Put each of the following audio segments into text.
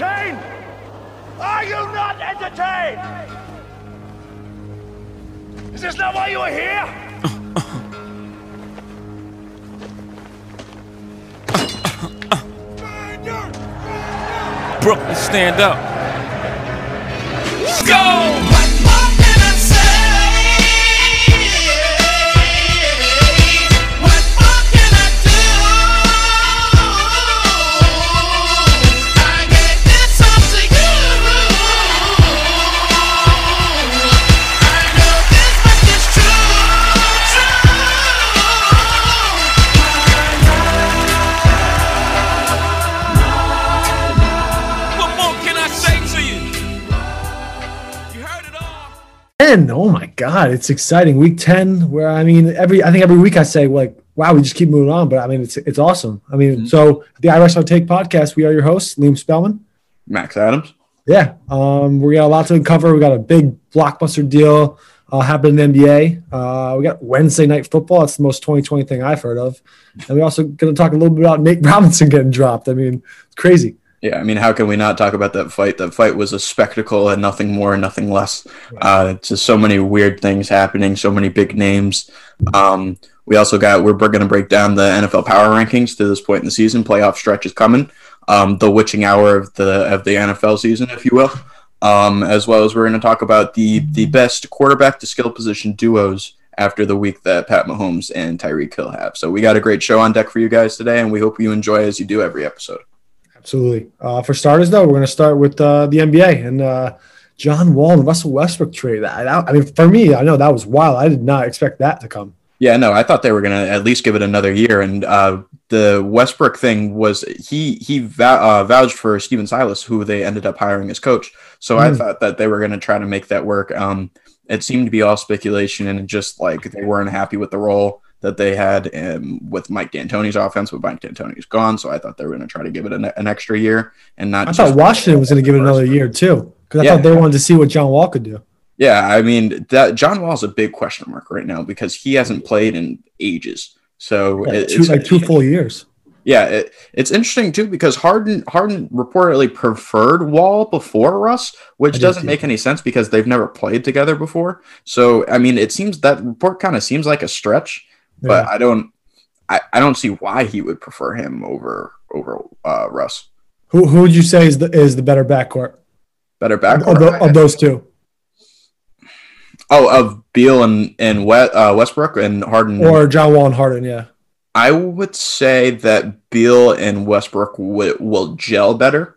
entertained? Are you not entertained? Is this not why you are here? Brooklyn, stand up. Go! 10. Oh my God, it's exciting. Week 10, where I mean, every I think every week I say, like, wow, we just keep moving on. But I mean, it's it's awesome. I mean, mm-hmm. so the iWrestling Take podcast, we are your hosts, Liam Spellman, Max Adams. Yeah, um, we got a lot to cover. We got a big blockbuster deal uh, happening in the NBA. Uh, we got Wednesday night football. It's the most 2020 thing I've heard of. And we're also going to talk a little bit about Nate Robinson getting dropped. I mean, it's crazy. Yeah, I mean, how can we not talk about that fight? That fight was a spectacle and nothing more, nothing less. Uh, just so many weird things happening, so many big names. Um, we also got we're going to break down the NFL power rankings to this point in the season. Playoff stretch is coming. Um, the witching hour of the of the NFL season, if you will. Um, as well as we're going to talk about the the best quarterback to skill position duos after the week that Pat Mahomes and Tyreek Hill have. So we got a great show on deck for you guys today, and we hope you enjoy as you do every episode. Absolutely. Uh, for starters, though, we're going to start with uh, the NBA and uh, John Wall and Russell Westbrook trade. I, I mean, for me, I know that was wild. I did not expect that to come. Yeah, no, I thought they were gonna at least give it another year. And uh, the Westbrook thing was he he vou- uh, vouched for Stephen Silas, who they ended up hiring as coach. So I Hmm. thought that they were gonna try to make that work. Um, it seemed to be all speculation and just like they weren't happy with the role that they had um, with Mike D'Antoni's offense. But Mike D'Antoni's gone, so I thought they were gonna try to give it an, an extra year and not. I thought Washington was going to give it another year, too, because I Yeah. thought they wanted to see what John Wall could do. Yeah, I mean that John Wall's a big question mark right now because he hasn't played in ages. So Yeah, it- two, it's like two full years. Yeah, it, it's interesting too because Harden Harden reportedly preferred Wall before Russ, which doesn't make any sense because they've never played together before. So I mean, it seems that report kind of seems like a stretch, but I don't I, I don't see why he would prefer him over over uh, Russ. Who who would you say is the is the better backcourt Better of, backcourt. of those two, oh, of Beal and and uh, Westbrook and Harden. or John Wall and Harden? Yeah, I would say that Beal and Westbrook will, will gel better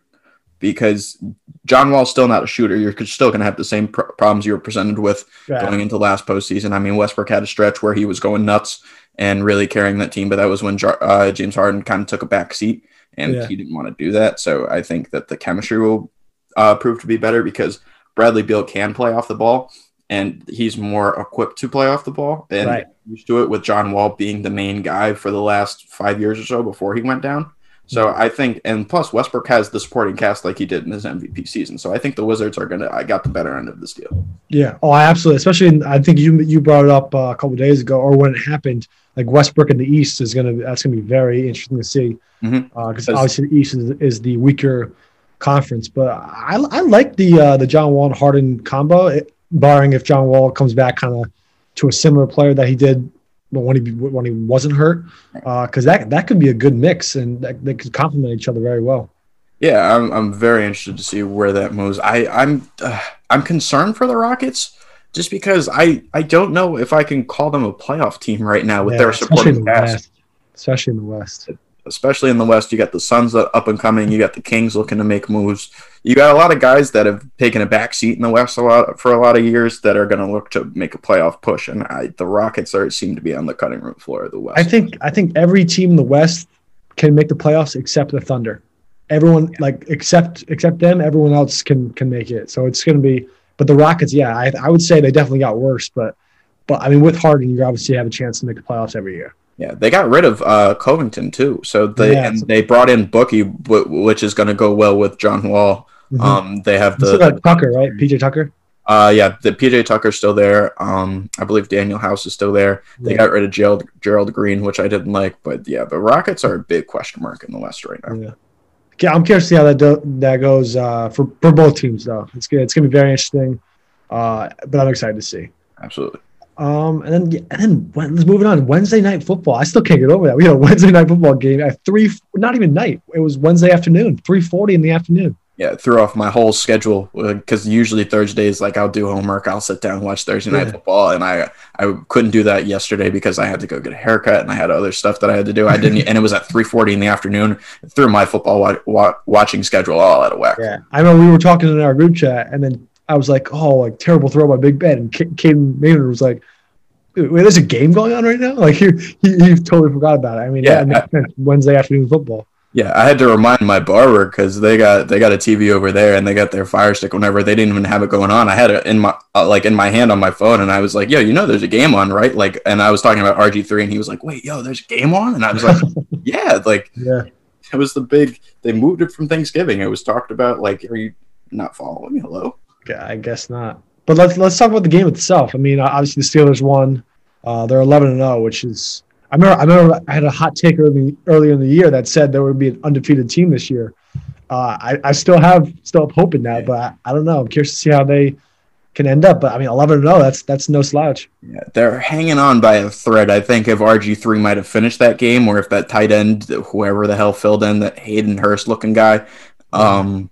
because John Wall's still not a shooter. You're still going to have the same pr- problems you were presented with yeah. going into last postseason. I mean, Westbrook had a stretch where he was going nuts and really carrying that team, but that was when Jar- uh, James Harden kind of took a back seat and Yeah. he didn't want to do that. So I think that the chemistry will uh, prove to be better because Bradley Beal can play off the ball and he's more equipped to play off the ball and Right. used to it with John Wall being the main guy for the last five years or so before he went down. So I think, and plus Westbrook has the supporting cast like he did in his MVP season. So I think the Wizards are gonna. I got the better end of this deal. Yeah. Oh, I absolutely. Especially, in, I think you you brought it up uh, a couple days ago, or when it happened. Like Westbrook in the East is gonna that's gonna be very interesting to see because Mhm. obviously the East is, is the weaker conference. But I, I like the uh, the John Wall and Harden combo, it, barring if John Wall comes back kind of to a similar player that he did when he when he wasn't hurt, because that that could be a good mix and that, they could complement each other very well. Yeah, I'm, I'm very interested to see where that moves. I I'm uh, I'm concerned for the Rockets just because I I don't know if I can call them a playoff team right now with Yeah, their supporting the cast. West. Especially in the West. Especially in the West. You got the Suns up and coming. You got the Kings looking to make moves. You got a lot of guys that have taken a back seat in the West a lot for a lot of years that are going to look to make a playoff push. And I, the Rockets are seem to be on the cutting room floor of the West. I think I think every team in the West can make the playoffs except the Thunder. Everyone like except except them, everyone else can can make it. So it's going to be. But the Rockets, yeah, I, I would say they definitely got worse. But but I mean, with Harden, you obviously have a chance to make the playoffs every year. Yeah, they got rid of uh, Covington too. So they Yeah, and they brought in Boogie, wh- which is going to go well with John Wall. Mhm. Um, they have the got Tucker, right? PJ Tucker. uh, yeah, the PJ Tucker's still there. Um, I believe Danuel House is still there. They Yeah. got rid of Gerald Gerald Green, which I didn't like, but yeah, the Rockets are a big question mark in the West right now. Yeah. Yeah, I'm curious to see how that do, that goes uh, for for both teams though. It's good. It's gonna be very interesting. Uh, but I'm excited to see. Absolutely. Um, and then and then when, let's move on. Wednesday night football. I still can't get over that. We had a Wednesday night football game at three. Not even night. It was Wednesday afternoon, three forty in the afternoon. Yeah, it threw off my whole schedule because usually Thursdays, like I'll do homework, I'll sit down and watch Thursday night Yeah. football, and I I couldn't do that yesterday because I had to go get a haircut and I had other stuff that I had to do. I didn't, and it was at three forty in the afternoon. It threw my football wa- wa- watching schedule all out of whack. Yeah, I remember we were talking in our group chat, and then I was like, "Oh, like terrible throw by Big Ben," and K- Caden Maynard was like, "Wait, there's a game going on right now." Like he he, he totally forgot about it. I mean, Yeah, yeah, it makes sense. Wednesday afternoon football. Yeah, I had to remind my barber because they got they got a TV over there and they got their Fire Stick whenever they didn't even have it going on. I had it in my uh, like in my hand on my phone and I was like, "Yo, you know, there's a game on, right?" Like, and I was talking about RG three and he was like, "Wait, yo, there's a game on," and I was like, "Yeah, like Yeah, it was the big. They moved it from Thanksgiving. It was talked about. Like, are you not following? Hello." I guess not. But let's let's talk about the game itself. I mean, obviously the Steelers won. Uh, they're 11 and 0, which is I remember I remember I had a hot take early earlier in the year that said there would be an undefeated team this year. Uh, I, I still have still have hope in that, but I, I don't know. I'm curious to see how they can end up. But I mean, 11 and 0, that's that's no slouch. Yeah, they're hanging on by a thread. I think if RG three might have finished that game, or if that tight end, whoever the hell filled in, that Hayden Hurst looking guy, um,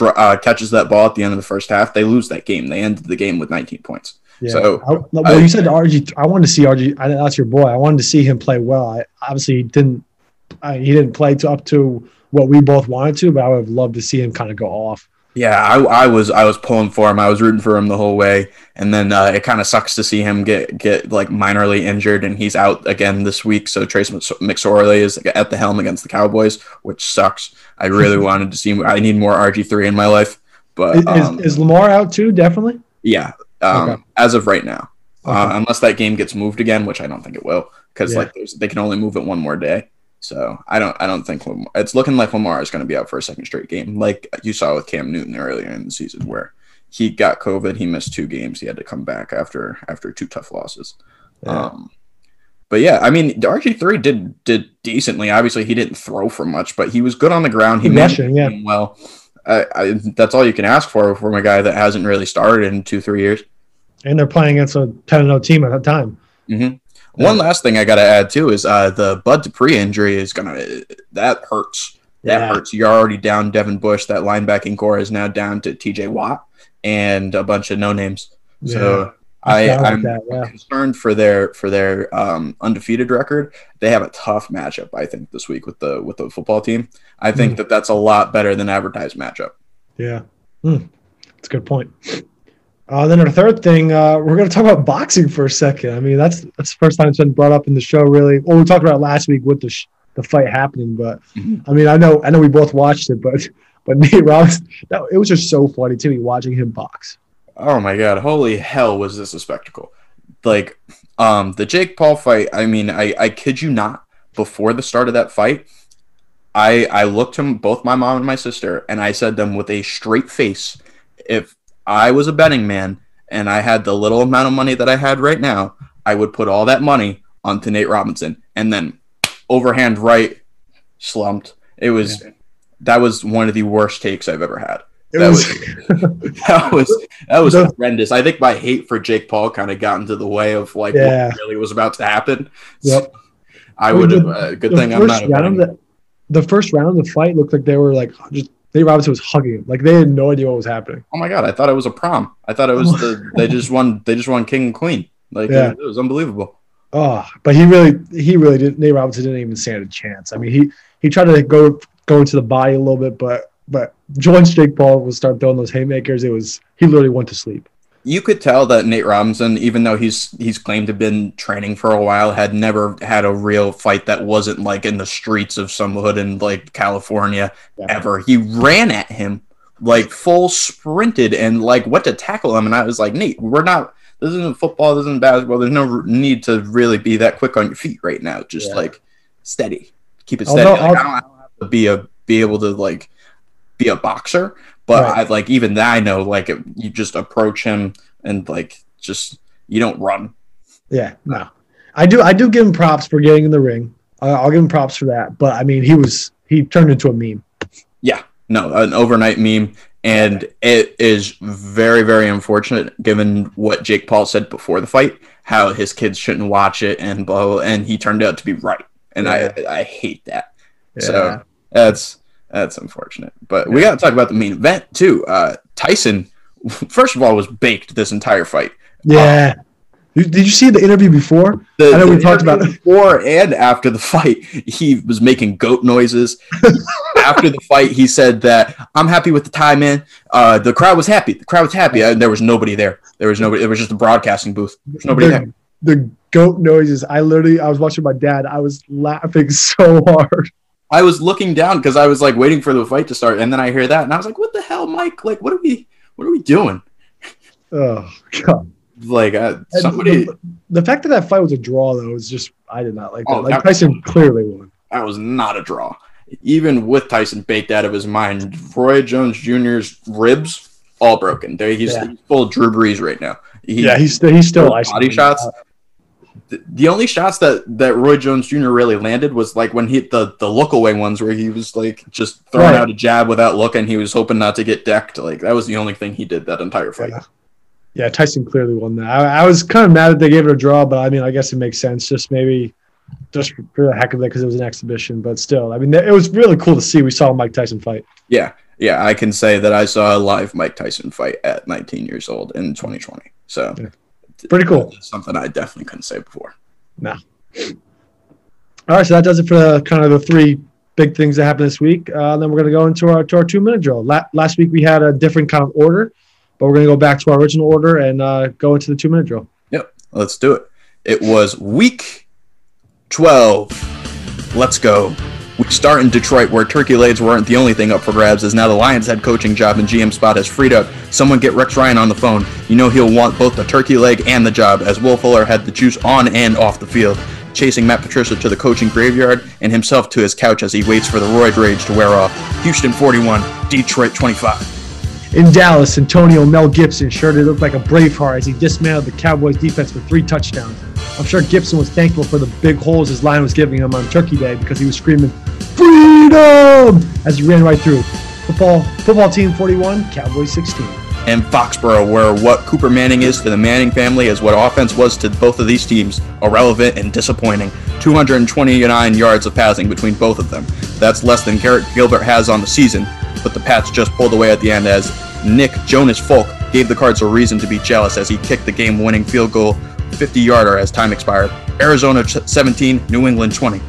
uh, catches that ball at the end of the first half, they lose that game. They ended the game with 19 points. Yeah. So, I, well, I- you said RG. I wanted to see RG. I, that's your boy. I wanted to see him play well. I obviously he didn't. I, he didn't play to up to what we both wanted to, but I would have loved to see him kind of go off. Yeah, I, I was I was pulling for him. I was rooting for him the whole way, and then uh, it kind of sucks to see him get get like minorly injured, and he's out again this week. So Trace McSorley is at the helm against the Cowboys, which sucks. I really wanted to see. I need more RG three in my life, but Is, um, is, is Lamar out too? Definitely. yeah, um, Okay. as of right now, uh, unless that game gets moved again, which I don't think it will, because Yeah. like there's, they can only move it one more day. So I don't I don't think Lamar, it's looking like Lamar is going to be out for a second straight game, like you saw with Cam Newton earlier in the season, where he got COVID, he missed two games, he had to come back after after two tough losses. Yeah. Um, but yeah, I mean, RG three did did decently. Obviously, he didn't throw for much, but he was good on the ground. He managed Rushing, yeah. well. I, I, that's all you can ask for from a guy that hasn't really started in two three years. and they're playing against a 10 0 team at the time. hmm One last thing I got to add too is uh, the Bud Dupree injury is gonna that hurts. That Yeah. hurts. You're already down Devin Bush. That linebacking corps is now down to T.J. Watt and a bunch of no names. So I, I'm yeah. concerned for their for their um, undefeated record. They have a tough matchup, I think, this week with the with the football team. I think Hmm. that that's a lot better than advertised matchup. Yeah. Hmm. That's a good point. Uh, then our third thing, uh, we're going to talk about boxing for a second. I mean, that's that's the first time it's been brought up in the show, really. Well, we talked about it last week with the sh- the fight happening, but Mhm. I mean, I know I know we both watched it, but but Nate Robinson, that, it was just so funny to me watching him box. Oh my god, holy hell was this a spectacle. Like um the Jake Paul fight, I mean, I I kid you not, before the start of that fight, I I looked him both my mom and my sister and I said them with a straight face, if I was a betting man and I had the little amount of money that I had right now, I would put all that money onto Nate Robinson and then overhand right slumped. It was that was one of the worst takes I've ever had. It That was, That was that was The- horrendous. I think my hate for Jake Paul kind of got into the way of like Yeah. what really was about to happen. Yep. I would have. Uh, good the thing I'm not. Round. betting- The, the first round of the fight looked like they were like just Nate Robinson was hugging him, like they had no idea what was happening. oh my god! I thought it was a prom. I thought it was the they just won. They just won king and queen. Like Yeah. it, it was unbelievable. Oh, but he really, he really didn't. Nate Robinson didn't even stand a chance. I mean, he he tried to go go into the body a little bit, but but once Jake Paul would start throwing those haymakers, it was he literally went to sleep. You could tell that Nate Robinson, even though he's he's claimed to have been training for a while, had never had a real fight that wasn't like in the streets of some hood in like California Yeah. ever. He ran at him like full sprinted and like went to tackle him, and I was like, Nate, we're not. This isn't football. This isn't basketball. There's no need to really be that quick on your feet right now. Just Yeah. like steady, keep it Although- steady. Like, I don't have to be a be able to like be a boxer, but Right. I like even that I know like it, you just approach him and like just you don't run. Yeah, no, I do I do give him props for getting in the ring. Uh, I'll give him props for that. But I mean, he was he turned into a meme. Yeah, no, an overnight meme, and it is very, very unfortunate given what Jake Paul said before the fight, how his kids shouldn't watch it, and blah, and he turned out to be right, and I I hate that. So that's that's unfortunate. But we got to talk about the main event too. Uh, Tyson, first of all, was baked this entire fight. yeah. You- Did you see the interview before? The, I know we talked about it. before and after the fight. He was making goat noises. after the fight, he said that I'm happy with the time in. Uh, the crowd was happy. The crowd was happy. And there was nobody there. There was nobody. There was just a broadcasting booth. There was nobody there. The, the goat noises. I literally, I was watching my dad. I was laughing so hard. I was looking down because I was like waiting for the fight to start, and then I hear that, and I was like, "What the hell, Mike? Like, what are we? What are we doing?" Oh God! Like, uh, somebody. The, the fact that that fight was a draw, though, is just I did not like that. Oh, like that- Tyson clearly won. that was not a draw. Even with Tyson baked out of his mind, Roy Jones Jr.'s ribs all broken. There, he's, Yeah. he's full Drew Brees right now. He, Yeah, he's he's still body shots. the, the only shots that that Roy Jones Jr. really landed was like when he the the look away ones where he was like just throwing Right. out a jab without looking. He was hoping not to get decked. Like that was the only thing he did that entire fight. Yeah. Yeah, Tyson clearly won that. I, I was kind of mad that they gave it a draw, but I mean, I guess it makes sense. Just maybe, just for the heck of it, because it was an exhibition. But still, I mean, it was really cool to see. We saw Mike Tyson fight. Yeah, yeah, I can say that I saw a live Mike Tyson fight at 19 years old in 2020. So Yeah. Pretty cool. Something I definitely couldn't say before. No. All right, so that does it for the, kind of the three big things that happened this week. Uh, then we're going to go into our to our two minute drill. La- last week we had a different kind of order, but we're going to go back to our original order and uh, go into the two minute drill. Yep, let's do it. It was week 12. Let's go. We start in Detroit, where turkey legs weren't the only thing up for grabs, as now the Lions' head coaching job and GM spot has freed up. Someone get Rex Ryan on the phone. You know he'll want both the turkey leg and the job, as Will Fuller had the juice on and off the field, chasing Matt Patricia to the coaching graveyard and himself to his couch as he waits for the roid rage to wear off. Houston 41, Detroit 25. In Dallas, Antonio Mel Gibson sure did look like a Braveheart as he dismantled the Cowboys defense for three touchdowns. I'm sure Gibson was thankful for the big holes his line was giving him on Turkey Day because he was screaming "Freedom!" as he ran right through. Football, football team 41, Cowboys 16. and Foxborough, where what Cooper Manning is to the Manning family is what offense was to both of these teams irrelevant and disappointing. 229 yards of passing between both of them. That's less than Garrett Gilbert has on the season, but the Pats just pulled away at the end as Nick Jonas Folk gave the Cards a reason to be jealous as he kicked the game winning field goal 50 yarder as time expired. Arizona 17, New England 20.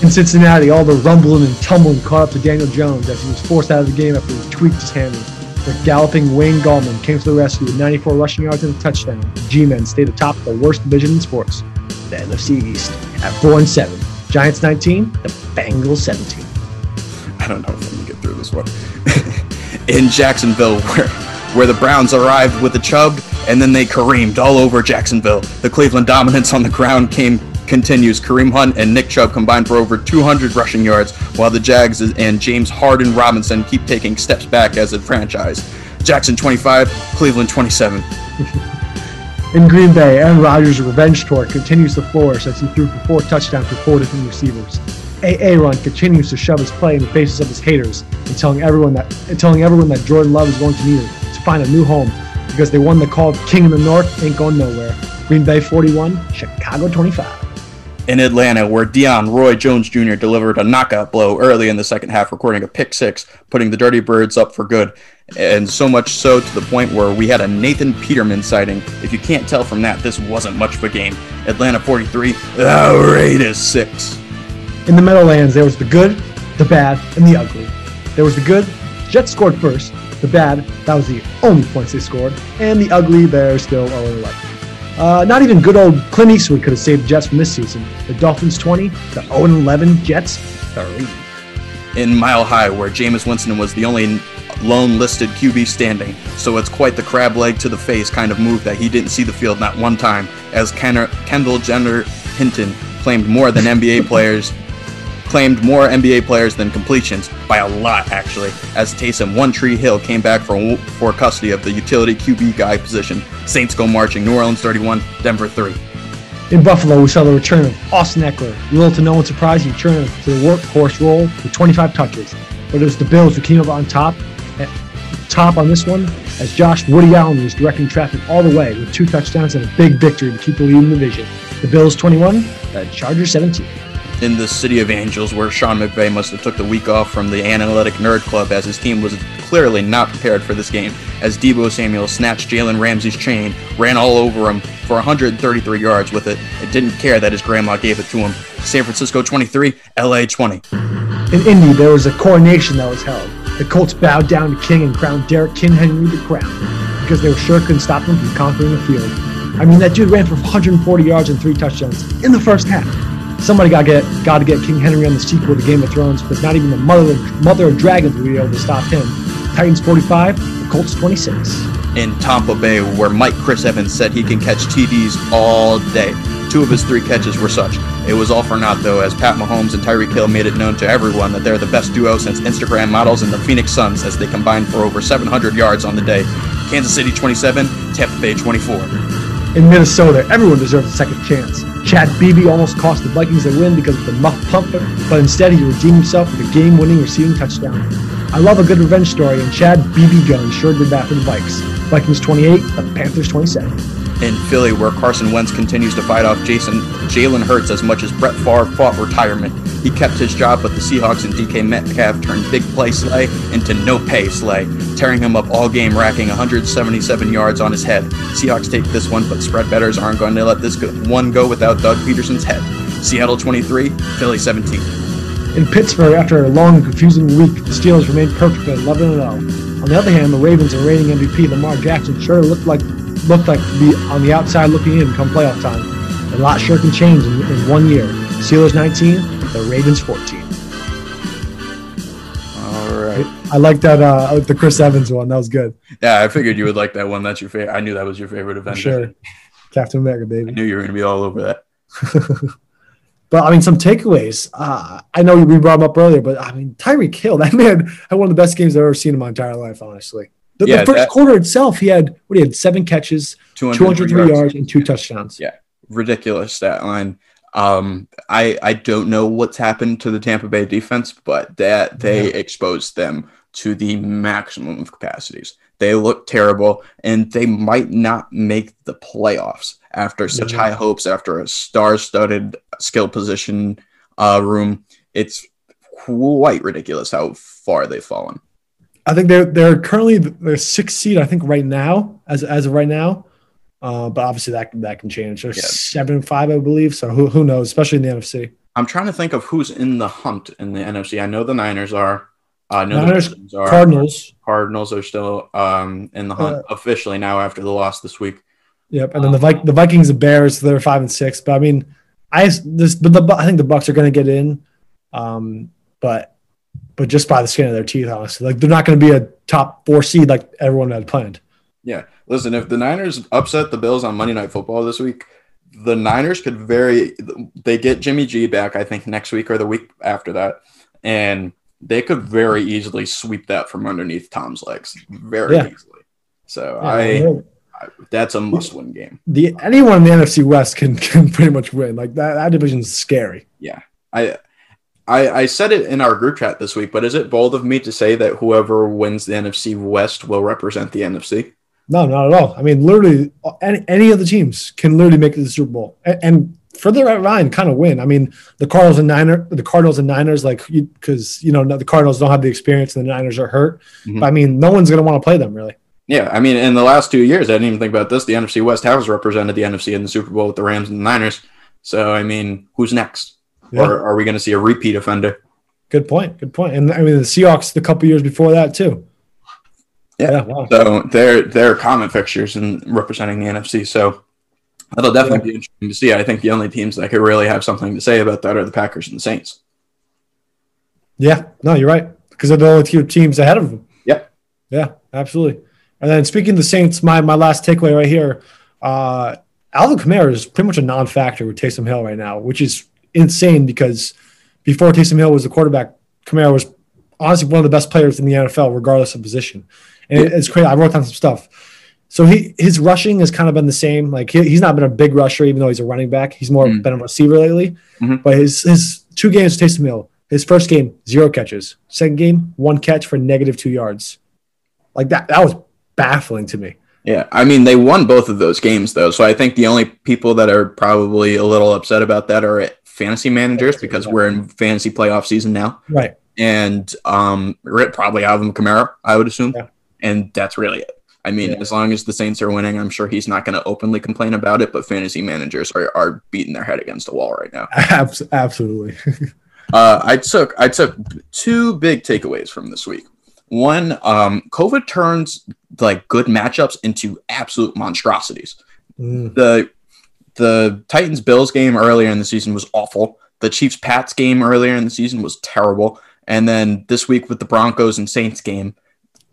In Cincinnati, all the rumbling and tumbling caught up to Daniel Jones as he was forced out of the game after he tweaked his hammy. The galloping Wayne Gallman came to the rescue with 94 rushing yards and a touchdown. The G-men stayed atop the worst division in sports, the NFC East, at 4 and 7. Giants 19, the Bengals 17. I don't know if I'm gonna get through this one. in Jacksonville, where where the Browns arrived with the Chubb, and then they Kareemed all over Jacksonville. The Cleveland dominance on the ground came continues. Kareem Hunt and Nick Chubb combined for over 200 rushing yards, while the Jags and James Harden Robinson keep taking steps back as a franchise. Jackson 25, Cleveland 27. In Green Bay, Aaron Rodgers' revenge tour continues to flourish as he threw for four touchdowns to four different receivers. AA Run continues to shove his play in the faces of his haters and telling everyone that and telling everyone that Jordan Love is going to need to find a new home because they won the call King in the North ain't going nowhere. Green Bay 41, Chicago 25. In Atlanta, where Deion Roy Jones Jr. delivered a knockout blow early in the second half, recording a pick six, putting the Dirty Birds up for good. And so much so to the point where we had a Nathan Peterman sighting. If you can't tell from that, this wasn't much of a game. Atlanta 43, the Raiders 6. In the Meadowlands, there was the good, the bad, and the ugly. There was the good, Jets scored first. The bad, that was the only points they scored. And the ugly, they're still 0 11. Uh, not even good old Clint Eastwood could have saved the Jets from this season. The Dolphins 20, the 0 11 Jets 30. in Mile High, where Jameis Winston was the only lone listed QB standing. So it's quite the crab leg to the face kind of move that he didn't see the field not one time, as Ken- Kendall Jenner Hinton claimed more than NBA players. Claimed more NBA players than completions by a lot, actually. As Taysom One Tree Hill came back for for custody of the utility QB guy position. Saints go marching. New Orleans 31, Denver 3. In Buffalo, we saw the return of Austin Ekeler. Little to no one's surprise, he returned to the workhorse role with 25 touches. but it was the Bills who came up on top, eh, top on this one, as Josh Woody Allen was directing traffic all the way with two touchdowns and a big victory to keep the lead in the division. The Bills 21, the Chargers 17. In the city of angels where Sean McVay must have took the week off from the analytic nerd club as his team was clearly not prepared for this game as Deebo Samuel snatched Jalen Ramsey's chain, ran all over him for 133 yards with it, and didn't care that his grandma gave it to him. San Francisco 23, LA 20. In Indy, there was a coronation that was held. The Colts bowed down to King and crowned Derrick King Henry the crown because they were sure couldn't stop him from conquering the field. I mean, that dude ran for 140 yards and three touchdowns in the first half. Somebody got get got to get King Henry on the sequel to Game of Thrones, but not even the mother mother of dragons would be able to stop him. Titans 45, the Colts 26. in Tampa Bay, where Mike Chris Evans said he can catch TDs all day. Two of his three catches were such. It was all for naught, though, as Pat Mahomes and Tyreek Hill made it known to everyone that they're the best duo since Instagram models and the Phoenix Suns as they combined for over 700 yards on the day. Kansas City 27, Tampa Bay 24. In Minnesota, everyone deserves a second chance. Chad Beebe almost cost the Vikings a win because of the muff pumper, but instead he redeemed himself with a game-winning receiving touchdown. I love a good revenge story, and Chad Beebe Gun sure did that for the Vikes. Vikings 28, the Panthers 27. In Philly, where Carson Wentz continues to fight off Jason Jalen Hurts as much as Brett Favre fought retirement. He kept his job, but the Seahawks and DK Metcalf turned big play Slay into no pay Slay, tearing him up all game, racking 177 yards on his head. Seahawks take this one, but spread betters aren't going to let this one go without Doug Pederson's head. Seattle 23, Philly 17. In Pittsburgh, after a long and confusing week, the Steelers remained perfect at 11 0. On the other hand, the Ravens and reigning MVP Lamar Jackson sure looked like looked like to be on the outside looking in come playoff time. A lot sure can change in, in one year. Steelers 19, the Ravens 14. All right. I like that uh the Chris Evans one. That was good. Yeah, I figured you would like that one. That's your favorite. I knew that was your favorite event. Sure. Captain America, baby. I knew you were going to be all over that. But I mean, some takeaways. Uh, I know we brought him up earlier, but I mean, Tyreek Hill, that man had one of the best games I've ever seen in my entire life, honestly. The, the first that- quarter itself, he had what he had seven catches, 203 yards. and two touchdowns. Yeah. ridiculous stat line. Um, I I don't know what's happened to the Tampa Bay defense, but that they exposed them to the maximum of capacities. They look terrible, and they might not make the playoffs after such Yeah. high hopes after a star-studded skill position uh, room. It's quite ridiculous how far they've fallen. I think they're they're currently they're sixth seed. I think right now, as as of right now, uh, but obviously that that can change. They're Yeah. seven five, I believe. So who who knows? Especially in the NFC. I'm trying to think of who's in the hunt in the NFC. I know the Niners are. I know Niners, the are. Cardinals. Cardinals are still um, in the hunt Uh, officially now after the loss this week. Yep, and then the Vi- the Vikings, the Bears, they're five and six. But I mean, I this but the I think the Bucs are going to get in, um, but but just by the skin of their teeth, honestly, like they're not going to be a top four seed like everyone had planned. Yeah, listen, if the Niners upset the Bills on Monday Night Football this week, the Niners could very they get Jimmy G back I think next week or the week after that, and they could very easily sweep that from underneath Tom's legs very Yeah. easily. So Yeah, I. I that's a must-win game. the anyone in the NFC West can can pretty much win. Like that that division's scary. Yeah. I, I I said it in our group chat this week, but is it bold of me to say that whoever wins the NFC West will represent the NFC? No, not at all. I mean, literally, any, any of the teams can literally make it to the Super Bowl, and, and for the right line, kind of win. I mean, the Cardinals and Niner, the Cardinals and Niners, like because you, know the Cardinals don't have the experience and the Niners are hurt. Mhm. But, I mean, no one's going to want to play them really. Yeah, I mean, in the last two years, I didn't even think about this. The NFC West has represented the NFC in the Super Bowl with the Rams and the Niners. So, I mean, who's next? Yeah. Or are we going to see a repeat offender? Good point. Good point. And I mean, the Seahawks the couple years before that too. Yeah. wow. So they're they're common fixtures and representing the NFC. So that'll definitely be interesting to see. I think the only teams that could really have something to say about that are the Packers and the Saints. Yeah, no, you're right. Because they're the only two teams ahead of them. Yep. Yeah, absolutely. And then speaking of the Saints, my my last takeaway right here, uh, Alvin Kamara is pretty much a non-factor with Taysom Hill right now, which is insane because before Taysom Hill was the quarterback, Kamara was honestly one of the best players in the NFL, regardless of position. And it- it's crazy. I wrote down some stuff. So he his rushing has kind of been the same. Like he, he's not been a big rusher, even though he's a running back. He's more Mm. been a receiver lately. Mhm. But his his two games with Taysom Hill, His first game, zero catches. Second game, one catch for negative two yards. Like that, that was baffling to me. Yeah, I mean they won both of those games though, so I think the only people that are probably a little upset about that are fantasy managers because we're in fantasy playoff season now, Right. and um, probably Alvin Kamara, I would assume, Yeah. and that's really it. I mean, Yeah. as long as the Saints are winning, I'm sure he's not going to openly complain about it. But fantasy managers are, are beating their head against the wall right now. Absolutely. Uh, I took I took two big takeaways from this week. One, um, COVID turns like good matchups into absolute monstrosities. Mm. The the Titans Bills game earlier in the season was awful. The Chiefs Pats game earlier in the season was terrible. And then this week with the Broncos and Saints game,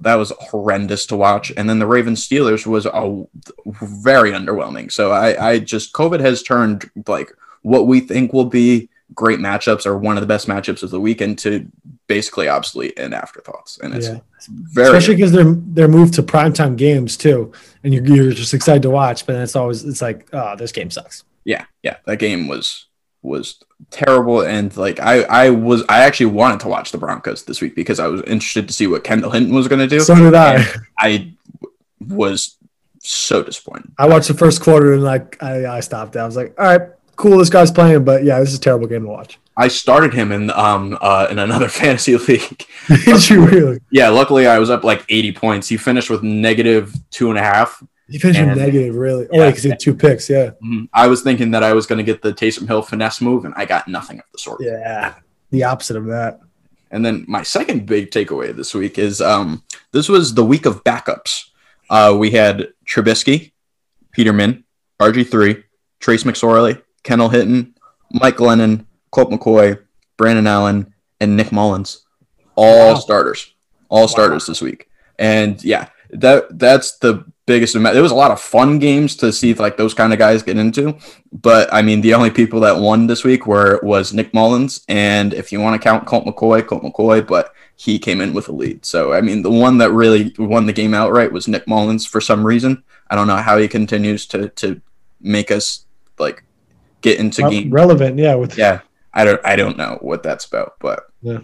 that was horrendous to watch. And then the Ravens Steelers was a very underwhelming. So I, I just COVID has turned like what we think will be great matchups or one of the best matchups of the weekend to basically obsolete and afterthoughts. And it's Yeah. very Especially because they're they're moved to primetime games too, and you're, you're just excited to watch. But then it's always it's like, oh, this game sucks. yeah, yeah. That game was was terrible and like I I was I actually wanted to watch the Broncos this week because I was interested to see what Kendall Hinton was going to do. So did I. I was so disappointed. I watched the first quarter and like I, I stopped. I was like, all right, cool, this guy's playing, but yeah, this is a terrible game to watch. I started him in um uh in another fantasy league. Did you really? Yeah, luckily I was up like 80 points. He finished with negative two and a half. He finished with negative, really. Oh, Yeah. yeah, because he had two picks. Yeah, Mhm. I was thinking that I was going to get the Taysom Hill finesse move, and I got nothing of the sort. yeah, the opposite of that. And then my second big takeaway this week is um, this was the week of backups. Uh, we had Trubisky, Peterman, RG3, Trace McSorley, Kendall Hinton, Mike Lennon, Colt McCoy, Brandon Allen, and Nick Mullens. All Wow. starters. All starters this week. And yeah, that that's the biggest amount. There was a lot of fun games to see like those kind of guys get into. But I mean, the only people that won this week were was Nick Mullens, and if you want to count Colt McCoy, Colt McCoy, but he came in with a lead. So I mean, the one that really won the game outright was Nick Mullens for some reason. I don't know how he continues to to make us like get into Re- game. relevant, yeah. With Yeah, I don't I don't know what that's about, but Yeah.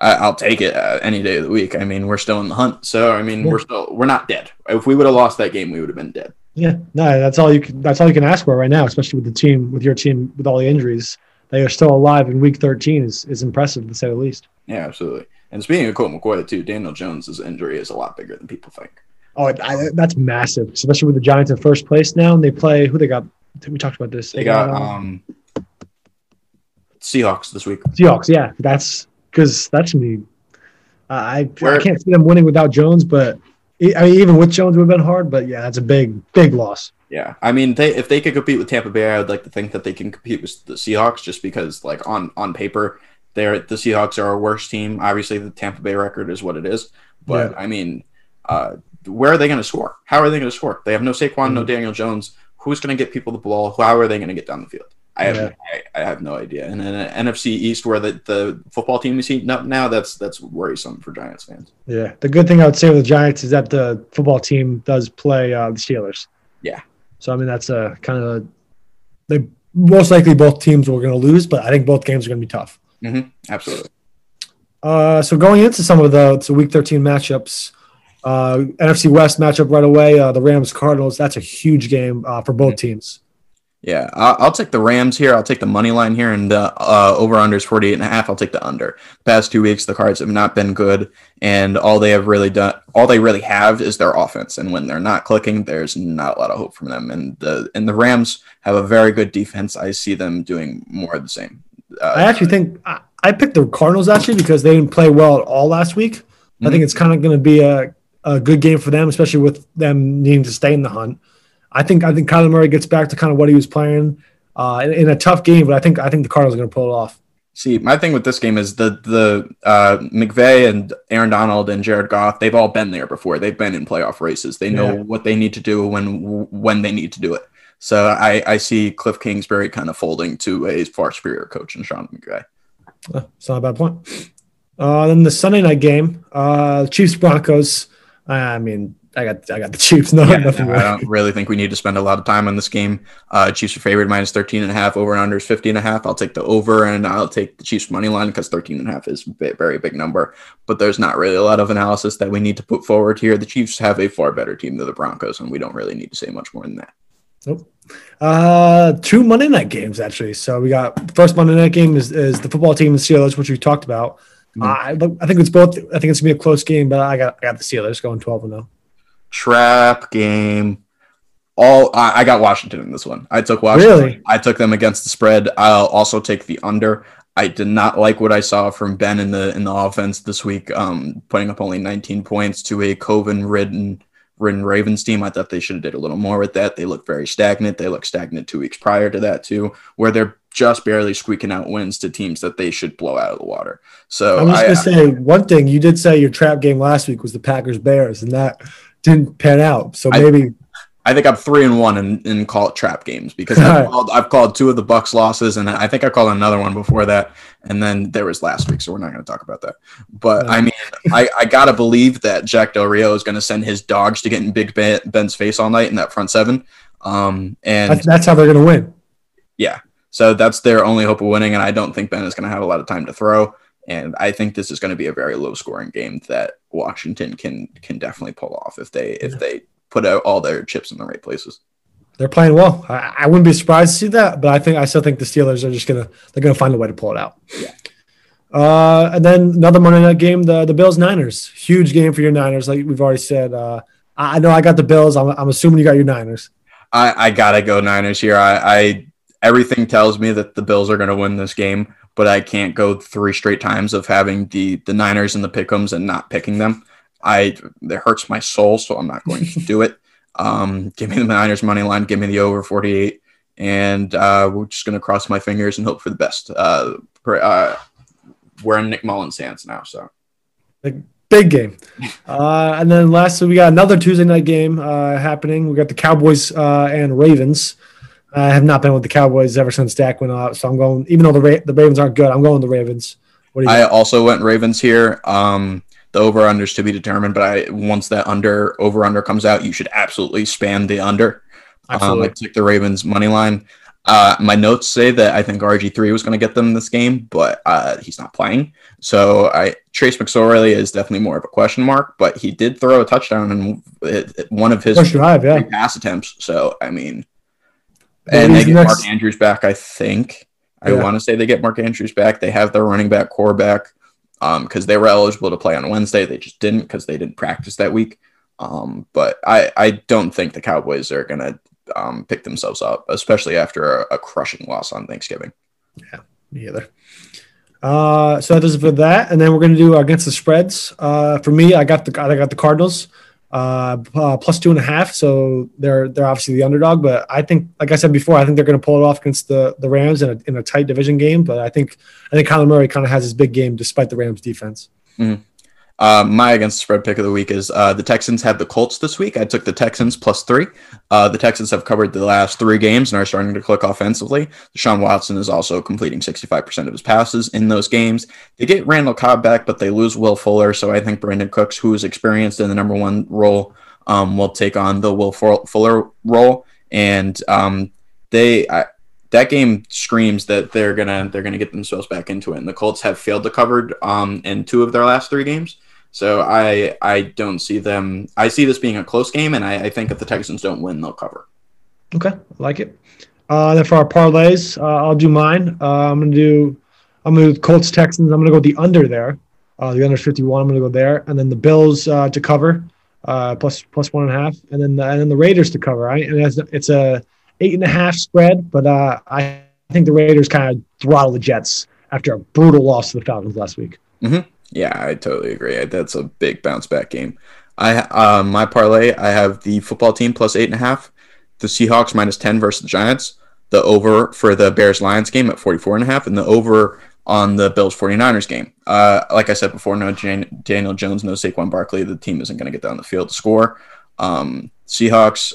I, I'll take it uh, any day of the week. I mean, we're still in the hunt, so I mean, Yeah. we're still we're not dead. If we would have lost that game, we would have been dead. yeah, no, that's all you can. That's all you can ask for right now, especially with the team, with your team, with all the injuries. They are still alive in week 13 is is impressive to say the least. Yeah, absolutely. And speaking of Colt McCoy, too, Daniel Jones's injury is a lot bigger than people think. Oh, I, that's massive, especially with the Giants in first place now, and they play who they got. We talked about this. They got uh, um Seahawks this week. Seahawks. Yeah, that's because that's me. Uh, I I can't see them winning without Jones, but I mean, even with Jones, would have been hard. But yeah, that's a big, big loss. Yeah, I mean, they if they could compete with Tampa Bay, I would like to think that they can compete with the Seahawks, just because, like on on paper, they're the Seahawks are a worse team. Obviously, the Tampa Bay record is what it is, but I mean, uh, where are they going to score? How are they going to score? They have no Saquon, no Mhm. Daniel Jones. Who's going to get people the ball? How are they going to get down the field? I have Yeah. I, I have no idea. And in an NFC East where the, the football team is heating up now, that's that's worrisome for Giants fans. Yeah, the good thing I would say with the Giants is that the football team does play uh, the Steelers. Yeah. So I mean, that's a kind of they most likely both teams were going to lose, but I think both games are going to be tough. Absolutely. Uh, so going into some of the so week 13 matchups, uh, NFC West matchup right away, uh, the Rams Cardinals. That's a huge game uh, for both teams. Yeah, I'll, I'll take the Rams here. I'll take the money line here, and uh, uh, over under is 48 and a half. I'll take the under. The past two weeks, the Cards have not been good, and all they have really done, all they really have is their offense. And when they're not clicking, there's not a lot of hope from them. And the and the Rams have a very good defense. I see them doing more of the same. Uh, I actually think I, I picked the Cardinals actually because they didn't play well at all last week. I think it's kind of going to be a, a good game for them, especially with them needing to stay in the hunt. I think I think Kyler Murray gets back to kind of what he was playing uh, in, in a tough game, but I think I think the Cardinals are going to pull it off. See, my thing with this game is the the uh, McVay and Aaron Donald and Jared Goff. They've all been there before. They've been in playoff races. They know Yeah. what they need to do when when they need to do it. So I, I see Cliff Kingsbury kind of folding to a far superior coach in Sean McVay. It's not a bad point. Uh, then the Sunday night game, uh, Chiefs Broncos. I mean, I got I got the Chiefs. No, Yeah, nothing no. I don't really think we need to spend a lot of time on this game. Uh, Chiefs are favored minus 13 and a half, over and under is 50 and a half. I'll take the over and I'll take the Chiefs money line because 13 and a half is a very big number. But there's not really a lot of analysis that we need to put forward here. The Chiefs have a far better team than the Broncos, and we don't really need to say much more than that. Nope. Uh, two Monday night games actually. So we got first Monday night game is, is the football team and Steelers, which we talked about. Mhm. I I think it's both. I think it's gonna be a close game, but I got I got the Steelers going twelve and oh. zero. Trap game. All I, I got Washington in this one. I took Washington. Really? I took them against the spread. I'll also take the under. I did not like what I saw from Ben in the in the offense this week, um, putting up only 19 points to a COVID ridden ridden Ravens team. I thought they should have did a little more with that. They look very stagnant. They look stagnant two weeks prior to that too, where they're just barely squeaking out wins to teams that they should blow out of the water. So I'm just I, gonna say one thing. You did say your trap game last week was the Packers Bears, and that didn't pan out. So maybe I think I'm three and one and, and call it trap games because I've, Alright. called, I've called two of the Bucs losses and I think I called another one before that and then there was last week so we're not going to talk about that. But No. I mean, I, I gotta believe that Jack Del Rio is going to send his dogs to get in Big Ben's face all night in that front seven. Um, and that's, that's how they're gonna win. yeah, so that's their only hope of winning and I don't think Ben is going to have a lot of time to throw. And I think this is going to be a very low scoring game that Washington can can definitely pull off if they if they put out all their chips in the right places. They're playing well. I, I wouldn't be surprised to see that, but I think I still think the Steelers are just gonna they're gonna find a way to pull it out. Yeah. Uh, and then another Monday night game, the the Bills Niners, huge game for your Niners, like we've already said. Uh, I I know I got the Bills. I'm, I'm assuming you got your Niners. I, I gotta go Niners here. I, I everything tells me that the Bills are gonna win this game, but I can't go three straight times of having the the Niners and the Pickums and not picking them. I it hurts my soul, so I'm not going to do it. Um, give me the Niners money line. Give me the over 48, and uh, we're just gonna cross my fingers and hope for the best. Uh, uh, we're in Nick Mullens' hands now, so Big game. Uh, and then lastly, we got another Tuesday night game uh, happening. We got the Cowboys uh, and Ravens. I have not been with the Cowboys ever since Dak went out, so I'm going. Even though the Ra- the Ravens aren't good, I'm going the Ravens. What do you? I also went Ravens here. Um, the over unders to be determined, but I once that under over under comes out, you should absolutely spam the under. Um, Absolutely. I took the Ravens money line. Uh, my notes say that I think RG three was going to get them this game, but uh, he's not playing. So I Trace McSorley is definitely more of a question mark, but he did throw a touchdown in it, it- one of his First drive, yeah. pass attempts. So I mean, And they get next- Mark Andrews back. I think I Yeah. want to say they get Mark Andrews back. They have their running back corps back because they were eligible to play on Wednesday. They just didn't because they didn't practice that week. Um, but I I don't think the Cowboys are gonna um, pick themselves up, especially after a, a crushing loss on Thanksgiving. Yeah, me either. Uh, so that does it for that, and then we're gonna do against the spreads. Uh, for me, I got the I got the Cardinals uh, uh, plus two and a half, so they're they're obviously the underdog. But I think, like I said before, I think they're gonna pull it off against the the Rams in a, in a tight division game. But I think I think Kyler Murray kind of has his big game despite the Rams defense. Uh, my against the spread pick of the week is uh, the Texans have the Colts this week. I took the Texans plus three. Uh, the Texans have covered the last three games and are starting to click offensively. Deshaun Watson is also completing 65% of his passes in those games. They get Randall Cobb back, but they lose Will Fuller. So I think Brandin Cooks, who is experienced in the number one role, um, will take on the Will Fuller role. And um, they. I, that game screams that they're gonna they're gonna get themselves back into it. And the Colts have failed to cover um, in two of their last three games. So I I don't see them. I see this being a close game, and I, I think if the Texans don't win, they'll cover. Okay, I like it. Uh, then for our parlays, uh, I'll do mine. Uh, I'm gonna do I'm gonna do Colts Texans. I'm gonna go the under there. Uh, the under 51. I'm gonna go there, and then the Bills uh, to cover uh, plus plus one and a half, and then the, and then the Raiders to cover. Right, and it's, it's a eight and a half spread, but uh, I think the Raiders kind of throttle the Jets after a brutal loss to the Falcons last week. Yeah, I totally agree. That's a big bounce back game. I uh, my parlay. I have the football team plus eight and a half, the Seahawks minus ten versus the Giants, the over for the Bears Lions game at 44 and a half, and the over on the Bills 49ers game. Uh, like I said before, no Jan- Daniel Jones, no Saquon Barkley. The team isn't going to get down the field to score. Um, Seahawks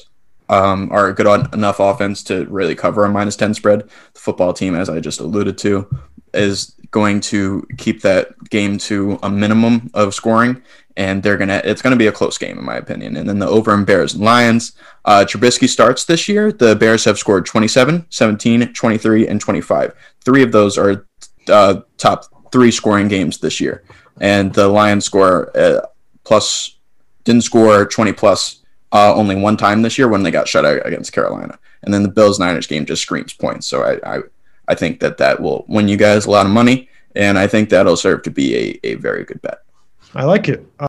um, are good on, enough offense to really cover a minus 10 spread. The football team, as I just alluded to, is going to keep that game to a minimum of scoring, and they're gonna. It's gonna be a close game in my opinion. And then the over in Bears and Lions. Uh, Trubisky starts this year. The Bears have scored 27, 17, 23, and 25. Three of those are uh, top three scoring games this year, and the Lions score uh, plus didn't score 20 plus uh, only one time this year when they got shut out against Carolina. And then the Bills Niners game just screams points. So I, I, I think that that will win you guys a lot of money. And I think that'll serve to be a, a very good bet. I like it. Uh,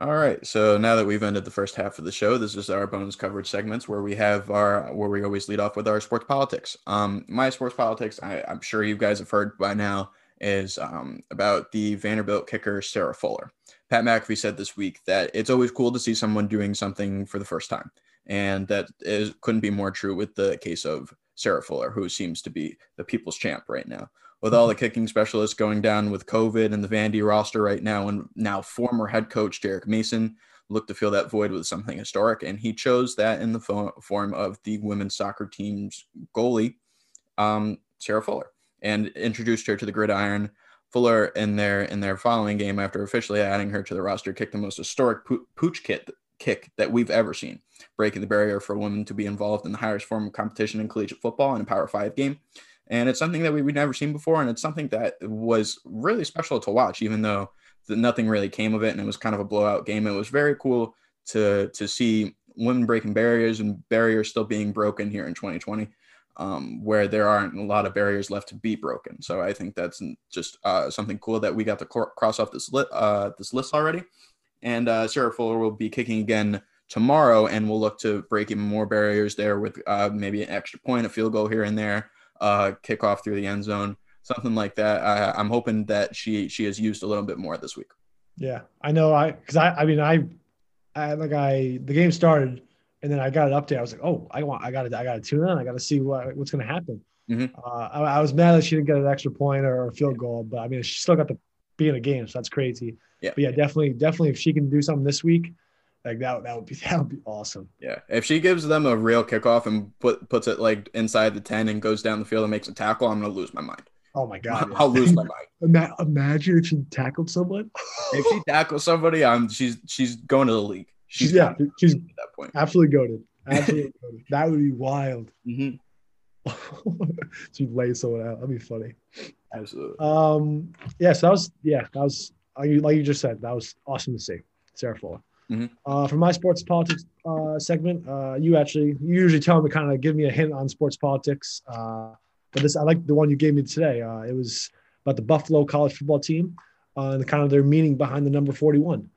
All right. So now that we've ended the first half of the show, this is our bonus coverage segments where we have our where we always lead off with our sports politics. Um, my sports politics, I, I'm sure you guys have heard by now, is um, about the Vanderbilt kicker Sarah Fuller. Pat McAfee said this week that it's always cool to see someone doing something for the first time, and that is couldn't be more true with the case of Sarah Fuller, who seems to be the people's champ right now. With all the kicking specialists going down with COVID and the Vandy roster right now, and now former head coach Derek Mason looked to fill that void with something historic, and he chose that in the fo- form of the women's soccer team's goalie, um, Sarah Fuller, and introduced her to the gridiron. Fuller in their in their following game, after officially adding her to the roster, kicked the most historic poo- pooch kit kick that we've ever seen, breaking the barrier for women to be involved in the highest form of competition in collegiate football in a Power Five game. And it's something that we, we've never seen before, and it's something that was really special to watch, even though the, nothing really came of it, and it was kind of a blowout game. It was very cool to to see women breaking barriers and barriers still being broken here in 2020 um, where there aren't a lot of barriers left to be broken. So I think that's just uh, something cool that we got to cor- cross off this, li- uh, this list already. And uh, Sarah Fuller will be kicking again tomorrow, and we'll look to break even more barriers there with uh, maybe an extra point, a field goal here and there, uh, kickoff through the end zone, something like that. I, I'm hoping that she she has used a little bit more this week. yeah, I know. I because I I mean I, I like I the game started and then I got an update. I was like, oh, I want I got to I got to tune in. I got to see what what's going to happen. Mhm. Uh, I, I was mad that she didn't get an extra point or a field goal, but I mean she still got to be in a game, so that's crazy. Yeah. But yeah, definitely definitely if she can do something this week, like that that would be that would be awesome. Yeah, if she gives them a real kickoff and put puts it like inside the ten and goes down the field and makes a tackle, I'm gonna lose my mind. Oh my god, I'll lose my mind. Imagine if she tackled someone. If she tackles somebody, I'm she's she's going to the league. She's yeah, she's at that point. absolutely goaded. Absolutely goated. That would be wild. hmm She'd lay someone out. That'd be funny. Absolutely. Um, yeah, so that was yeah, that was you, like you just said, that was awesome to see. Sarah Fuller. Mhm. Uh, for my sports politics uh, segment, uh, you actually you usually tell me kind of give me a hint on sports politics, uh, but this I like the one you gave me today. Uh, it was about the Buffalo college football team uh, and kind of their meaning behind the number forty-one.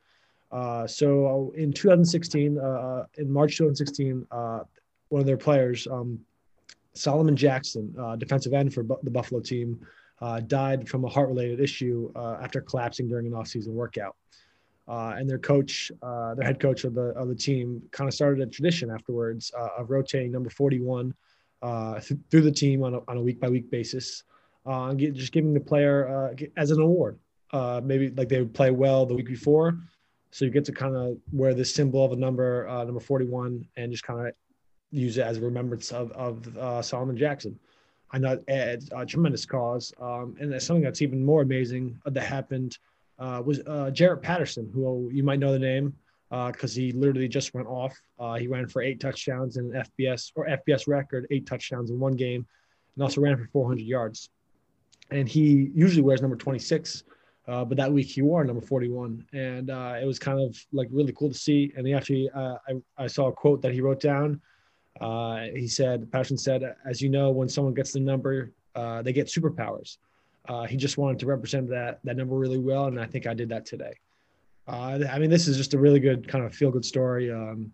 Uh, so in 2016, uh, in March 2016, uh, one of their players, um, Solomon Jackson, uh, defensive end for Bu- the Buffalo team, uh, died from a heart-related issue uh, after collapsing during an off-season workout. Uh, and their coach, uh, their head coach of the of the team, kind of started a tradition afterwards uh, of rotating number 41 uh, th- through the team on a, on a week by week basis, and get, just giving the player as an award. Maybe like they would play well the week before, so you get to kind of wear this symbol of a number, number 41, and just kind of use it as a remembrance of, of Solomon Jackson. I know it's a tremendous cause. Um, and it's something that's even more amazing that happened uh, was uh, Jaret Patterson, who you might know the name because he literally just went off. Uh, he ran for eight touchdowns in an FBS or FBS record, eight touchdowns in one game, and also ran for 400 yards. And he usually wears number 26, uh, but that week he wore number 41, and uh, it was kind of like really cool to see. And he actually, uh, I, I saw a quote that he wrote down. Uh, he said, Passion said, as you know, when someone gets the number, uh, they get superpowers. Uh, he just wanted to represent that that number really well, and I think I did that today. Uh, I mean, this is just a really good kind of feel good story. Um,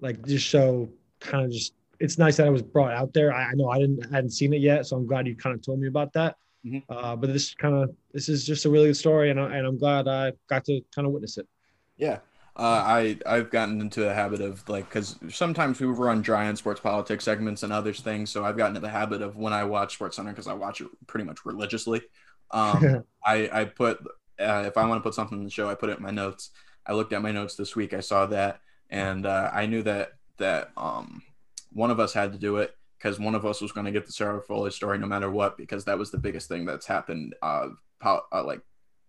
like just show kind of just it's nice that it was brought out there. I, I know I didn't I hadn't seen it yet, so I'm glad you kind of told me about that. Mhm. Uh, but this kind of this is just a really good story, and I, and I'm glad I got to kind of witness it. Yeah. Uh, I I've gotten into the habit of like because sometimes we run dry on sports politics segments and other things, so I've gotten into the habit of when I watch Sports Center because I watch it pretty much religiously. Um, I I put uh, if I want to put something in the show, I put it in my notes. I looked at my notes this week. I saw that, and uh, I knew that that um, one of us had to do it because one of us was going to get the Sarah Fuller story no matter what, because that was the biggest thing that's happened, uh, po- uh like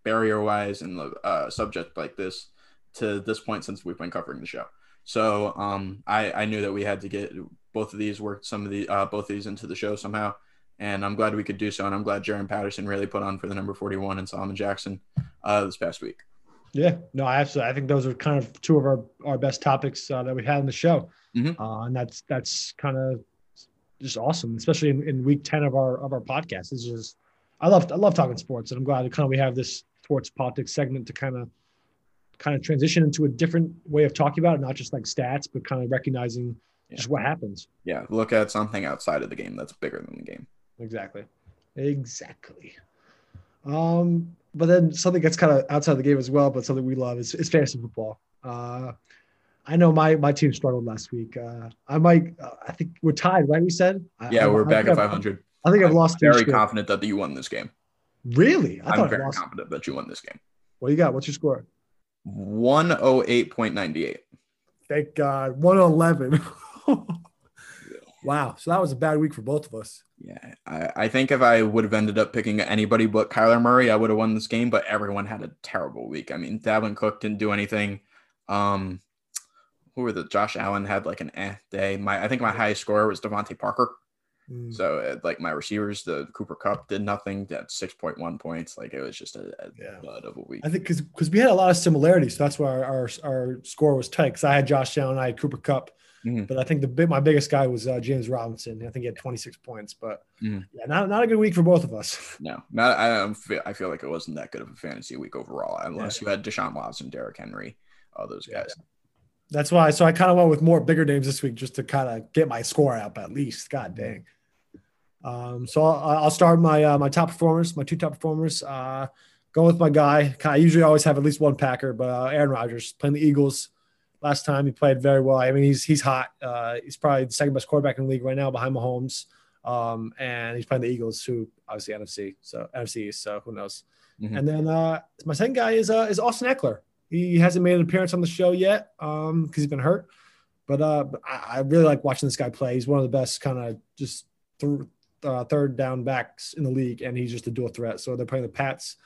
barrier wise and the uh, subject like this to this point since we've been covering the show. So um, I, I knew that we had to get both of these worked some of the uh, both of these into the show somehow, and I'm glad we could do so. And I'm glad Jaret Patterson really put on for the number 41 and Solomon Jackson uh, this past week. Yeah, no, I absolutely. I think those are kind of two of our, our best topics uh, that we had in the show, Mhm. uh, and that's that's kind of just awesome, especially in, in week ten of our of our podcast. It's just I love I love talking sports, and I'm glad that kind of we have this sports politics segment to kind of kind of transition into a different way of talking about it, not just like stats, but kind of recognizing just what happens. Yeah, look at something outside of the game that's bigger than the game. Exactly. Exactly. Um, but then something that's kind of outside the game as well, but something we love is, is fantasy football. Uh, I know my my team struggled last week. Uh, I might. Uh, I think we're tied, right? We said. Yeah, I- we're I back think at 500. I think I've I'm lost. Very confident that you won this game. Really? I I very confident that you won this game. What do you got? What's your score? 108.98. Thank God. One eleven. wow. So that was a bad week for both of us. Yeah, I, I think if I would have ended up picking anybody but Kyler Murray, I would have won this game. But everyone had a terrible week. I mean, Dalvin Cook didn't do anything. Um, who were the Josh Allen had like an eh day. My I think my highest score was DeVante Parker. Mm, So uh, like my receivers, the Cooper Kupp did nothing. At six point one points, like it was just a, a Yeah. bud of a week. I think because because we had a lot of similarities, so that's why our our, our score was tight. Because I had Josh Allen, I had Cooper Kupp, Mhm. but I think the big my biggest guy was uh, James Robinson. I think he had 26 points, but Mhm. yeah, not not a good week for both of us. No, not I feel I feel like it wasn't that good of a fantasy week overall, unless you had Deshaun Watson, Derrick Henry, all those Yeah. That's why. So I kind of went with more bigger names this week just to kind of get my score up at least. God dang. Um, so I'll, I'll start my uh, my top performers, my two top performers. Uh, going with my guy. I usually always have at least one Packer, but uh, Aaron Rodgers playing the Eagles. Last time he played very well. I mean, he's he's hot. Uh, he's probably the second best quarterback in the league right now, behind Mahomes. Um, and he's playing the Eagles, who obviously NFC, so NFC So who knows? Mhm. And then uh, my second guy is uh, is Austin Ekeler. He hasn't made an appearance on the show yet um, because he's been hurt. But, uh, I, I really like watching this guy play. He's one of the best kind of just th- uh, third down backs in the league, and he's just a dual threat. So they're playing the Pats.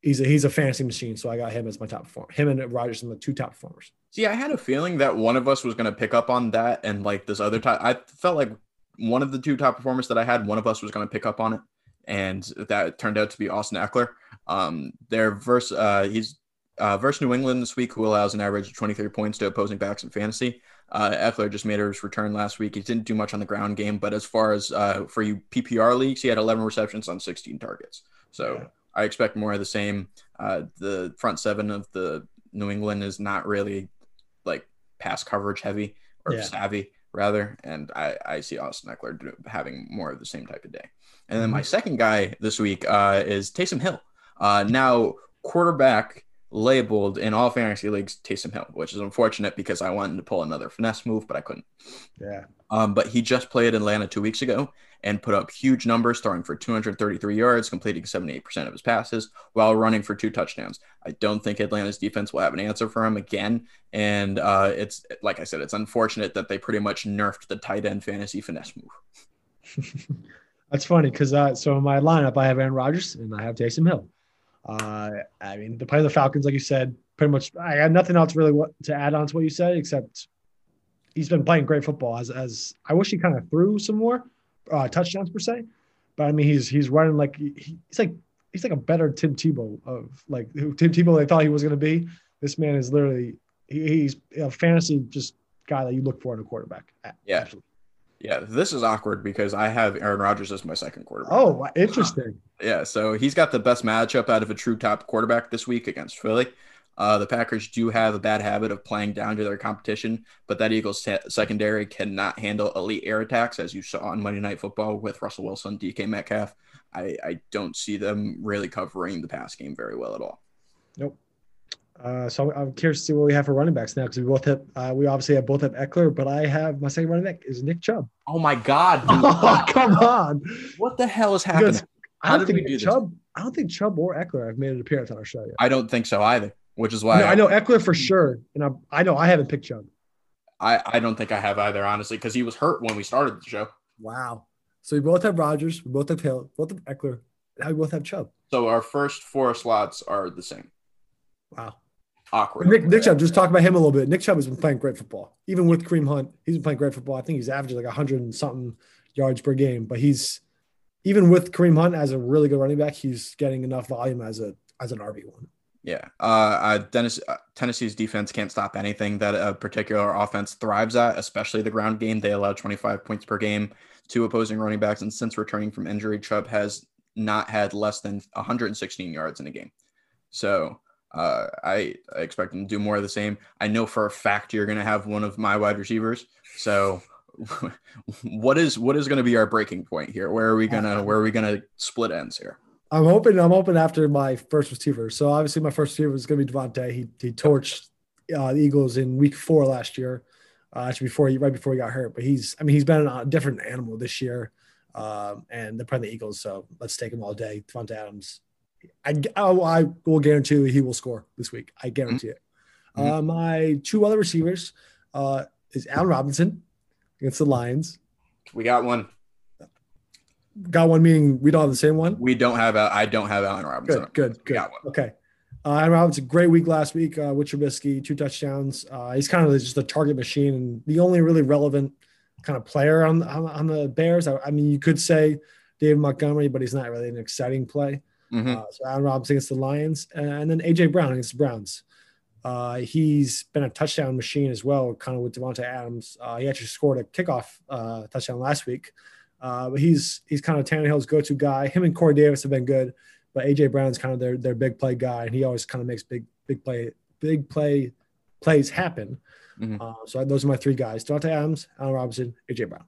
He's a he's a fantasy machine. So I got him as my top performer. Him and Rodgers are the two top performers. See, I had a feeling that one of us was going to pick up on that, and like this other top, I felt like one of the two top performers that I had, one of us was going to pick up on it, and that turned out to be Austin Ekeler. Um, their verse, uh, he's uh, versus New England this week, who allows an average of 23 points to opposing backs in fantasy. Uh, Ekeler just made his return last week. He didn't do much on the ground game, but as far as uh, for you PPR leagues, he had 11 receptions on 16 targets. So Yeah. I expect more of the same. Uh, the front seven of the New England is not really like pass coverage heavy or Yeah. savvy rather, and I, I see Austin Ekeler having more of the same type of day. And then my second guy this week uh, is Taysom Hill. Uh, now quarterback labeled in all fantasy leagues Taysom Hill, which is unfortunate because I wanted to pull another finesse move, but I couldn't. Yeah. Um, but he just played Atlanta two weeks ago and put up huge numbers, throwing for 233 yards, completing 78% of his passes while running for two touchdowns. I don't think Atlanta's defense will have an answer for him again. And uh, it's like I said, it's unfortunate that they pretty much nerfed the tight end fantasy finesse move. That's funny because uh, so in my lineup I have Aaron Rodgers and I have Taysom Hill. Uh, I mean, the play of the Falcons, like you said, pretty much. I had nothing else really to add on to what you said, except he's been playing great football. As as I wish he kind of threw some more uh, touchdowns per se, but I mean he's he's running like he, he's like he's like a better Tim Tebow of like who Tim Tebow they thought he was going to be. This man is literally he, he's a fantasy just guy that you look for in a quarterback. Yeah. Absolutely. Yeah, this is awkward because I have Aaron Rodgers as my second quarterback. Oh, interesting. Yeah, so he's got the best matchup out of a true top quarterback this week against Philly. Uh, the Packers do have a bad habit of playing down to their competition, but that Eagles se- secondary cannot handle elite air attacks, as you saw on Monday Night Football with Russell Wilson, DK Metcalf. I, I don't see them really covering the pass game very well at all. Nope. Uh, so I'm curious to see what we have for running backs now because we both have uh, we obviously have both have Ekeler, but I have my second running back is Nick Chubb. Oh my God! Oh, come on! what the hell is happening? Because I How don't did think we do this? Chubb. I don't think Chubb or Ekeler have made an appearance on our show yet. I don't think so either, which is why No, I know Ekeler for sure, and I, I know I haven't picked Chubb. I, I don't think I have either, honestly, because he was hurt when we started the show. Wow. So we both have Rodgers, we both have Hill, both have Ekeler, now we both have Chubb. So our first four slots are the same. Wow. Awkward. Nick, Nick Chubb, just talk about him a little bit. Nick Chubb has been playing great football. Even with Kareem Hunt, he's been playing great football. I think he's averaging like 100 and something yards per game. But he's even with Kareem Hunt as a really good running back, he's getting enough volume as a as an RB one. Yeah. Uh, uh, Dennis, uh, Tennessee's defense can't stop anything that a particular offense thrives at, especially the ground game. They allow 25 points per game to opposing running backs. And since returning from injury, Chubb has not had less than 116 yards in a game. So uh, I, I expect him to do more of the same. I know for a fact you're going to have one of my wide receivers. So what is what is going to be our breaking point here? Where are we gonna where are we gonna split ends here? I'm hoping I'm hoping after my first receiver. So obviously my first receiver is going to be Davante. He he torched uh, the Eagles in Week Four last year, uh, actually before he right before he got hurt. But he's I mean he's been a different animal this year, um, and they're playing the Eagles. So let's take him all day. Davante Adams. I, I, I will guarantee you he will score this week. I guarantee it. Mhm. Uh, my two other receivers uh, is Allen Robinson against the Lions. We got one. Got one meaning we don't have the same one. We don't have. A, I don't have Allen Robinson. Good, good, good. got one. Okay. Uh, Allen Robinson, great week last week uh, with Trubisky, two touchdowns. Uh, he's kind of just a target machine and the only really relevant kind of player on on, on the Bears. I, I mean, you could say David Montgomery, but he's not really an exciting play. Mhm. Uh, so Allen Robinson against the Lions, and then AJ Brown against the Browns. Uh, he's been a touchdown machine as well, kind of with Davante Adams. Uh, he actually scored a kickoff uh, touchdown last week, uh, but he's he's kind of Tannehill's go-to guy. Him and Corey Davis have been good, but AJ Brown's kind of their their big play guy, and he always kind of makes big big play big play plays happen. Mhm. Uh, so those are my three guys: Davante Adams, Allen Robinson, AJ Brown.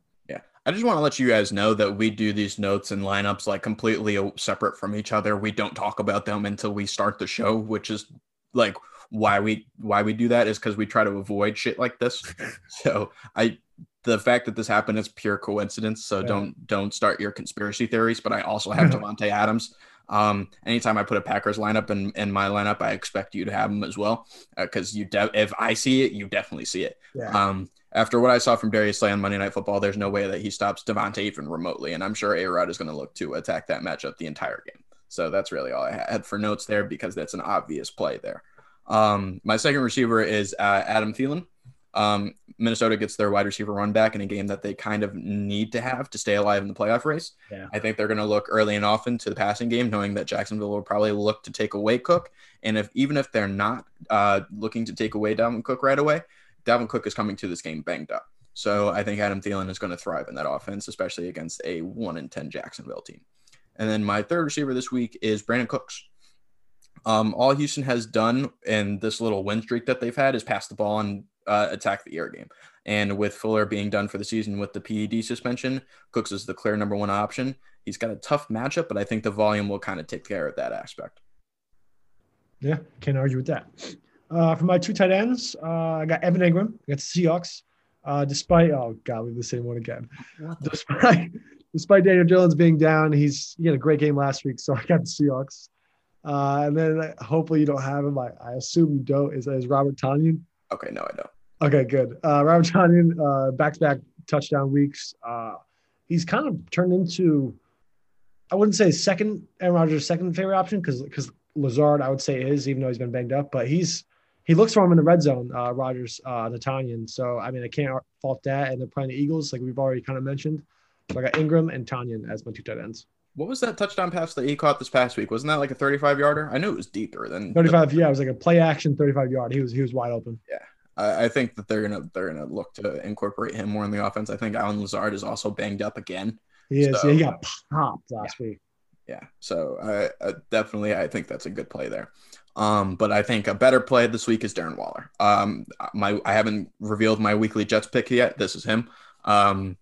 I just want to let you guys know that we do these notes and lineups like completely separate from each other. We don't talk about them until we start the show, which is like why we why we do that is because we try to avoid shit like this. so I the fact that this happened is pure coincidence. So Yeah. don't don't start your conspiracy theories. But I also have Davante Adams. Um, anytime I put a Packers lineup in, in my lineup, I expect you to have them as well because you de- if I see it, you definitely see it. Yeah. Um, after what I saw from Darius Slay on Monday Night Football, there's no way that he stops Davante even remotely, and I'm sure A Rod is going to look to attack that matchup the entire game. So that's really all I had for notes there because that's an obvious play there. Um, my second receiver is uh, Adam Thielen. Um, Minnesota gets their wide receiver run back in a game that they kind of need to have to stay alive in the playoff race. Yeah. I think they're going to look early and often to the passing game, knowing that Jacksonville will probably look to take away Cook. And if even if they're not uh, looking to take away Dalvin Cook right away, Dalvin Cook is coming to this game banged up. So I think Adam Thielen is going to thrive in that offense, especially against a one in ten Jacksonville team. And then my third receiver this week is Brandin Cooks. Um, all Houston has done in this little win streak that they've had is pass the ball and uh, attack the air game. And with Fuller being done for the season with the PED suspension, Cooks is the clear number one option. He's got a tough matchup, but I think the volume will kind of take care of that aspect. Yeah, can't argue with that. Uh, for my two tight ends, uh, I got Evan Engram against the Seahawks. Uh, despite oh god, we have the same one again. Despite despite Daniel Jones being down, he's he had a great game last week, so I got the Seahawks. Uh, and then uh, hopefully you don't have him. I, I assume you don't. Is is Robert Tonyan? Okay, no, I don't. Okay, good. Uh, Robert Tonyan, uh, back-to-back touchdown weeks. Uh, he's kind of turned into, I wouldn't say second Aaron Rodgers' second favorite option because because Lazard I would say is even though he's been banged up, but he's he looks for him in the red zone. Uh, Rodgers, uh, the Tonyan. So I mean I can't fault that. And they're playing the Eagles like we've already kind of mentioned. So I got Engram and Tonyan as my two tight ends. What was that touchdown pass that he caught this past week? Wasn't that like a 35 yarder? I knew it was deeper than 35, yeah, it was like a play action, 35 yard. He was he was wide open. I, I think that they're gonna they're gonna look to incorporate him more in the offense. I think Allen Lazard is also banged up again. He is. So- yeah, he got popped last week. Yeah, so I, I definitely I think that's a good play there. Um, but I think a better play this week is Darren Waller. Um, my I haven't revealed my weekly Jets pick yet. This is him. Um,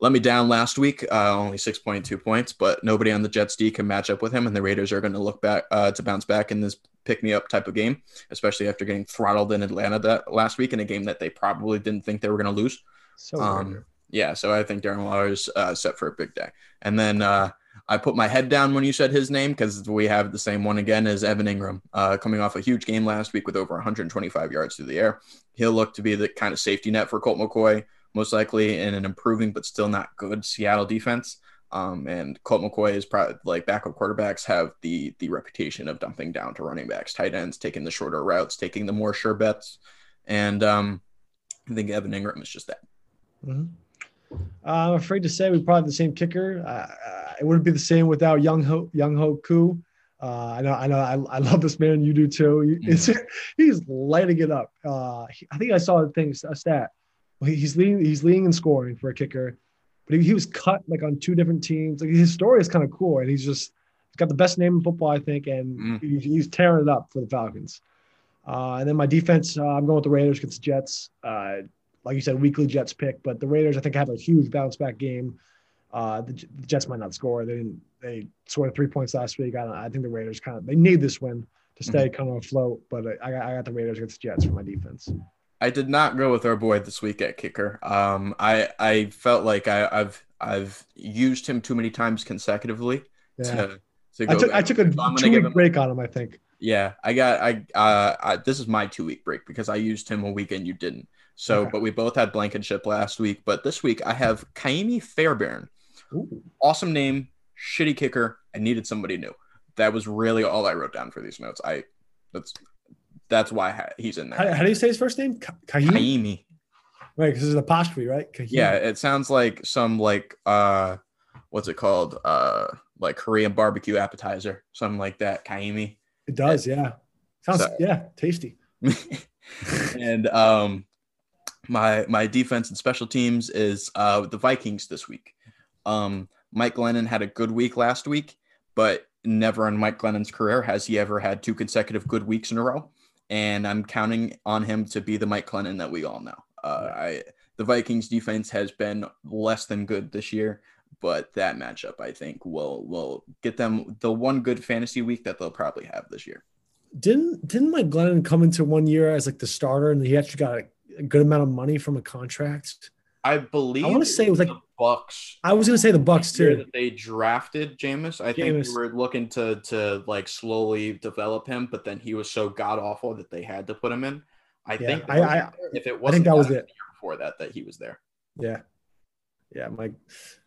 let me down last week, uh, only six point two points, but nobody on the Jets D can match up with him, and the Raiders are going to look back uh, to bounce back in this pick me up type of game, especially after getting throttled in Atlanta that last week in a game that they probably didn't think they were going to lose. So Um, yeah, so I think Darren Waller is uh, set for a big day. And then uh, I put my head down when you said his name because we have the same one again as Evan Engram, uh, coming off a huge game last week with over 125 yards through the air. He'll look to be the kind of safety net for Colt McCoy. most likely in an improving but still not good Seattle defense. Um, and Colt McCoy is probably like backup quarterbacks have the the reputation of dumping down to running backs, tight ends, taking the shorter routes, taking the more sure bets. And um, I think Evan Engram is just that. Mhm. Uh, I'm afraid to say we probably have the same kicker. Uh, uh, it wouldn't be the same without Younghoe Younghoe Koo. Uh, I know, I know, I, I love this man. You do too. He- It's, he's lighting it up. Uh, he- I think I saw a thing, a stat. He's leading, he's leading in scoring for a kicker, but he, he was cut like on two different teams. Like his story is kind of cool, and he's just he's got the best name in football, I think, and Mm. he's, he's tearing it up for the Falcons. Uh, and then my defense, uh, I'm going with the Raiders against the Jets. Like you said, weekly Jets pick, but the Raiders I think have a huge bounce back game. Uh, the, the Jets might not score. They didn't. They scored three points last week. I, I think the Raiders kind of they need this win to stay kind of afloat. But I, I got, the Raiders against the Jets for my defense. I did not go with our boy this week at kicker. Um, I I felt like I, I've I've used him too many times consecutively Yeah, to, to I took I took a So two week break on him. I think. Yeah, I got I uh I, this is my two week break because I used him a week and you didn't. So, Okay. but we both had Blankenship last week. But this week I have Kaimi Fairbairn. Ooh. Awesome name, shitty kicker. I needed somebody new. That was really all I wrote down for these notes. I that's that's why he's in there. how do you say his first name? Ka- Kahim. Kaimi. Right, because there's an apostrophe, right? Yeah, it sounds like some like uh what's it called? Uh like Korean barbecue appetizer, something like that. Kaimi. it does. Yeah, sounds So- yeah tasty. and um my my defense and special teams is uh the Vikings this week. Um Mike Glennon had a good week last week, but never in Mike Glennon's career has he ever had two consecutive good weeks in a row. And I'm counting on him to be the Mike Glennon that we all know. Uh, I the Vikings defense has been less than good this year, but that matchup I think will will get them the one good fantasy week that they'll probably have this year. Didn't didn't Mike Glennon come into one year as like the starter, and he actually got a, a good amount of money from a contract? I believe I wanna say it was like- the Bucs I was gonna say the Bucs too. that they drafted Jameis. I think Jameis. they were looking to to like slowly develop him, but then he was so god awful that they had to put him in. I Yeah, think I- I- if it wasn't I think that was it. year before that that he was there. Yeah, yeah, Mike.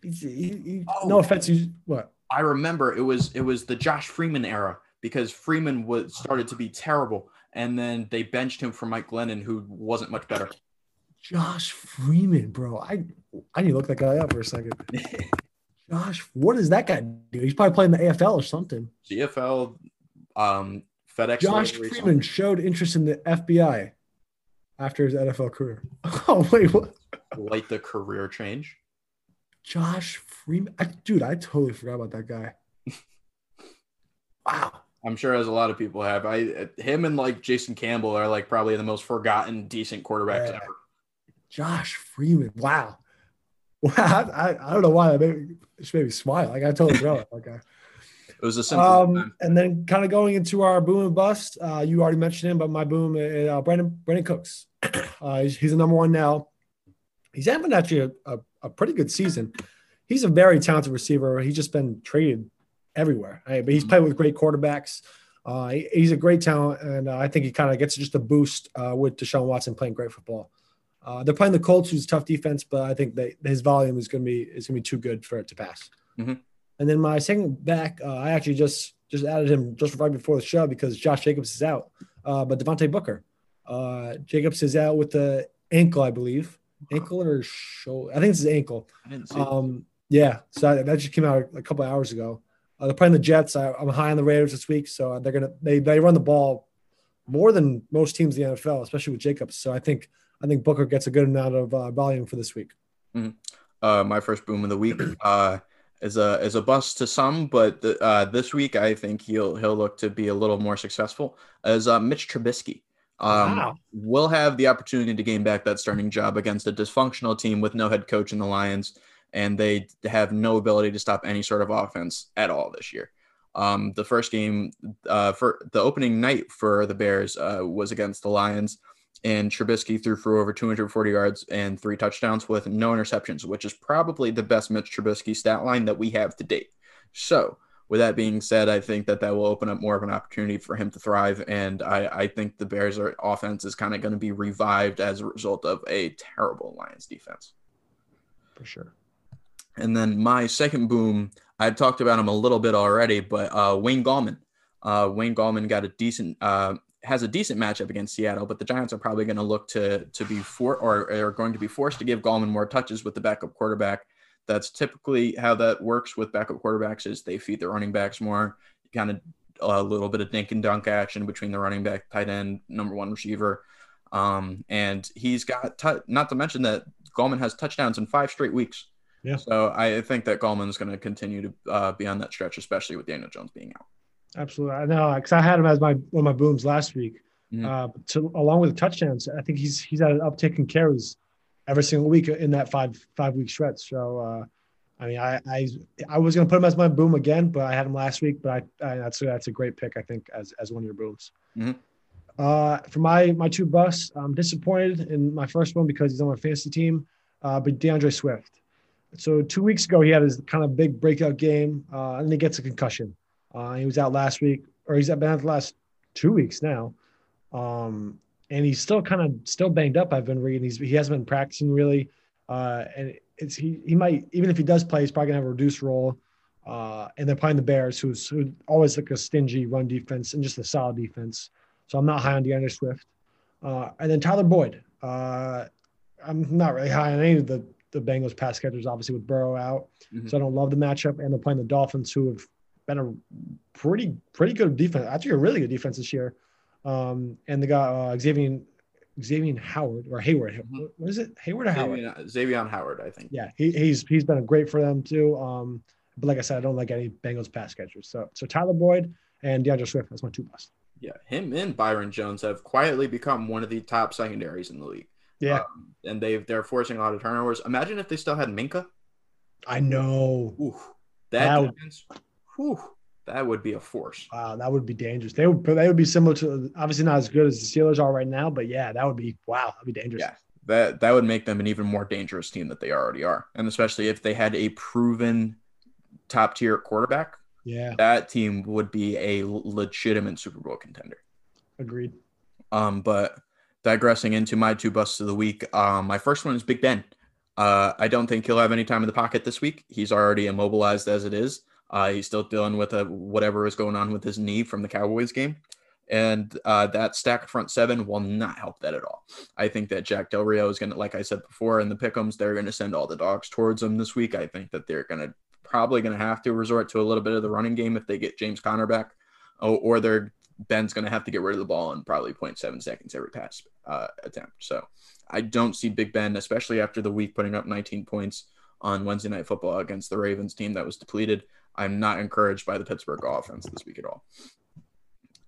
Oh. No offense, you what? I remember it was it was the Josh Freeman era because Freeman was started to be terrible, and then they benched him for Mike Glennon, who wasn't much better. Josh Freeman, bro. I I need to look that guy up for a second. Josh, what does that guy do? He's probably playing the AFL or something. CFL, um, FedEx. Josh Freeman showed interest in the FBI after his NFL career. Oh wait, what? like the career change. Josh Freeman, I, dude, I totally forgot about that guy. Wow. I'm sure as a lot of people have. I him and like Jason Campbell are like probably the most forgotten decent quarterbacks Yeah. ever. Josh Freeman. Wow. Wow. I, I don't know why that made, it should made me smile. Like I totally about that guy. It was a simple. Um, and then kind of going into our boom and bust, uh, you already mentioned him, but my boom, uh, uh, Brandin Brandin Cooks. Uh, he's, he's the number one now. He's having actually a, a, a pretty good season. He's a very talented receiver. He's just been traded everywhere. Right? But he's played with great quarterbacks. Uh, he- he's a great talent, and uh, I think he kind of gets just a boost uh, with Deshaun Watson playing great football. Uh, they're playing the Colts, who's a tough defense, but I think that his volume is going to be is going to be too good for it to pass. Mhm. And then my second back, uh, I actually just just added him just right before the show because Josh Jacobs is out, uh, but Devontae Booker, uh, Jacobs is out with the ankle, I believe, ankle or shoulder. I think it's his ankle. I didn't see. Um, yeah, so that- that just came out a couple hours ago. Uh, they're playing the Jets. I, I'm high on the Raiders this week, so they're gonna they they run the ball more than most teams in the NFL, especially with Jacobs. So I think I think Booker gets a good amount of uh, volume for this week. uh, my first boom of the week uh, is a is a bust to some, but the, uh, this week I think he'll he'll look to be a little more successful. As uh, Mitch Trubisky um, Wow. will have the opportunity to gain back that starting job against a dysfunctional team with no head coach in the Lions, and they have no ability to stop any sort of offense at all this year. Um, the first game uh, for the opening night for the Bears uh, was against the Lions and Trubisky threw for over 240 yards and three touchdowns with no interceptions, which is probably the best Mitch Trubisky stat line that we have to date. So, with that being said, I think that that will open up more of an opportunity for him to thrive, and I, I think the Bears' are, offense is kind of going to be revived as a result of a terrible Lions defense. for sure. And then my second boom, I talked about him a little bit already, but uh, Wayne Gallman. Uh, Wayne Gallman got a decent, uh, has a decent matchup against Seattle, but the Giants are probably going to look to to be for or are going to be forced to give Gallman more touches with the backup quarterback. That's typically how that works with backup quarterbacks is they feed the running backs more, kind of a little bit of dink and dunk action between the running back, tight end, number one receiver. Um, and he's got, t- not to mention that Gallman has touchdowns in five straight weeks. Yeah. So I think that Gallman is going to continue to uh, be on that stretch, especially with Daniel Jones being out. Absolutely, I know because I had him as my one of my booms last week. Mhm. Uh, to, along with the touchdowns, I think he's he's had an uptick in carries every single week in that five five week stretch. So, uh, I mean, I I, I was going to put him as my boom again, but I had him last week. But I, I that's that's a great pick, I think, as as one of your booms. Mhm. Uh, for my my two busts, I'm disappointed in my first one because he's on my fantasy team, uh, but D'Andre Swift. So two weeks ago, he had his kind of big breakout game, uh, and he gets a concussion. Uh, he was out last week, or he's been out the last two weeks now, um, and he's still kind of still banged up. I've been reading. He's he hasn't been practicing really, uh, and it's he he might even if he does play, he's probably gonna have a reduced role. Uh, and they're playing the Bears, who's who always like a stingy run defense and just a solid defense. So I'm not high on D'Andre Swift. Uh, and then Tyler Boyd. Uh, I'm not really high on any of the the Bengals pass catchers, obviously with Burrow out. Mhm. So I don't love the matchup. And they're playing the Dolphins, who have been a pretty pretty good defense. Actually, a really good defense this year. Um, and they got uh, Xavier Xavier Howard or Hayward. Mhm. What is it? Hayward or Howard? Xavier, Xavier Howard, I think. Yeah, he, he's he's been a great for them too. Um, but like I said, I don't like any Bengals pass catchers. So so Tyler Boyd and D'Andre Swift. That's my two busts. Yeah, him and Byron Jones have quietly become one of the top secondaries in the league. Yeah, Um, and they've they're forcing a lot of turnovers. Imagine if they still had Minkah. I know. Ooh, That that would- defense, whew, that would be a force. Wow, that would be dangerous. They would they would be similar to obviously not as good as the Steelers are right now, but yeah, that would be wow, that'd be dangerous. Yeah. That that would make them an even more dangerous team that they already are. And especially if they had a proven top tier quarterback, Yeah, that team would be a legitimate Super Bowl contender. agreed. Um, but digressing into my two busts of the week, um, my first one is Big Ben. Uh, I don't think he'll have any time in the pocket this week. He's already immobilized as it is. Uh, he's still dealing with a, whatever is going on with his knee from the Cowboys game. And uh, that stacked front seven will not help that at all. I think that Jack Del Rio is going to, like I said before in the pickums, they're going to send all the dogs towards him this week. I think that they're going to probably going to have to resort to a little bit of the running game if they get James Conner back, or, or they're Ben's going to have to get rid of the ball in probably 0.7 seconds every pass uh, attempt. So I don't see Big Ben, especially after the week putting up 19 points on Wednesday Night Football against the Ravens team that was depleted. I'm not encouraged by the Pittsburgh offense this week at all.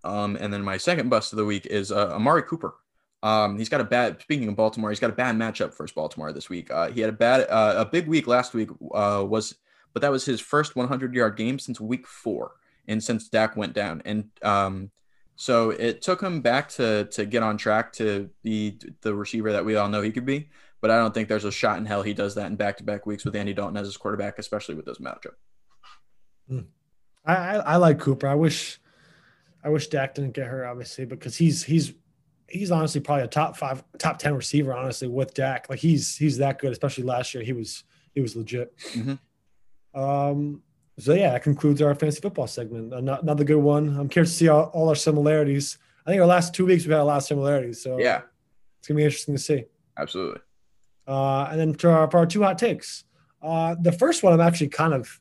Um, and then my second bust of the week is uh, Amari Cooper. Um, he's got a bad. Speaking of Baltimore, he's got a bad matchup versus Baltimore this week. Uh, he had a bad, uh, a big week last week. Uh, was, but that was his first 100 yard game since week four, and since Dak went down. And um, so it took him back to to get on track to be the receiver that we all know he could be. But I don't think there's a shot in hell he does that in back to back weeks with Andy Dalton as his quarterback, especially with this matchup. I, I I like Cooper. I wish I wish Dak didn't get hurt, obviously, because he's he's he's honestly probably a top five, top ten receiver, honestly, with Dak. Like he's he's that good, especially last year. He was he was legit. Mhm. Um. So yeah, that concludes our fantasy football segment. Ano- Another good one. I'm curious to see all, all our similarities. I think our last two weeks we've had a lot of similarities. So Yeah, it's gonna be interesting to see. absolutely. Uh, and then to our, for our two hot takes. Uh, the first one, I'm actually kind of,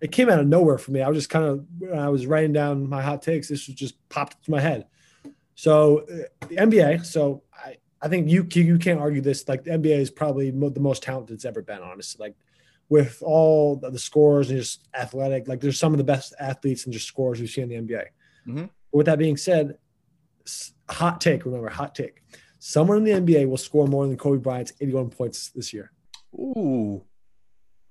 it came out of nowhere for me. I was just kind of, when I was writing down my hot takes, this was just popped into my head. So uh, the NBA, so I, I think you you can't argue this. Like the NBA is probably mo- the most talented it's ever been, honestly. Like with all the scores and just athletic, like there's some of the best athletes and just scores we see in the NBA. Mhm. With that being said, hot take. Remember, hot take. Someone in the NBA will score more than Kobe Bryant's 81 points this year. Ooh,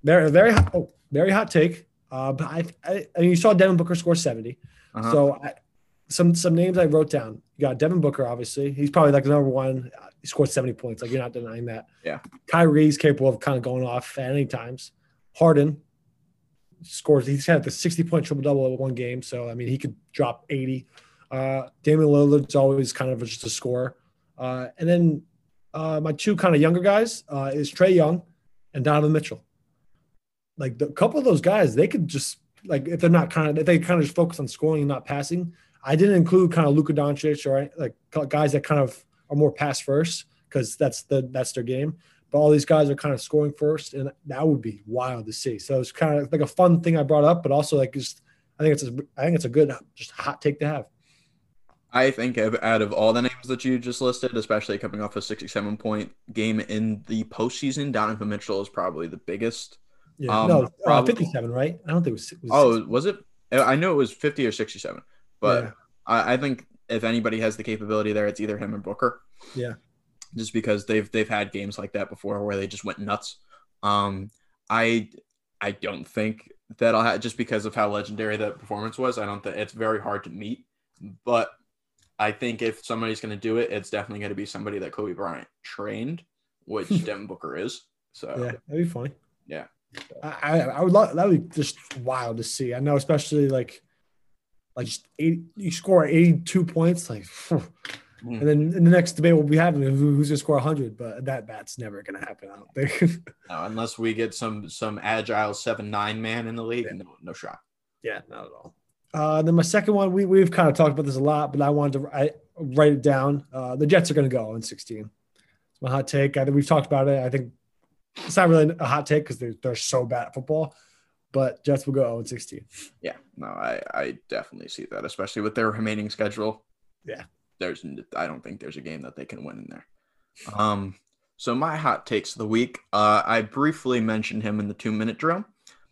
Very, very, hot, oh, very hot take. Uh, but I, I, I mean, you saw Devin Booker score 70. uh-huh. So I, some some names I wrote down. You got Devin Booker, obviously. He's probably like the number one. He scored 70 points. Like you're not denying that. Yeah. Kyrie's capable of kind of going off at any times. Harden scores. He's had the 60 point triple double in one game. So I mean, he could drop 80. Uh, Damian Lillard's always kind of just a scorer. Uh, and then uh, my two kind of younger guys uh, is Trae Young and Donovan Mitchell. Like the, a couple of those guys, they could just like if they're not kind of if they kind of just focus on scoring and not passing. I didn't include kind of Luka Doncic or like guys that kind of are more pass first because that's the that's their game. But all these guys are kind of scoring first, and that would be wild to see. So it's kind of like a fun thing I brought up, but also like just I think it's a, I think it's a good just hot take to have. I think out of all the names that you just listed, especially coming off a 67 point game in the postseason, Donovan Mitchell is probably the biggest. Yeah, Um, no, uh, 57, right? I don't think it was. it was Oh, was it? I know it was 50 or 67, but Yeah. I, I think if anybody has the capability there, it's either him or Booker. Yeah. Just because they've they've had games like that before where they just went nuts. Um, I I don't think that I'll have just because of how legendary that performance was. I don't think it's very hard to meet, but I think if somebody's going to do it, it's definitely going to be somebody that Kobe Bryant trained, which Devin Booker is. So yeah, that'd be funny. Yeah. I, I, I would love that would be just wild to see. I know, especially like, like just eight, you score 82 points, like, Hmm. and then in the next debate we'll be having who's gonna score 100, but that that's never gonna happen. I don't think. no, unless we get some some agile seven nine man in the league, no no shot. yeah, not at all. Uh, then my second one, we we've kind of talked about this a lot, but I wanted to I, write it down. Uh, the Jets are gonna go in 16. It's my hot take. I think we've talked about it. I think it's not really a hot take because they're, they're so bad at football, but Jets will go 0 16. Yeah, no, I I definitely see that, especially with their remaining schedule. Yeah. there's I don't think there's a game that they can win in there. Um, so my hot takes of the week. Uh, I briefly mentioned him in the two minute drill.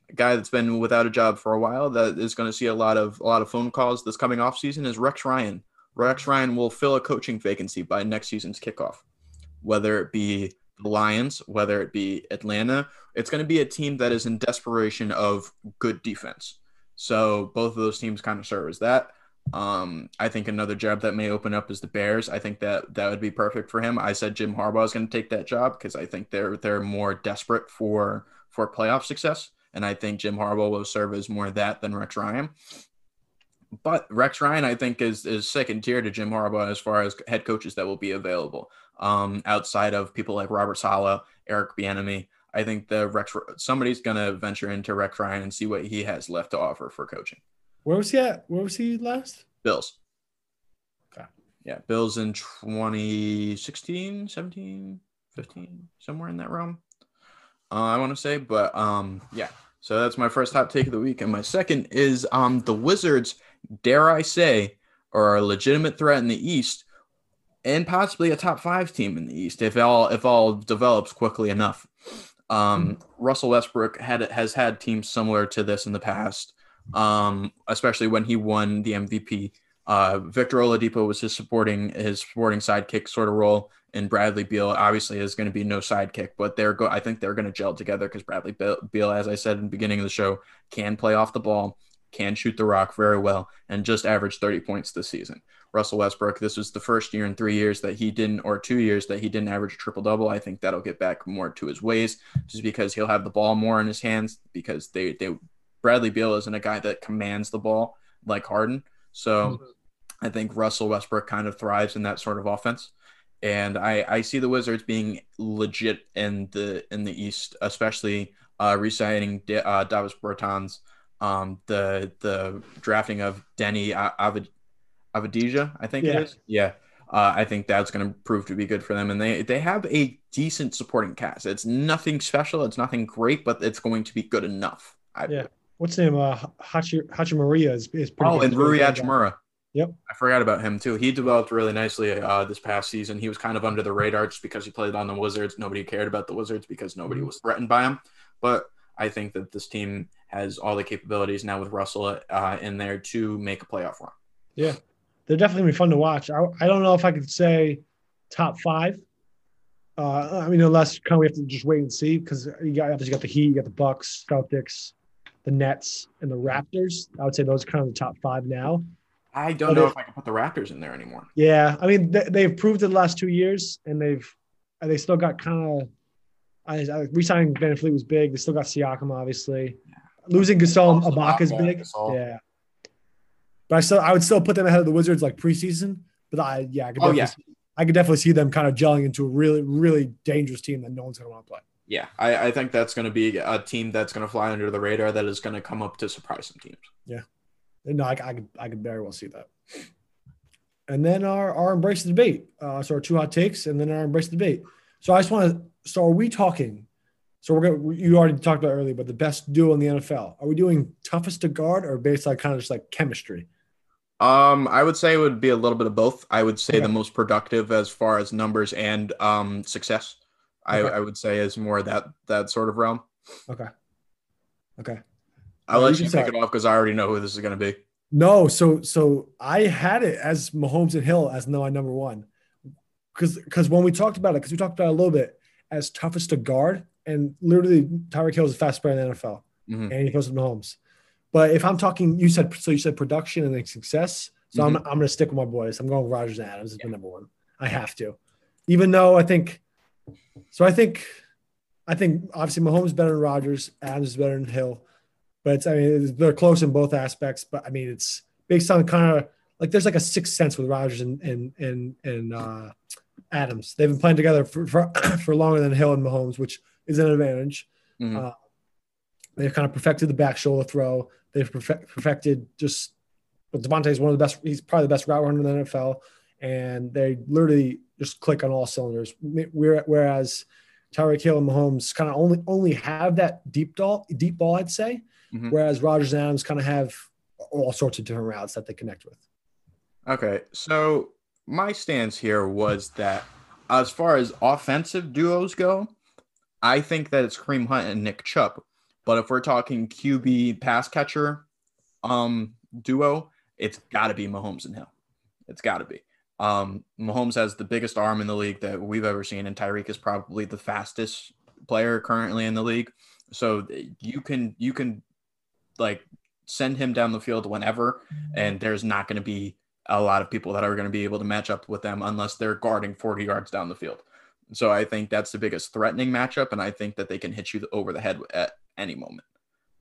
A guy that's been without a job for a while that is going to see a lot of a lot of phone calls this coming off season is Rex Ryan. Rex Ryan will fill a coaching vacancy by next season's kickoff, whether it be the Lions, whether it be Atlanta. It's going to be a team that is in desperation of good defense. So both of those teams kind of serve as that. Um, I think another job that may open up is the Bears. I think that that would be perfect for him. I said Jim Harbaugh is going to take that job because I think they're they're more desperate for for playoff success, and I think Jim Harbaugh will serve as more that than Rex Ryan. But Rex Ryan, I think, is is second tier to Jim Harbaugh as far as head coaches that will be available. Um, outside of people like Robert Saleh, Eric Bieniemy, I think the Rex somebody's going to venture into Rex Ryan and see what he has left to offer for coaching. Where was he at? Where was he last? Bills. Okay. Yeah, Bills in 2016, 17, 15, somewhere in that realm. Uh, I want to say, but um, yeah. So that's my first hot take of the week, and my second is um, the Wizards. Dare I say, are a legitimate threat in the East, and possibly a top five team in the East if all if all develops quickly enough. Um, Russell Westbrook had has had teams similar to this in the past um, especially when he won the MVP. Uh, Victor Oladipo was his supporting his supporting sidekick sort of role, and Bradley Beal obviously is going to be no sidekick, but they're go. I think they're going to gel together because Bradley Beal, Beal, as I said in the beginning of the show, can play off the ball, can shoot the rock very well, and just averaged 30 points this season. Russell Westbrook, this was the first year in three years that he didn't, or two years that he didn't average a triple double. I think that'll get back more to his ways, just because he'll have the ball more in his hands because they they Bradley Beal isn't a guy that commands the ball like Harden. So I think Russell Westbrook kind of thrives in that sort of offense. And I, I see the Wizards being legit in the in the East, especially uh, re-signing D- uh, Davis Bertans, um, the the drafting of Deni A- Avad- Avadija, I think Yeah. it is. Yeah, uh, I think that's going to prove to be good for them. And they they have a decent supporting cast. It's nothing special. It's nothing great, but it's going to be good enough. I Yeah. What's his name? Uh, Hachi Hachi Maria is, is pretty. Oh, and Rui Hachimura. Yep. I forgot about him too. He developed really nicely uh, this past season. He was kind of under the radar just because he played on the Wizards. Nobody cared about the Wizards because nobody was threatened by him. But I think that this team has all the capabilities now with Russell uh, in there to make a playoff run. They're definitely gonna be fun to watch. I, I don't know if I could say top five. Uh, I mean, unless kind of we have to just wait and see because you got obviously you got the Heat, you got the Bucks, Celtics, the Nets, and the Raptors. I would say those are kind of the top five now. I don't But know if- I can put the Raptors in there anymore. Yeah, I mean they, they've proved it the last two years, and they've they still got kind of. I, I re-signing VanVleet was big. They still got Siakam, obviously. Losing Gasol and Ibaka is big. Gasol. Yeah, but I still I would still put them ahead of the Wizards like preseason. But I yeah, I could Oh, definitely yeah. see, I could definitely see them kind of gelling into a really really dangerous team that no one's gonna want to play. Yeah, I, I think that's going to be a team that's going to fly under the radar that is going to come up to surprise some teams. Yeah. No, I, I could I could very well see that. And then our our embrace the debate. Uh, so our two hot takes, and then our embrace the debate. So I just want to. So are we talking? So we're gonna. You already talked about earlier, but the best duo in the NFL. Are we doing toughest to guard or based on kind of just like chemistry? Um, I would say it would be a little bit of both. I would say Okay. the most productive as far as numbers and um success. I, Okay. I would say is more that that sort of realm. Okay. Okay. I'll Yeah, let you you can it off because I already know who this is going to be. No, so so I had it as Mahomes and Hill as my number one, because because when we talked about it, because we talked about it a little bit as toughest to guard, and literally Tyreek Hill is the fastest player in the NFL, Mhm. and he goes to Mahomes. But if I'm talking, you said so. You said production and then success. So I'm I'm going to stick with my boys. I'm going with Rodgers and Adams as my number one. I have to, even though I think. So I think, I think obviously Mahomes is better than Rodgers. Adams is better than Hill, but it's, I mean they're close in both aspects. But I mean it's based on kind of like there's like a sixth sense with Rodgers and and and and uh, Adams. They've been playing together for, for for longer than Hill and Mahomes, which is an advantage. Mhm. Uh, they've kind of perfected the back shoulder throw. They've perfect, perfected just. But Davante is one of the best. He's probably the best route runner in the NFL, and they literally just click on all cylinders. Where- Whereas Tyreek Hill and Mahomes kind of only only have that deep ball, deep ball, I'd say. Mhm. Whereas Rodgers and Adams kind of have all sorts of different routes that they connect with. Okay, so my stance here was that as far as offensive duos go, I think that it's Kareem Hunt and Nick Chubb. But if we're talking QB pass catcher um duo, it's got to be Mahomes and Hill. It's got to be. Um, Mahomes has the biggest arm in the league that we've ever seen, and Tyreek is probably the fastest player currently in the league. So you can you can like send him down the field whenever, and there's not going to be a lot of people that are going to be able to match up with them unless they're guarding 40 yards down the field. So I think that's the biggest threatening matchup, and I think that they can hit you over the head at any moment.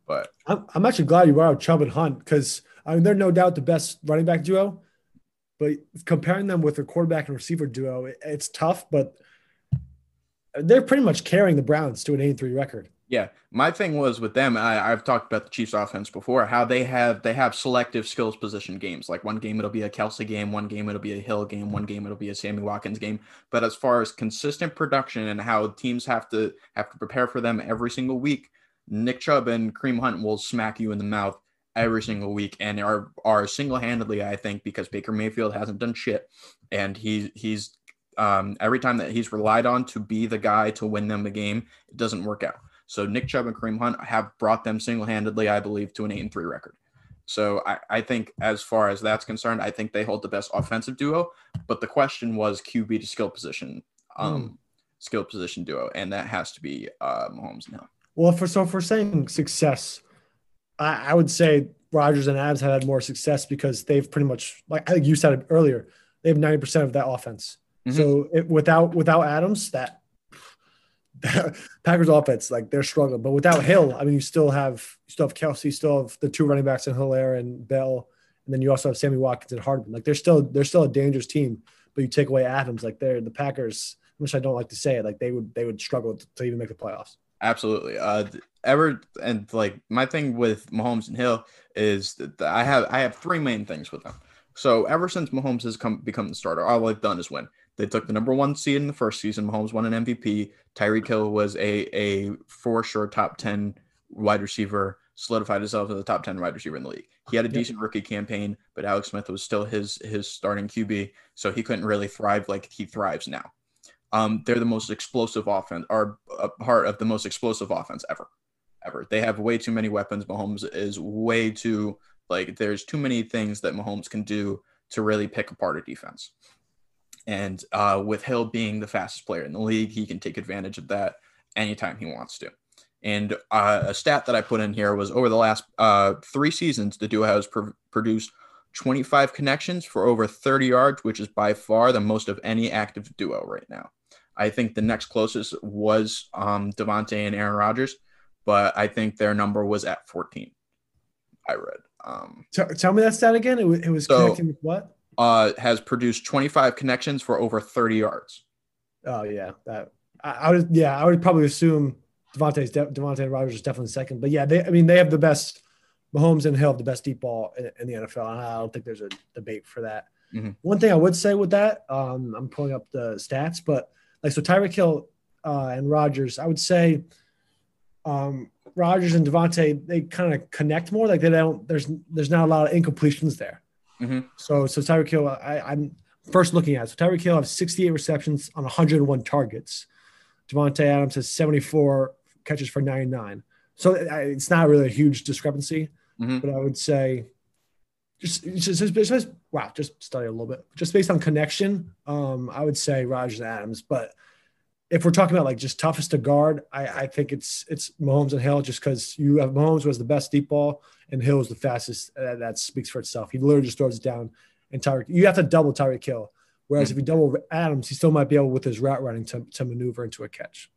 But I'm, I'm actually glad you brought up Chubb and Hunt because I mean they're no doubt the best running back duo, but comparing them with a quarterback and receiver duo, it- it's tough. But they're pretty much carrying the Browns to an 8-3 record. yeah, my thing was with them. I, I've talked about the Chiefs' offense before. How they have they have selective skills position games. Like one game it'll be a Kelce game, one game it'll be a Hill game, one game it'll be a Sammy Watkins game. But as far as consistent production and how teams have to have to prepare for them every single week, Nick Chubb and Kareem Hunt will smack you in the mouth every single week and are are single-handedly I think because Baker Mayfield hasn't done shit. And he he's um, every time that he's relied on to be the guy to win them the game it doesn't work out. So Nick Chubb and Kareem Hunt have brought them single-handedly I believe to an 8 and 3 record. So I, I think as far as that's concerned I think they hold the best offensive duo. But the question was QB to skill position um skill position duo. And that has to be uh Mahomes now Well, for so we're saying success, I, I would say Rodgers and Adams have had more success because they've pretty much, like I think you said it earlier, they have 90% of that offense. Mhm. So it, without without Adams, that Packers offense, like they're struggling. But without Hill, I mean, you still have you still have Kelce, you still have the two running backs in Helaire and Bell, and then you also have Sammy Watkins and Hardman. Like they're still they're still a dangerous team. But you take away Adams, like they're the Packers, which I don't like to say it, like they would they would struggle to, to even make the playoffs. Absolutely. Uh, ever and like my thing with Mahomes and Hill is that I have I have three main things with them. So ever since Mahomes has come become the starter, all they've done is win. They took the number one seed in the first season. Mahomes won an MVP. Tyreek Hill was a a for sure top ten wide receiver, solidified himself as a top ten wide receiver in the league. He had a Yep. decent rookie campaign, but Alex Smith was still his his starting QB, so he couldn't really thrive like he thrives now. Um, they're the most explosive offense, are a part of the most explosive offense ever, ever. They have way too many weapons. Mahomes is way too like. There's too many things that Mahomes can do to really pick apart a defense. And uh, with Hill being the fastest player in the league, he can take advantage of that anytime he wants to. And uh, a stat that I put in here was over the last uh, three seasons, the duo has pr- produced 25 connections for over 30 yards, which is by far the most of any active duo right now. I think the next closest was um, Davante and Aaron Rodgers, but I think their number was at 14. I read. Um, T- tell me that stat again. It was, it was So- connecting with what? uh, has produced 25 connections for over 30 yards. Oh yeah, that I, I would, yeah, I would probably assume Davante's de- Davante and Rodgers is definitely second. But yeah, they, I mean, they have the best. Mahomes and Hill have the best deep ball in, in the NFL, and I don't think there's a debate for that. Mhm. One thing I would say with that, um, I'm pulling up the stats, but like so, Tyreek Hill uh, and Rodgers, I would say, um, Rodgers and Davante, they kind of connect more. Like they don't. There's there's not a lot of incompletions there. Mhm. So so Tyreek Hill, I, I'm first looking at. it. So Tyreek Hill has 68 receptions on 101 targets. Davante Adams has 74 catches for 99. So it's not really a huge discrepancy, Mhm. but I would say just, just, just wow, just study a little bit. Just based on connection, um, I would say Rodgers and Adams. But if we're talking about like just toughest to guard, I, I think it's it's Mahomes and Hill just because you have Mahomes was the best deep ball and Hill was the fastest. Uh, that speaks for itself. He literally just throws it down and Tyreek. You have to double Tyreek Hill. Whereas if you double Adams, he still might be able with his route running to, to maneuver into a catch.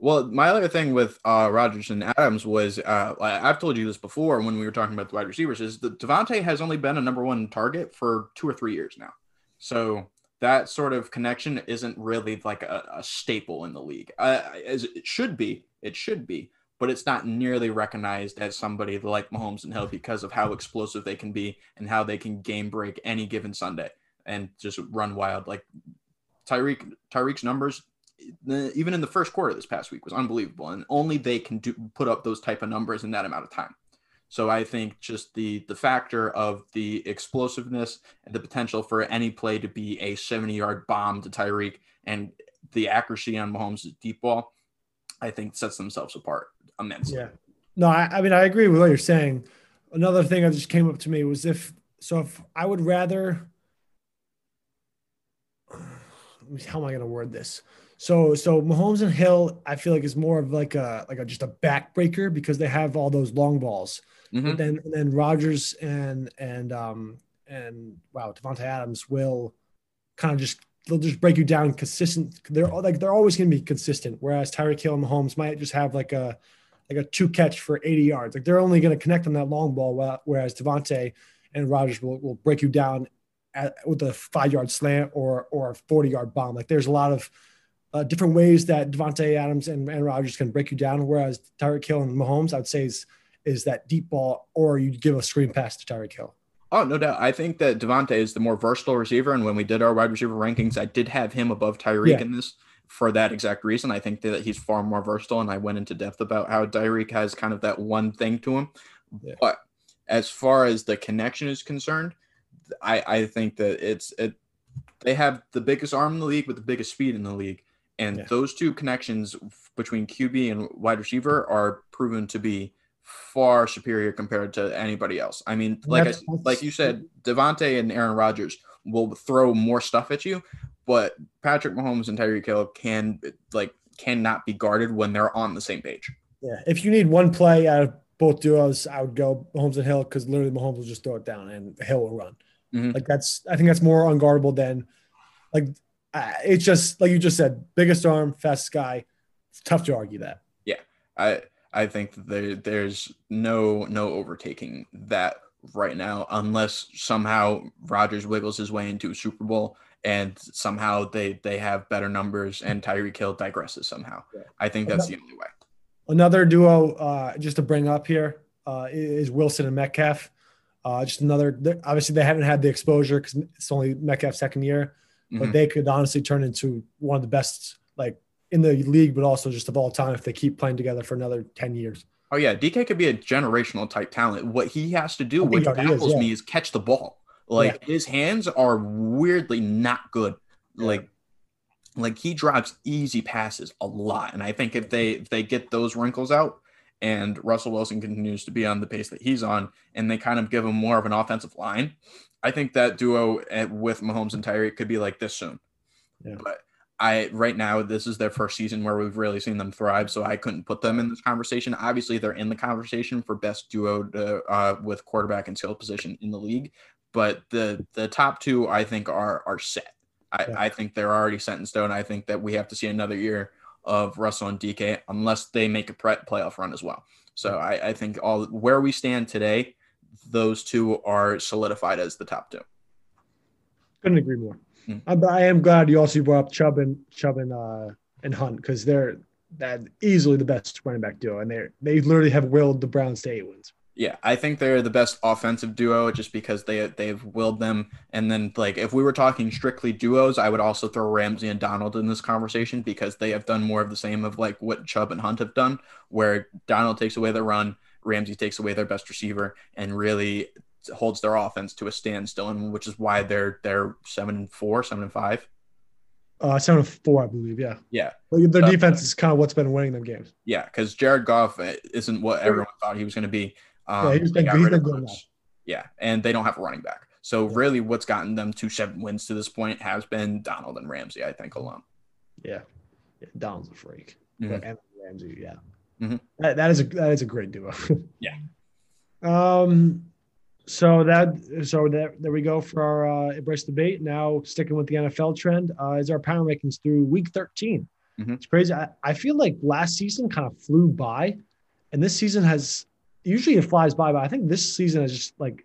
Well, my other thing with uh, Rodgers and Adams was uh, I've told you this before when we were talking about the wide receivers is that Davante has only been a number one target for two or three years now. So that sort of connection isn't really like a, a staple in the league, uh, as it should be. It should be, but it's not nearly recognized as somebody like Mahomes and Hill because of how explosive they can be and how they can game break any given Sunday and just run wild. Like Tyreek, Tyreek's numbers even in the first quarter this past week was unbelievable and only they can do put up those type of numbers in that amount of time so i think just the the factor of the explosiveness and the potential for any play to be a 70 yard bomb to tyreek and the accuracy on mahomes' deep ball i think sets themselves apart immensely Yeah. No, I, I mean I agree with what you're saying. Another thing that just came up to me was if so if I would rather how am I going to word this? So so Mahomes and Hill, I feel like is more of like a like a just a backbreaker because they have all those long balls. Mhm. But then and then Rodgers and and um and wow Davante Adams will kind of just they'll just break you down consistent. They're all like they're always going to be consistent. Whereas Tyreek Hill and Mahomes might just have like a like a two catch for 80 yards. Like they're only going to connect on that long ball, whereas Davante and Rodgers will, will break you down at, with a five yard slant or or a 40 yard bomb. Like there's a lot of uh, different ways that Davante Adams and, and Rodgers can break you down. Whereas Tyreek Hill and Mahomes, I would say is is that deep ball, or you give a screen pass to Tyreek Hill. Oh, no doubt. I think that Davante is the more versatile receiver. And when we did our wide receiver rankings, I did have him above Tyreek Yeah. in this for that exact reason. I think that he's far more versatile. And I went into depth about how Tyreek has kind of that one thing to him. Yeah. But as far as the connection is concerned, I, I think that it's it they have the biggest arm in the league with the biggest speed in the league. And Yeah. those two connections between QB and wide receiver are proven to be far superior compared to anybody else. I mean, like I, like you said, Davante and Aaron Rodgers will throw more stuff at you, but Patrick Mahomes and Tyreek Hill can like cannot be guarded when they're on the same page. Yeah, if you need one play out of both duos, I would go Mahomes and Hill because literally Mahomes will just throw it down and Hill will run. Mhm. Like that's I think that's more unguardable than like uh, it's just like you just said, biggest arm, fastest guy. It's tough to argue that. Yeah, I I think there, there's no no overtaking that right now unless somehow Rodgers wiggles his way into a Super Bowl and somehow they they have better numbers and Tyreek Hill digresses somehow. Yeah. I think that's the only way. Another duo, uh, just to bring up here, uh, is Wilson and Metcalf. Uh, just another. Obviously, they haven't had the exposure because it's only Metcalf's second year, but Mhm. they could honestly turn into one of the best, like in the league, but also just of all time if they keep playing together for another ten years. Oh yeah, DK could be a generational type talent. What he has to do, which already is, baffles yeah. me, is catch the ball. Like his hands are weirdly not good. Like, like he drops easy passes a lot, and I think if they if they get those wrinkles out, and Russell Wilson continues to be on the pace that he's on, and they kind of give him more of an offensive line, I think that duo eh, with Mahomes and Tyreek could be like this soon. Yeah. But I right now this is their first season where we've really seen them thrive, so I couldn't put them in this conversation. Obviously, they're in the conversation for best duo to, uh, with quarterback and skill position in the league, but the the top two I think are are set. I, Yeah. I think they're already set in stone. I think that we have to see another year of Russell and DK unless they make a pre- playoff run as well. So I, I think all where we stand today, those two are solidified as the top two. Couldn't agree more. Hmm. I, I am glad you also brought up Chubb and Chubb and uh, and Hunt because they're that easily the best running back duo, and they they literally have willed the Browns to eight wins. Yeah, I think they're the best offensive duo just because they they've willed them. And then like if we were talking strictly duos, I would also throw Ramsey and Donald in this conversation because they have done more of the same of like what Chubb and Hunt have done, where Donald takes away the run, Ramsey takes away their best receiver, and really holds their offense to a standstill, and which is why they're they're seven and four, seven and five. Uh, seven of four, I believe. Yeah, Yeah, But their Uh, defense is kind of what's been winning them games. yeah, because Jared Goff uh, isn't what everyone thought he was going to be. Um, Yeah, he's been- he's been good Yeah, and they don't have a running back. So really, what's gotten them to seven wins to this point has been Donald and Ramsey, I think, alone. Yeah, yeah Donald's a freak. Mhm. And Ramsey, yeah, Mhm. that, that is a that is a great duo. Yeah. Um. So that so that there we go for our uh, embrace debate. Now sticking with the NFL trend uh, is our power rankings through week 13. Mhm. It's crazy. I, I feel like last season kind of flew by, and this season has usually it flies by, but I think this season is just like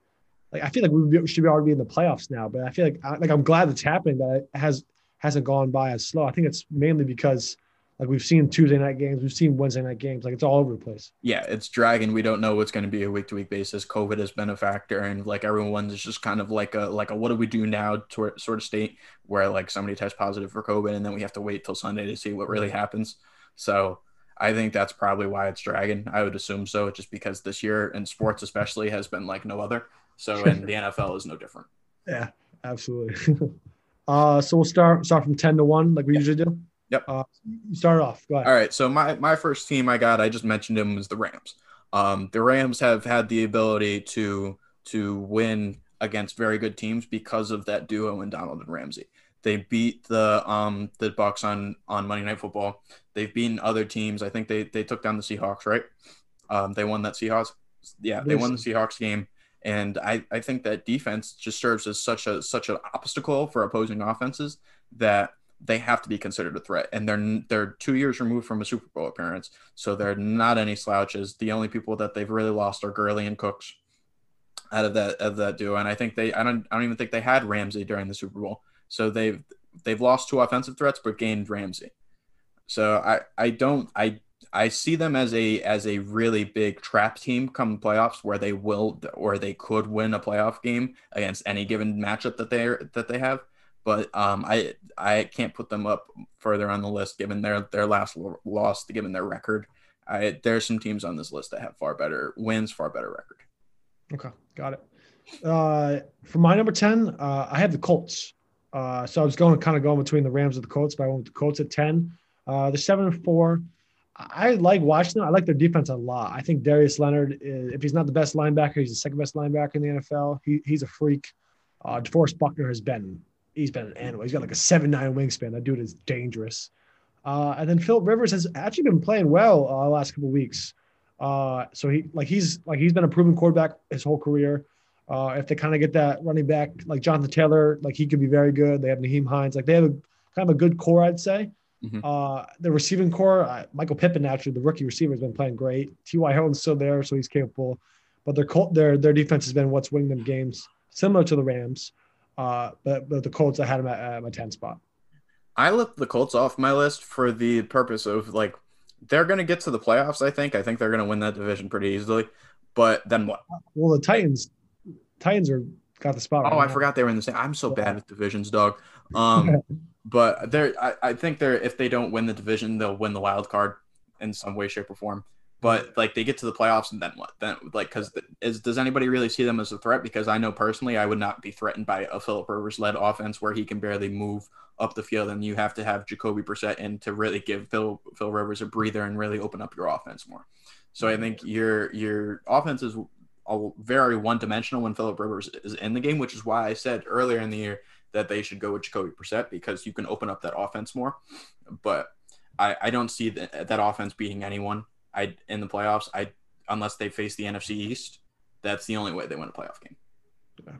like I feel like we should be already in the playoffs now. But I feel like I, like I'm glad it's happening that it has hasn't gone by as slow. I think it's mainly because like we've seen Tuesday night games, we've seen Wednesday night games, like it's all over the place. Yeah, it's dragging. We don't know what's going to be a week to week basis. COVID has been a factor, and like everyone's just kind of like a like a what do we do now tor- sort of state where like somebody tests positive for COVID, and then we have to wait till Sunday to see what really happens. So I think that's probably why it's dragging. I would assume so, just because this year in sports especially has been like no other. So and the NFL is no different. Yeah, absolutely. uh, so we'll start start from ten to one, like we usually do. Yep. Uh, you start off. Go ahead. All right. So my my first team I got, I just mentioned him was the Rams. Um, the Rams have had the ability to to win against very good teams because of that duo in Donald and Ramsey. They beat the um the Bucs on on Monday Night Football. They've beaten other teams. I think they they took down the Seahawks, right? Um, they won that Seahawks. Yeah, they won the Seahawks game. And I, I think that defense just serves as such a such an obstacle for opposing offenses that they have to be considered a threat. And they're they're two years removed from a Super Bowl appearance, so they're not any slouches. The only people that they've really lost are Gurley and Cooks out of that of that duo. And I think they I don't I don't even think they had Ramsey during the Super Bowl. So they've they've lost two offensive threats but gained Ramsey. So I I don't I I see them as a as a really big trap team come playoffs where they will or they could win a playoff game against any given matchup that they are that they have. But um, I I can't put them up further on the list given their their last loss, given their record. I there's some teams on this list that have far better wins, far better record. Okay, got it. Uh, for my number 10, uh, I have the Colts. Uh, so I was going kind of going between the Rams and the Colts, but I went with the Colts at 10. Uh, the 7 and 4. I like Washington. I like their defense a lot. I think Darius Leonard, is, if he's not the best linebacker, he's the second best linebacker in the NFL. He, he's a freak. Uh, DeForest Buckner has been, he's been an animal. He's got like a 7 9 wingspan. That dude is dangerous. Uh, and then Philip Rivers has actually been playing well uh, the last couple weeks. Uh, so he like he's like he's been a proven quarterback his whole career. Uh, if they kind of get that running back like Jonathan Taylor, like he could be very good. They have Nyheim Hines, like they have a kind of a good core, I'd say. Mhm. Uh, the receiving corps, uh, Michael Pittman, actually, the rookie receiver, has been playing great. T.Y. Hilton's still there, so he's capable. But their Col- their their defense has been what's winning them games, similar to the Rams. Uh, but but the Colts, I had them at, at my ten spot. I left the Colts off my list for the purpose of like they're going to get to the playoffs. I think. I think they're going to win that division pretty easily. But then what? Well, the Titans, Titans are got the spot. Oh, right I forgot they were in the same. I'm so bad with divisions, dog. Um, but they're. I, I think they're. If they don't win the division, they'll win the wild card in some way, shape, or form. But like they get to the playoffs, and then what? Then like because is does anybody really see them as a threat? Because I know personally, I would not be threatened by a Philip Rivers led offense where he can barely move up the field, and you have to have Jacoby Brissett in to really give Phil Phil Rivers a breather and really open up your offense more. So I think your your offense is very one dimensional when Philip Rivers is in the game, which is why I said earlier in the year that they should go with Jacoby Brissett because you can open up that offense more. But I, I don't see that, that offense beating anyone. I in the playoffs. I unless they face the NFC East, that's the only way they win a playoff game. Yeah.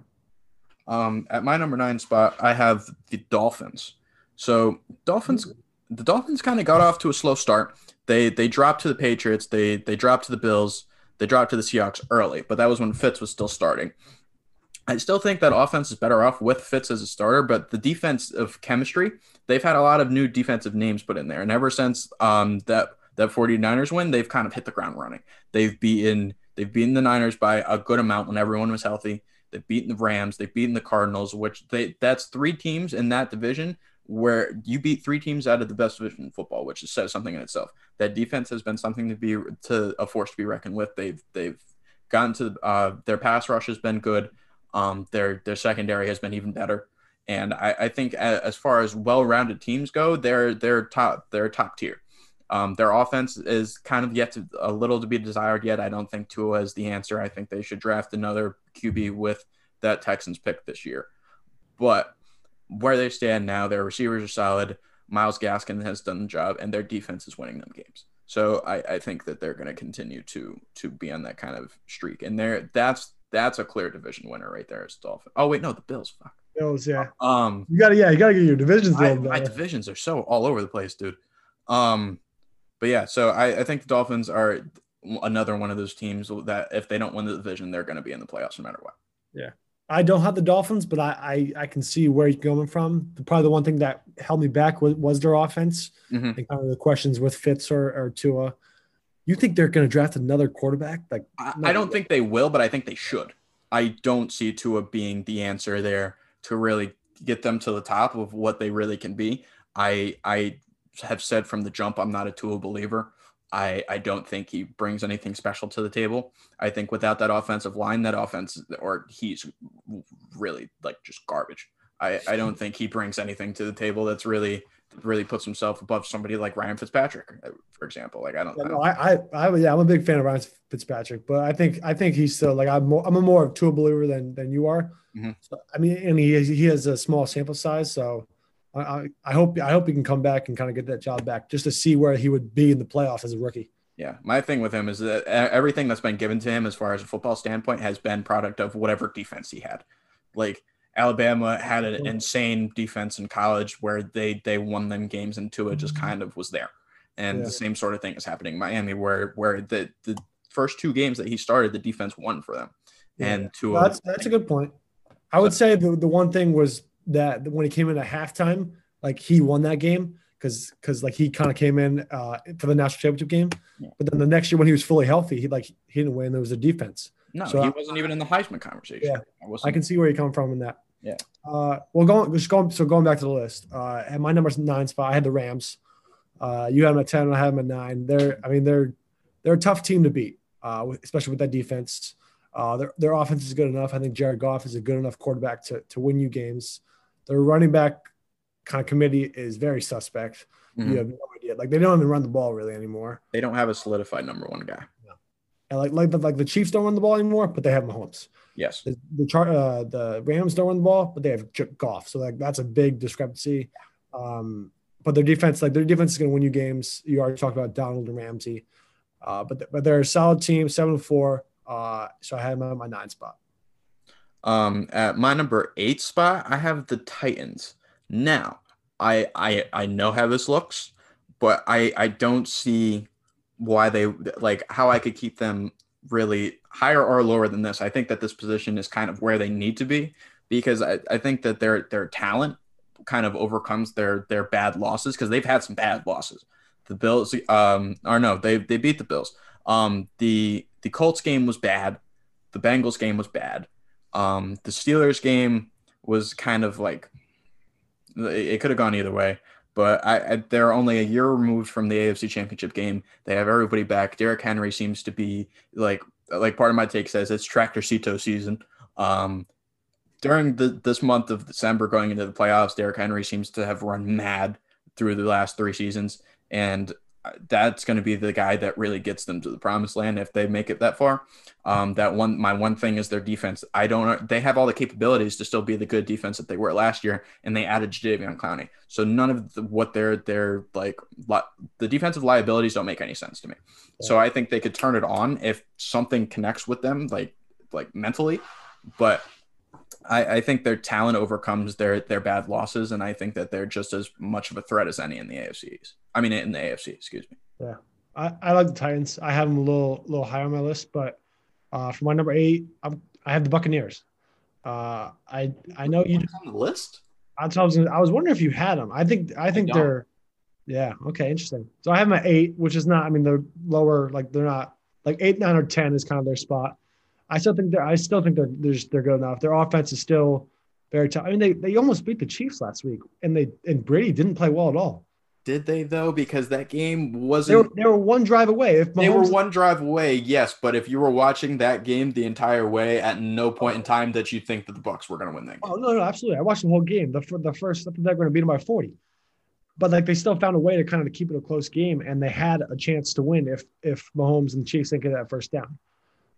Um, at my number nine spot, I have the Dolphins. So Dolphins, the Dolphins kind of got off to a slow start. They they dropped to the Patriots. They they dropped to the Bills. They dropped to the Seahawks early, but that was when Fitz was still starting. I still think that offense is better off with Fitz as a starter, but the defense of chemistry they've had a lot of new defensive names put in there. And ever since um, that that 49ers win, they've kind of hit the ground running. They've beaten they've beaten the Niners by a good amount when everyone was healthy. They've beaten the Rams, they've beaten the Cardinals, which they that's three teams in that division where you beat three teams out of the best division in football, which says something in itself. That defense has been something to be to a force to be reckoned with. They've they've gotten to uh, their pass rush has been good. Um, their their secondary has been even better, and I, I think as far as well-rounded teams go, they're they're top they're top tier. Um, their offense is kind of yet to a little to be desired yet. I don't think Tua is the answer. I think they should draft another QB with that Texans pick this year. But where they stand now, their receivers are solid. Myles Gaskin has done the job, and their defense is winning them games. So I, I think that they're going to continue to to be on that kind of streak, and there that's that's a clear division winner right there. It's Dolphins. Oh wait, no, the Bills. Fuck. Bills, yeah. Um, You gotta, yeah, you gotta get your divisions I, my divisions are so all over the place, dude. Um, but yeah, so I, I think the Dolphins are another one of those teams that if they don't win the division, they're going to be in the playoffs no matter what. I don't have the Dolphins, but I, I I can see where you're coming from. The, probably the one thing that held me back was, was their offense Mhm. and kind of the questions with Fitz or, or Tua. You think they're going to draft another quarterback? Like, I, I don't think they will, but I think they should. I don't see Tua being the answer there to really get them to the top of what they really can be. I I have said from the jump I'm not a Tua believer. I, I don't think he brings anything special to the table. I think without that offensive line, that offense or he's really like just garbage. I, I don't think he brings anything to the table that's really really puts himself above somebody like Ryan Fitzpatrick, uh, for example. Like I don't, I no, I, I, I, yeah, I'm a big fan of Ryan Fitzpatrick, but I think I think he's still like I'm more I'm a more of Tua believer than than you are. Mhm. So, I mean, and he he has a small sample size, so I, I hope I hope he can come back and kind of get that job back just to see where he would be in the playoffs as a rookie. Yeah, my thing with him is that everything that's been given to him, as far as a football standpoint, has been product of whatever defense he had. Like Alabama had an insane defense in college where they they won them games, and Tua just mm-hmm. kind of was there. And Yeah. the same sort of thing is happening in Miami, where where the the first two games that he started, the defense won for them, and Tua. That's that's a good point. I would say the, the one thing was that when he came in at halftime, like he won that game because because like he kind of came in uh, for the national championship game. Yeah. But then the next year when he was fully healthy, he like he didn't win. There was a defense. no, so he I- wasn't even in the Heisman conversation. Yeah. I, I can see where you come from in that. Yeah. Uh, well, going just going so going back to the list. Uh, at my number nine spot, I had the Rams. Uh, you had them at ten, and I had them at nine. They're, I mean, they're they're a tough team to beat, uh, especially with that defense. Uh, their their offense is good enough. I think Jared Goff is a good enough quarterback to to win you games. Their running back kind of committee is very suspect. Mhm. You have no idea. Like they don't even run the ball really anymore. They don't have a solidified number one guy. And like like the, like the Chiefs don't run the ball anymore, but they have Mahomes. Yes. The the, char, uh, the Rams don't run the ball, but they have Goff. So like that's a big discrepancy. Um, but their defense, like their defense, is going to win you games. You already talked about Donald and Ramsey, uh, but but they're a solid team, seven and four. Uh, so I had them at my nine spot. Um, at my number eight spot, I have the Titans. Now, I I I know how this looks, but I I don't see why they like how I could keep them really higher or lower than this. I think that this position is kind of where they need to be because I, I think that their their talent kind of overcomes their their bad losses because they've had some bad losses. The Bills, um, or no, they they beat the Bills. Um, the the Colts game was bad. The Bengals game was bad. Um, the Steelers game was kind of like it could have gone either way, but I, I they're only a year removed from the AFC Championship game. They have everybody back. Derrick Henry seems to be like like part of my take says it's tractor Cito season. Um, during the this month of December going into the playoffs, Derrick Henry seems to have run mad through the last three seasons, and that's going to be the guy that really gets them to the promised land if they make it that far. Um, that one, my one thing is their defense. I don't. They have all the capabilities to still be the good defense that they were last year, and they added Jadeveon Clowney. So none of the, what they're they're like li- the defensive liabilities don't make any sense to me. So I think they could turn it on if something connects with them, like like mentally. But I, I think their talent overcomes their their bad losses, and I think that they're just as much of a threat as any in the AFCs. I mean, in the AFC, excuse me. I, I like the Titans. I have them a little little higher on my list, but uh, for my number eight, I'm, I have the Buccaneers. Uh, I I know you on the list. I was. I was wondering if you had them. I think. I think don't. they're. Yeah. Okay. Interesting. So I have my eight, which is not. I mean, they're lower. Like they're not. Like eight, nine, or ten is kind of their spot. I still think they're. I still think they're. They're, just, they're good enough. Their offense is still very tough. I mean, they they almost beat the Chiefs last week, and they and Brady didn't play well at all. Did they though? Because that game wasn't. they were one drive away. If Mahomes... They were one drive away, yes, but if you were watching that game the entire way, at no point in time that you think that the Bucs were going to win that game. Oh no, no, absolutely. I watched the whole game. The the first, they're going to beat them by forty, but like they still found a way to kind of keep it a close game, and they had a chance to win if if Mahomes and Chiefs didn't get that first down.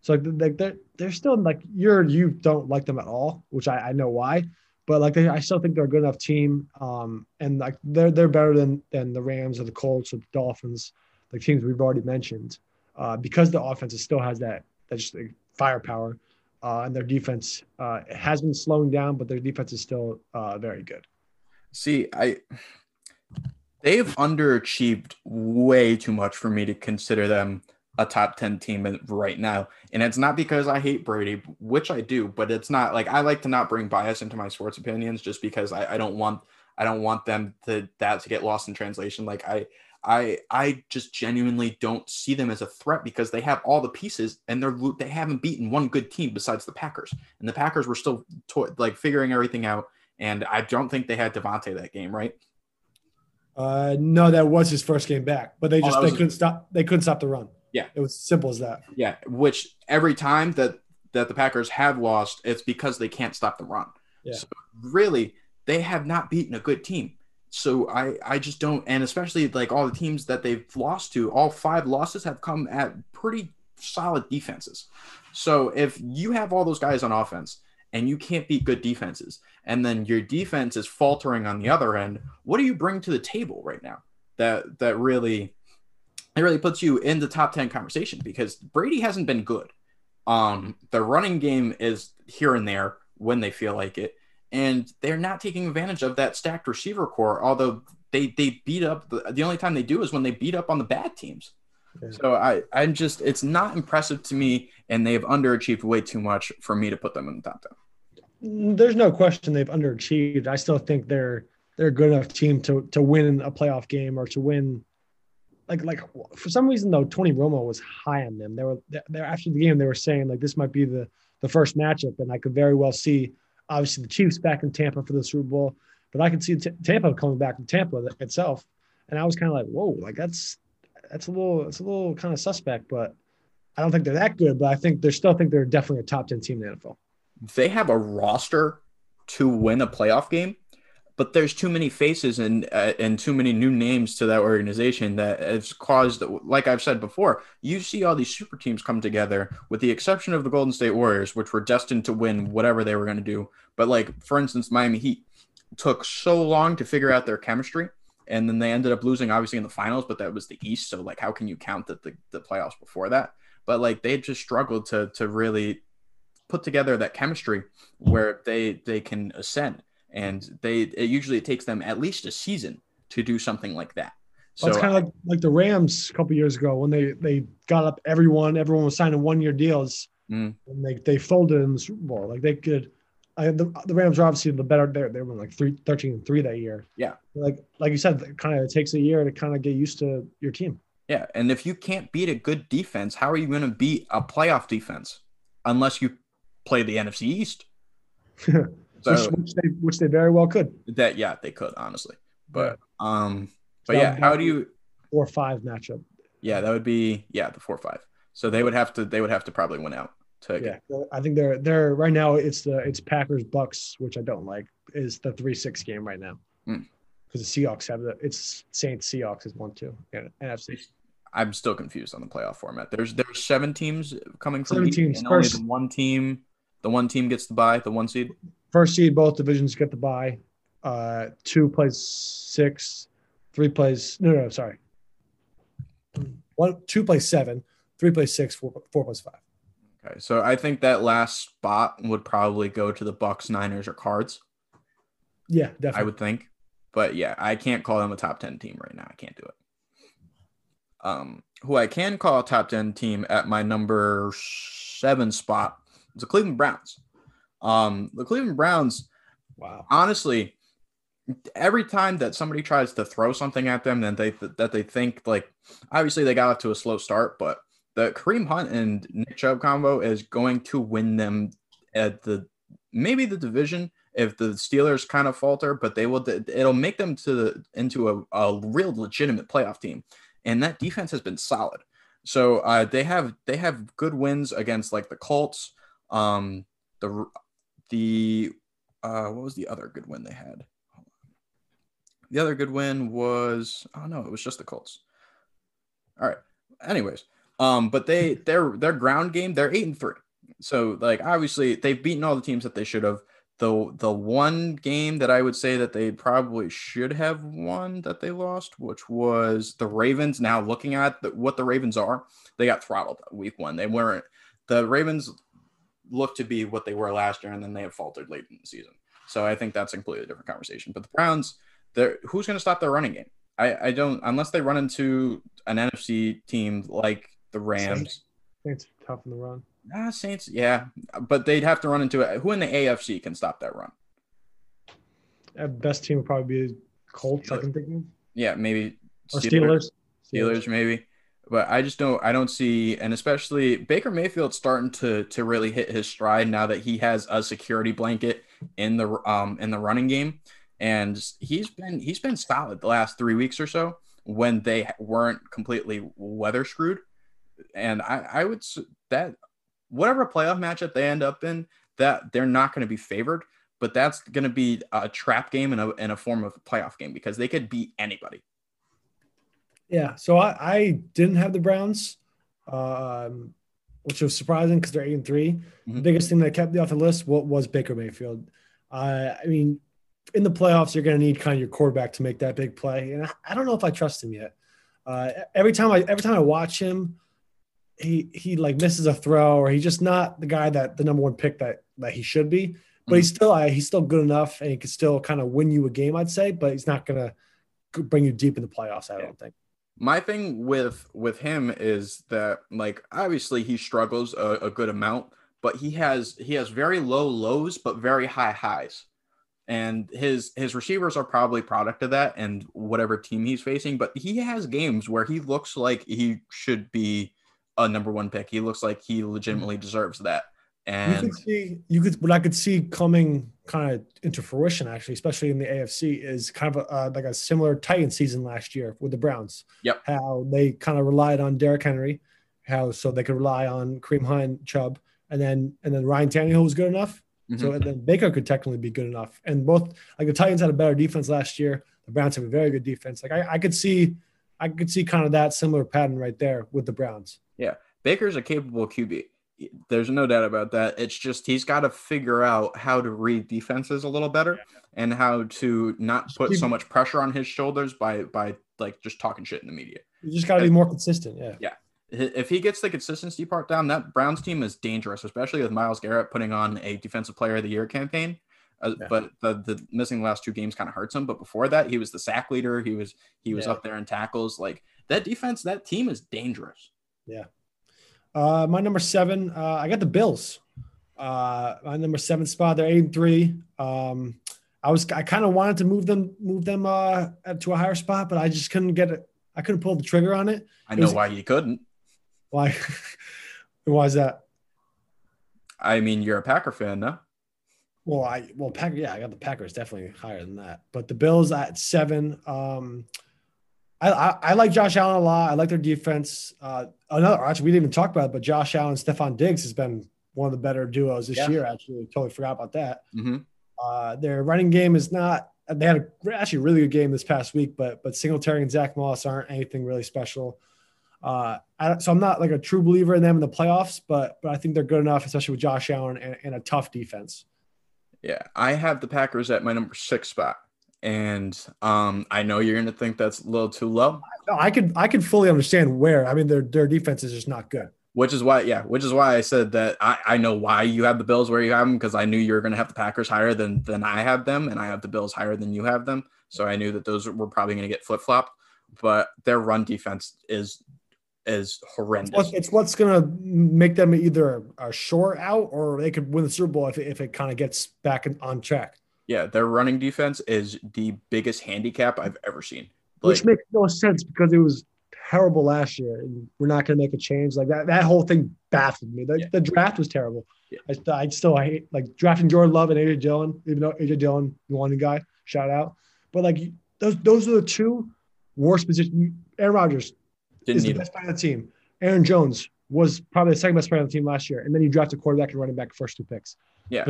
So like they- they're they're still like you're you don't like them at all, which I, I know why, but like they, I still think they're a good enough team, um, and like they're they're better than than the Rams or the Colts or the Dolphins, like teams we've already mentioned, uh, because the offense still has that that just like, firepower uh, and their defense uh, has been slowing down, but their defense is still uh, very good. See, I they've underachieved way too much for me to consider them a top 10 team right now. And it's not because I hate Brady, which I do, but it's not like I like to not bring bias into my sports opinions just because I, I don't want I don't want them to that to get lost in translation. Like I I I just genuinely don't see them as a threat because they have all the pieces and they're they haven't beaten one good team besides the Packers. And the Packers were still to- like figuring everything out and I don't think they had Davante that game, right? Uh, no, that was his first game back, but they Oh, just that they was- couldn't stop. They couldn't stop the run. Yeah. it was simple as that. Yeah, which every time that that the Packers have lost, it's because they can't stop the run. Yeah. So really, they have not beaten a good team. So I I just don't, and especially like all the teams that they've lost to, all five losses have come at pretty solid defenses. So if you have all those guys on offense and you can't beat good defenses, and then your defense is faltering on the other end, what do you bring to the table right now? That that really it really puts you in the top 10 conversation because Brady hasn't been good. Um, the running game is here and there when they feel like it, and they're not taking advantage of that stacked receiver corps. Although they they beat up the, the only time they do is when they beat up on the bad teams. Yeah. So I I'm just it's not impressive to me, and they've underachieved way too much for me to put them in the top 10. Mm, There's no question they've underachieved. I still think they're they're a good enough team to to win a playoff game or to win. Like like for some reason though, Tony Romo was high on them. They were they after the game they were saying like this might be the the first matchup, and I could very well see obviously the Chiefs back in Tampa for the Super Bowl, but I could see T- Tampa coming back to Tampa itself, and I was kind of like whoa, like that's that's a little it's a little kind of suspect, but I don't think they're that good, but I think they still think they're definitely a top ten team in the NFL. they have a roster to win a playoff game, but there's too many faces and uh, and too many new names to that organization that has caused, like I've said before, you see all these super teams come together, with the exception of the Golden State Warriors, which were destined to win whatever they were going to do. But like for instance, Miami Heat took so long to figure out their chemistry. And then they ended up losing, obviously, in the finals, but that was the East. So, like, how can you count that the, the playoffs before that? But like, they just struggled to to really put together that chemistry where they they can ascend and they it usually it takes them at least a season to do something like that So it's kind of like like the Rams a couple years ago when they they got up everyone, everyone was signing one year deals, Mm. and they they folded in the Super Bowl. Like they could, I, the the Rams are obviously the better. They they were like three, 13 and three that year. Yeah. Like like you said, kind of it takes a year to kind of get used to your team. yeah and if you can't beat a good defense how are you going to beat a playoff defense unless you play the nfc east so which they which they very well could. that yeah they could honestly but um but So yeah how do you Four five matchup. yeah that would be yeah the four five so they would have to they would have to probably win out to Yeah, I think they're they're right now. It's the it's Packers Bucs, which I don't like. Is the three six game right now Hmm. because the Seahawks have the it's Saints Seahawks is one two yeah, NFC. I'm still confused on the playoff format. There's there's seven teams coming from Seven teams. and only the one team the one team gets the bye, the one seed. First seed, both divisions get the bye. Uh, two plays six, three plays no no sorry. One two plays seven, three plays six, four four plays five. Okay, so I think that last spot would probably go to the Bucs, Niners, or Cards. Yeah, definitely. I would think, but yeah, I can't call them a top ten team right now. I can't do it. Um, who I can call a top ten team at my number seven spot is the Cleveland Browns. Um, the Cleveland Browns Wow. honestly, every time that somebody tries to throw something at them, then they that they think like obviously they got off to a slow start, but the Kareem Hunt and Nick Chubb combo is going to win them at the maybe the division if the Steelers kind of falter, but they will it'll make them to the into a, a real legitimate playoff team. And that defense has been solid. So uh, they have they have good wins against like the Colts, um, the the uh, what was the other good win they had? The other good win was oh no, it was just the Colts. All right. Anyways, um, but they their their ground game they're eight and three. So like obviously they've beaten all the teams that they should have. The the one game that I would say that they probably should have won that they lost, which was the Ravens. Now looking at the, what the Ravens are, they got throttled week one. They weren't the Ravens looked to be what they were last year, and then they have faltered late in the season. So I think that's a completely different conversation. But the Browns, they're who's going to stop their running game? I, I don't unless they run into an NFC team like the Rams. Saints are tough in the run. Ah, Saints, yeah, but they'd have to run into it. Who in the AFC can stop that run? Uh, best team would probably be Colts. I Steelers. can think of. Yeah, maybe Or Steelers. Steelers, maybe. But I just don't. I don't see, and especially Baker Mayfield starting to to really hit his stride now that he has a security blanket in the um in the running game, and he's been he's been solid the last three weeks or so when they weren't completely weather screwed, and I I would that whatever playoff matchup they end up in that they're not going to be favored. But that's going to be a trap game in a, in a form of playoff game because they could beat anybody. Yeah. So I, I didn't have the Browns, um, which was surprising because they're eight and 3 The Mhm. biggest thing that kept me off the list was, was Baker Mayfield. Uh, I mean, in the playoffs, you're going to need kind of your quarterback to make that big play, and I, I don't know if I trust him yet. Uh, every time I every time I watch him, he he like misses a throw, or he's just not the guy that the number one pick that that he should be. But he's still uh, he's still good enough, and he can still kind of win you a game, I'd say. But he's not going to bring you deep in the playoffs. I don't think. My thing with with him is that like obviously he struggles a, a good amount but he has he has very low lows but very high highs. And his his receivers are probably product of that and whatever team he's facing but he has games where he looks like he should be a number one pick. He looks like he legitimately deserves that You could see you could what I could see coming kind of into fruition actually, especially in the AFC, is kind of a, uh, like a similar Titan season last year with the Browns. Yep. How they kind of relied on Derrick Henry, how so they could rely on Kareem Hunt, Chubb, and then and then Ryan Tannehill was good enough. So Mhm. and then Baker could technically be good enough. And both like the Titans had a better defense last year. The Browns have a very good defense. Like I, I could see, I could see kind of that similar pattern right there with the Browns. Yeah, Baker's a capable QB. There's no doubt about that. It's just he's got to figure out how to read defenses a little better and how to not put so much pressure on his shoulders by by like just talking shit in the media. You just got to be more consistent. Yeah. Yeah. If he gets the consistency part down, that Browns team is dangerous, especially with Myles Garrett putting on a Defensive Player of the Year campaign. Uh, Yeah. But the, the missing the last two games kind of hurts him. But before that, he was the sack leader. He was he was Yeah. up there in tackles. Like that defense, that team is dangerous. Uh, my number seven, uh, I got the Bills. Uh, my number seven spot, they're eight and three. Um, I was, I kind of wanted to move them, move them uh, to a higher spot, but I just couldn't get it. I couldn't pull the trigger on it. I It know was- why you couldn't. Why? Why is that? I mean, you're a Packer fan, no? Well, I well, Packer, yeah, I got the Packers definitely higher than that, but the Bills at seven. Um, I, I, I like Josh Allen a lot. I like their defense. Uh, another actually, we didn't even talk about it, but Josh Allen, Stefon Diggs has been one of the better duos this Yeah. year. Actually, totally forgot about that. Mm-hmm. Uh, their running game is not. They had a actually really good game this past week, but but Singletary and Zach Moss aren't anything really special. Uh, I, so I'm not like a true believer in them in the playoffs, but but I think they're good enough, especially with Josh Allen and, and a tough defense. Yeah, I have the Packers at my number six spot, and um, I know you're gonna think that's a little too low, No, I could I could fully understand where. I mean, their their defense is just not good. which is why, yeah, which is why I said that I, I know why you have the Bills where you have them because I knew you were gonna have the Packers higher than than I have them, and I have the Bills higher than you have them, so I knew that those were probably gonna get flip flopped. But their run defense is is horrendous. It's what's going to make them either a short out or they could win the Super Bowl if it, if it kind of gets back on track. Yeah, their running defense is the biggest handicap I've ever seen. which makes no sense because it was terrible last year, and we're not going to make a change like that. That whole thing baffled me. The, Yeah. the draft was terrible. Yeah. I, I still I hate like drafting Jordan Love and AJ Dillon, even though AJ Dillon, the one guy, shout out. But like those, those are the two worst positions. Aaron Rodgers didn't is the best player on the team. Aaron Jones was probably the second best player on the team last year, and then you draft a quarterback and running back first two picks. Yeah.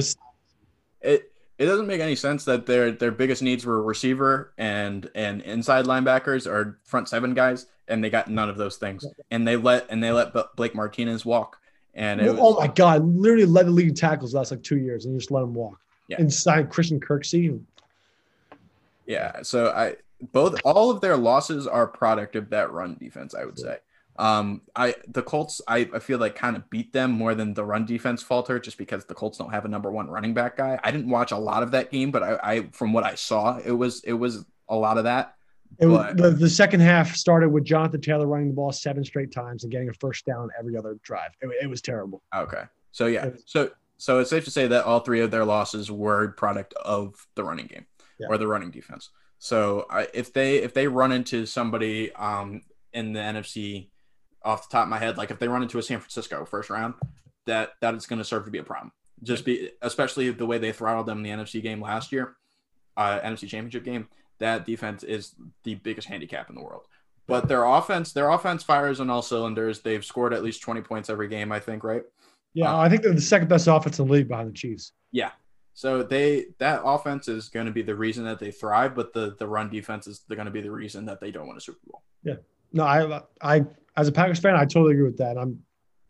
It it doesn't make any sense that their their biggest needs were receiver and and inside linebackers or front seven guys, and they got none of those things. And they let and they let Blake Martinez walk. And was, oh my god, literally led the league in tackles last like two years, and you just let him walk. Yeah. And signed Christian Kirksey. Yeah, so I both all of their losses are product of that run defense, I would say. Um, I the Colts I, I feel like kind of beat them more than the run defense falter just because the Colts don't have a number one running back guy. I didn't watch a lot of that game, but I, I from what I saw, it was it was a lot of that. It was, But- the, the second half started with Jonathan Taylor running the ball seven straight times and getting a first down every other drive. It, it was terrible. Okay. So yeah. So so it's safe to say that all three of their losses were product of the running game Yeah. or the running defense. So I, if they if they run into somebody um in the NFC off the top of my head, like if they run into a San Francisco first round, that that is going to serve to be a problem. Just be especially the way they throttled them in the NFC game last year, uh, NFC Championship game. That defense is the biggest handicap in the world. But their offense, their offense fires on all cylinders. They've scored at least twenty points every game, I think, right? Yeah, Uh, I think they're the second best offense in the league behind the Chiefs. Yeah, so they that offense is going to be the reason that they thrive, but the the run defense is going to be the reason that they don't win a Super Bowl. Yeah, no, I, I, as a Packers fan, I totally agree with that. I'm,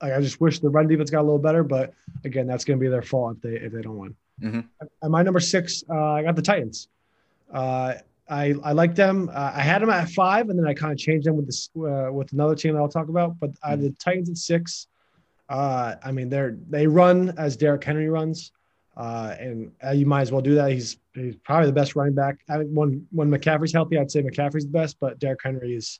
like, I just wish the run defense got a little better, but again, that's going to be their fault if they if they don't win. Mhm. At my number six, uh, I got the Titans. Uh, I I like them. Uh, I had them at five, and then I kind of changed them with this uh, with another team that I'll talk about. But I the Titans at six. Uh, I mean, they're they run as Derrick Henry runs, uh, and uh, you might as well do that. He's he's probably the best running back. I think when when McCaffrey's healthy, I'd say McCaffrey's the best, but Derrick Henry is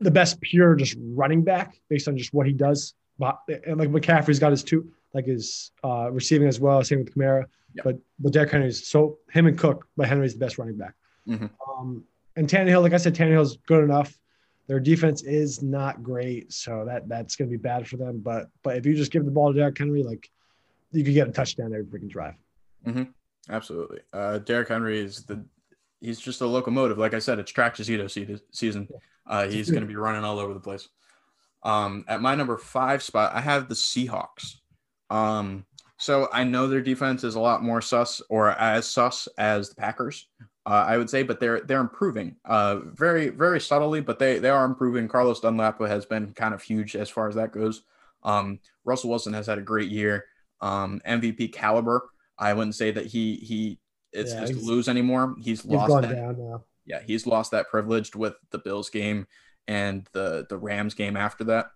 the best pure just running back based on just what he does. But and like McCaffrey's got his two like his uh, receiving as well. Same with Kamara. Yep. But but Derrick Henry's so him and Cook, but Henry's the best running back. Mhm. Um, and Tannehill, like I said, Tannehill's good enough. Their defense is not great, so that that's going to be bad for them. But but if you just give the ball to Derrick Henry, like you could get a touchdown every freaking drive. Absolutely. Uh, Derrick Henry is the he's just a locomotive. Like I said, it's Tractosito se- season. Uh, he's going to be running all over the place. Um, at my number five spot, I have the Seahawks. Um, so I know their defense is a lot more sus or as sus as the Packers. Uh, I would say, but they're they're improving, uh, very very subtly, but they they are improving. Carlos Dunlap has been kind of huge as far as that goes. Um, Russell Wilson has had a great year, um, MVP caliber. I wouldn't say that he he it's Yeah, just he's- lose anymore. He's lost that yeah, he's lost that privilege with the Bills game and the the Rams game after that.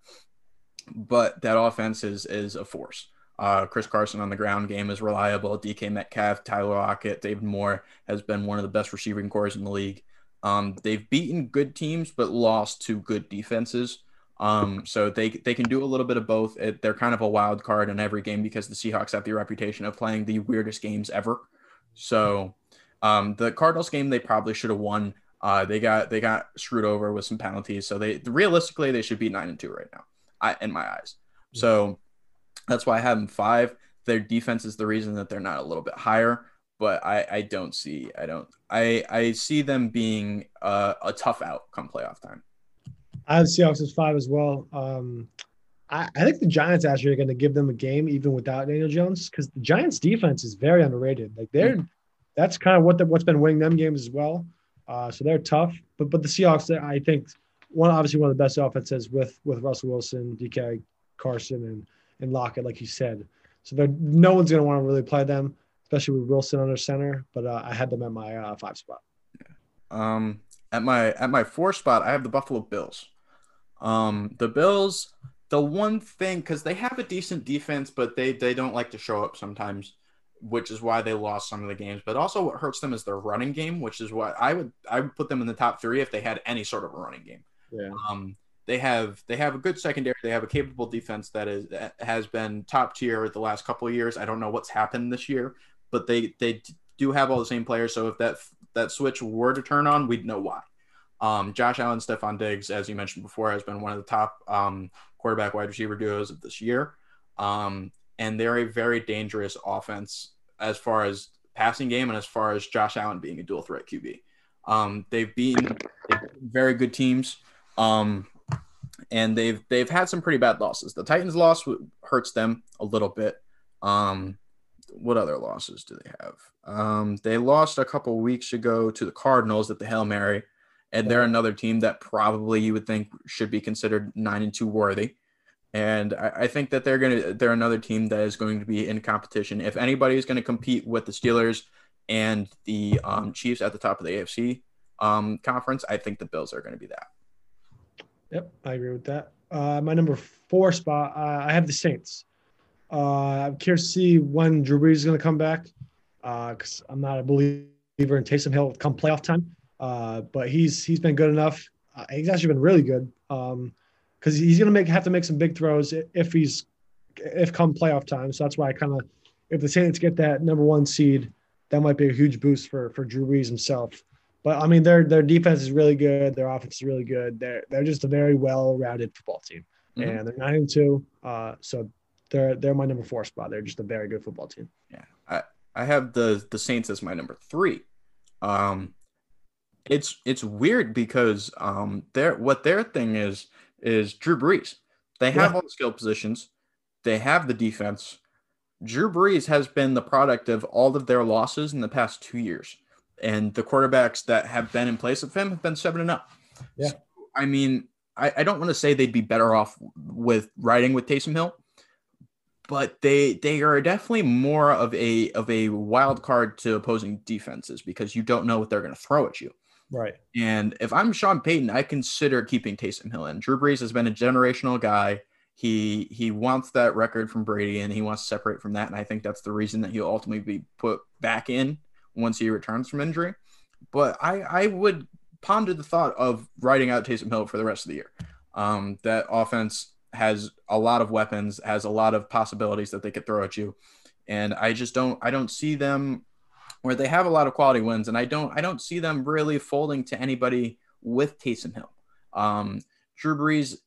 But that offense is is a force. Uh, Chris Carson on the ground game is reliable. DK Metcalf, Tyler Lockett, David Moore has been one of the best receiving corps in the league. Um, they've beaten good teams but lost to good defenses. Um, so they they can do a little bit of both. It, they're kind of a wild card in every game because the Seahawks have the reputation of playing the weirdest games ever. So um, the Cardinals game they probably should have won. Uh, they got they got screwed over with some penalties. So they realistically they should be nine and two right now, I, in my eyes. So that's why I have them five. Their defense is the reason that they're not a little bit higher. But I, I don't see I don't I I see them being uh, a tough out come playoff time. I have Seahawks as five as well. Um, I, I think the Giants actually are going to give them a game even without Daniel Jones because the Giants' defense is very underrated. Like they're that's kind of what the, what's been winning them games as well. Uh, so they're tough, but but the Seahawks, I think one obviously one of the best offenses with with Russell Wilson, DK, Carson, and and Lockett, like you said. So no one's going to want to really play them, especially with Wilson under center. But uh, I had them at my uh, five spot. Um, at my at my four spot, I have the Buffalo Bills. Um, the Bills, the one thing because they have a decent defense, but they they don't like to show up sometimes, which is why they lost some of the games. But also, what hurts them is their running game, which is what I would I would put them in the top three if they had any sort of a running game. Yeah. Um, they have they have a good secondary. They have a capable defense that is that has been top tier the last couple of years. I don't know what's happened this year, but they they do have all the same players. So if that that switch were to turn on, we'd know why. Um, Josh Allen, Stefon Diggs, as you mentioned before, has been one of the top um, quarterback wide receiver duos of this year. Um, and they're a very dangerous offense as far as passing game and as far as Josh Allen being a dual threat QB. Um, they've been very good teams. Um, and they've they've had some pretty bad losses. The Titans loss hurts them a little bit. Um, what other losses do they have? Um, they lost a couple weeks ago to the Cardinals at the Hail Mary, and they're another team that probably you would think should be considered nine and two worthy. And I, I think that they're gonna they're another team that is going to be in competition. If anybody is going to compete with the Steelers and the um, Chiefs at the top of the AFC um, conference, I think the Bills are going to be that. Yep, I agree with that. Uh, my number four spot, uh, I have the Saints. Uh, I'm curious to see when Drew Brees is going to come back because I'm not a believer in Taysom Hill come playoff time. Uh, but he's he's been good enough. Uh, he's actually been really good because he's going to make have to make some big throws if he's if come playoff time. So that's why I kind of if the Saints get that number one seed, that might be a huge boost for for Drew Brees himself. But I mean, their their defense is really good. Their offense is really good. They're they're just a very well rounded football team, Mhm. and they're nine and two. Uh, so they're they're my number four spot. They're just a very good football team. Yeah, I I have the the Saints as my number three. Um, it's it's weird because um their what their thing is is Drew Brees. They have Yeah. all the skill positions. They have the defense. Drew Brees has been the product of all of their losses in the past two years, and the quarterbacks that have been in place of him have been seven and up. Yeah. So, I mean, I, I don't want to say they'd be better off with riding with Taysom Hill, but they they are definitely more of a of a wild card to opposing defenses because you don't know what they're going to throw at you. Right. And if I'm Sean Payton, I consider keeping Taysom Hill in. Drew Brees has been a generational guy. He he wants that record from Brady and he wants to separate from that. And I think that's the reason that he'll ultimately be put back in once he returns from injury. But I I would ponder the thought of riding out Taysom Hill for the rest of the year. Um, that offense has a lot of weapons, has a lot of possibilities that they could throw at you. And I just don't I don't see them where they have a lot of quality wins, and I don't I don't see them really folding to anybody with Taysom Hill. Um, Drew Brees,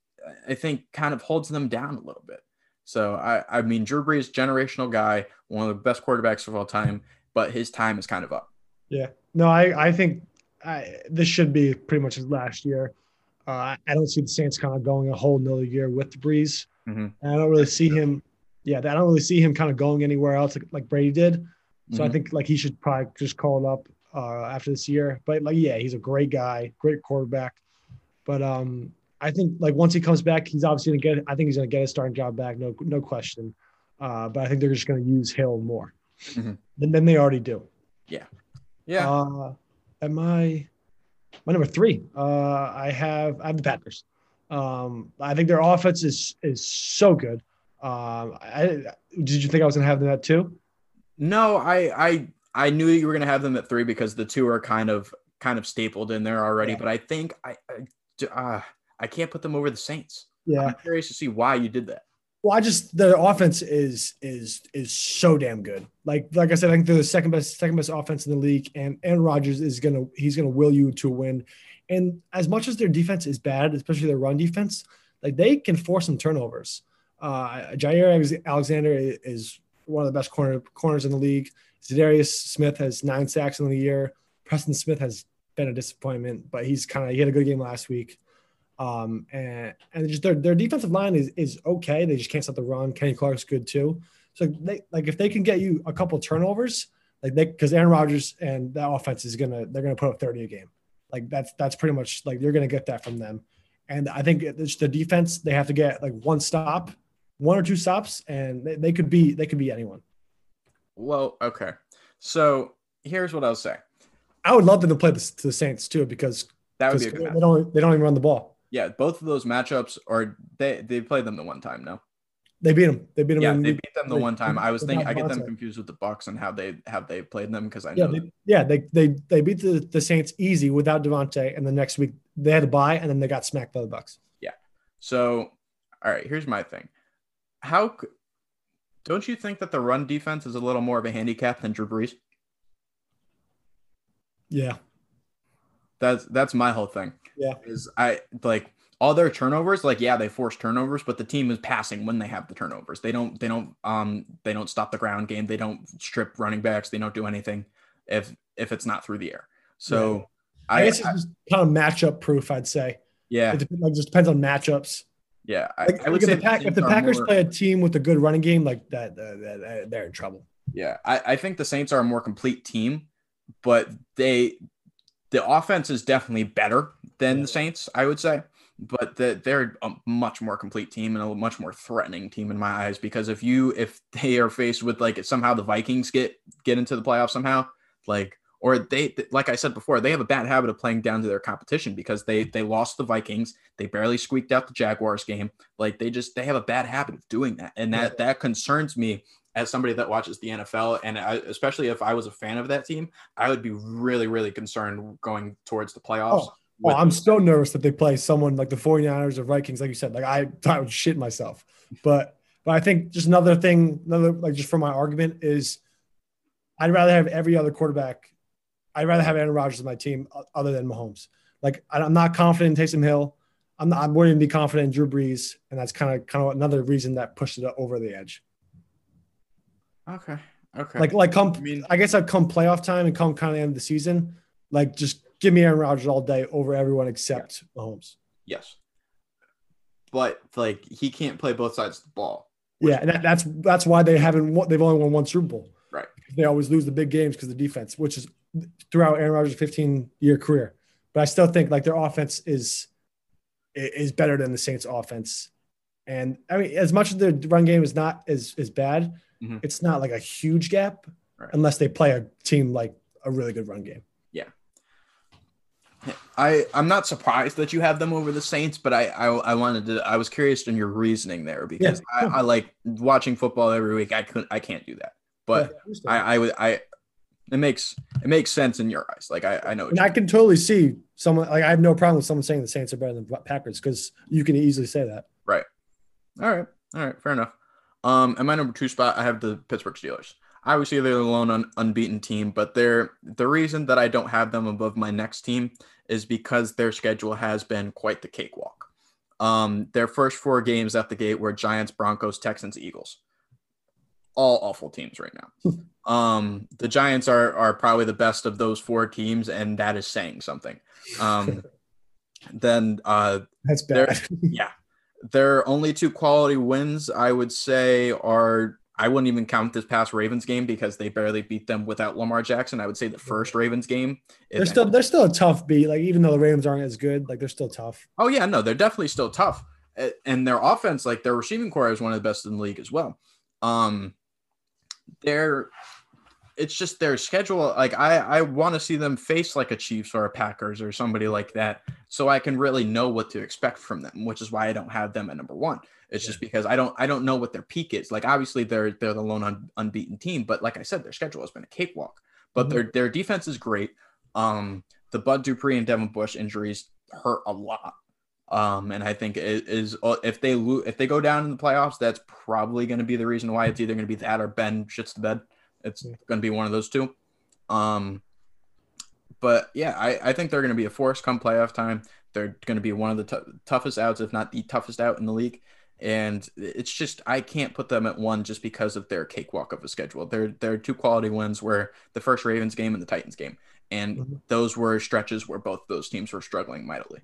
I think, kind of holds them down a little bit. So I I mean, Drew Brees, generational guy, one of the best quarterbacks of all time, but his time is kind of up. Yeah. No, I I think I, this should be pretty much his last year. Uh, I- don't see the Saints kind of going a whole another year with the Brees. Mhm. And I don't really see him. Yeah, I don't really see him kind of going anywhere else like, like Brady did. So I Mhm. think like he should probably just call it up uh, after this year. But like, yeah, he's a great guy, great quarterback. But um, I think like once he comes back, he's obviously gonna get. I think he's gonna get his starting job back, no no question. Uh, but I think they're just gonna use Hill more Mhm. than, than they already do. Yeah. Uh, at my my number three, uh, I have I have the Packers. Um, I think their offense is is so good. Um, I did you think I was gonna have them at two? No, I I I knew you were gonna have them at three because the two are kind of kind of stapled in there already. Yeah. But I think I I, uh, I can't put them over the Saints. Yeah. I'm curious to see why you did that. Well, I just the offense is is is so damn good. Like like I said, I think they're the second best second best offense in the league, and and Rodgers is gonna he's gonna will you to win. And as much as their defense is bad, especially their run defense, like they can force some turnovers. Uh, Jaire Alexander is one of the best corner corners in the league. Za'Darius Smith has nine sacks in the year. Preston Smith has been a disappointment, but he's kind of he had a good game last week. Um, and and just their, their defensive line is is okay. They just can't stop the run. Kenny Clark's good too. So they like if they can get you a couple turnovers, like they because Aaron Rodgers and that offense is gonna they're gonna put up 30 a game. Like that's that's pretty much like you're gonna get that from them. And I think it's the defense, they have to get like one stop, one or two stops, and they, they could be they could be anyone. Well, okay. So here's what I'll say. I would love them to play the, to the Saints too because That would be good they don't they don't even run the ball. Yeah, both of those matchups are they they played them the one time, no? They beat them. They beat them. Yeah, they beat them the they- one time. I was thinking I get them confused with the Bucs and how they how they played them because I Yeah, know they, yeah, they they they beat the, the Saints easy without Davante, and the next week they had to bye, and then they got smacked by the Bucs. Yeah. So, all right, here's my thing. How don't you think that the run defense is a little more of a handicap than Drew Brees? Yeah. That's that's my whole thing. Yeah. Is I like all their turnovers, like yeah, they force turnovers, but the team is passing when they have the turnovers. They don't they don't um they don't stop the ground game. They don't strip running backs. They don't do anything if if it's not through the air. So I, I, guess I- it's just kind of matchup proof, I'd say. yeah It depends, like, just depends on matchups. Yeah I, Like, I would if, say the Pack, if the Packers more- play a team with a good running game, like that, uh, that- that- they're in trouble. Yeah, I, I think the Saints are a more complete team, but they the offense is definitely better than the Saints, I would say. But the, they're a much more complete team and a much more threatening team in my eyes because if you if they are faced with like somehow the Vikings get get into the playoffs somehow, like or they like I said before, they have a bad habit of playing down to their competition because they they lost the Vikings, they barely squeaked out the Jaguars game. Like they just they have a bad habit of doing that, and that that concerns me as somebody that watches the NFL, and I, especially if I was a fan of that team, I would be really, really concerned going towards the playoffs. Oh, oh with- I'm so nervous that they play someone like the 49ers or Vikings, like you said. Like I, I would shit myself. But but I think just another thing, another like just for my argument is, I'd rather have every other quarterback. I'd rather have Aaron Rodgers on my team other than Mahomes. Like I'm not confident in Taysom Hill. I'm not, I wouldn't even be confident in Drew Brees, and that's kind of kind of another reason that pushed it over the edge. okay, okay, Like like come, I mean- I guess I'd come playoff time and come kind of end of the season. Like just give me Aaron Rodgers all day over everyone except Mahomes. yes, but like he can't play both sides of the ball. Yeah, and that, that's that's why they haven't. Won, they've only won one Super Bowl. Right. They always lose the big games because the defense, which is throughout Aaron Rodgers' 15 year career. But I still think like their offense is is better than the Saints' offense. And I mean, as much as their run game is not as as bad, Mhm. it's not like a huge gap Right. unless they play a team like a really good run game. Yeah, I I'm not surprised that you have them over the Saints, but I I, I wanted to I was curious in your reasoning there because Yeah. I, I like watching football every week. I couldn't I can't do that, but Yeah, I I would I it makes it makes sense in your eyes. Like I I know and I can totally see someone like I have no problem with someone saying the Saints are better than the Packers because you can easily say that. Right. All right. All right. Fair enough. Um, at my number two spot, I have the Pittsburgh Steelers. Obviously, they're the lone un- unbeaten team, but they're the reason that I don't have them above my next team is because their schedule has been quite the cakewalk. Um, their first four games at the gate were Giants, Broncos, Texans, Eagles. All awful teams right now. um, the Giants are are probably the best of those four teams, and that is saying something. Um, then uh, That's bad. yeah. Their only two quality wins, I would say, are I wouldn't even count this past Ravens game because they barely beat them without Lamar Jackson. I would say the first Ravens game. they're still they're still a tough beat. Like even though the Ravens aren't as good, like they're still tough. Oh yeah, no, they're definitely still tough, and their offense, like their receiving corps, is one of the best in the league as well. Um, they're it's just their schedule. Like I, I want to see them face like a Chiefs or a Packers or somebody like that, so I can really know what to expect from them. Which is why I don't have them at number one. It's just because I don't, I don't know what their peak is. Like obviously they're they're the lone un, unbeaten team, but like I said, their schedule has been a cakewalk. But Mhm. their their defense is great. Um, the Bud Dupree and Devin Bush injuries hurt a lot. Um, and I think it is if they lo- if they go down in the playoffs, that's probably going to be the reason why it's either going to be that or Ben shits the bed. It's Yeah. going to be one of those two. Um, but yeah, I, I think they're going to be a force come playoff time. They're going to be one of the tou- toughest outs, if not the toughest out in the league. And it's just I can't put them at one just because of their cakewalk of a schedule. They're they're two quality wins were the first Ravens game and the Titans game, and Mhm. those were stretches where both those teams were struggling mightily.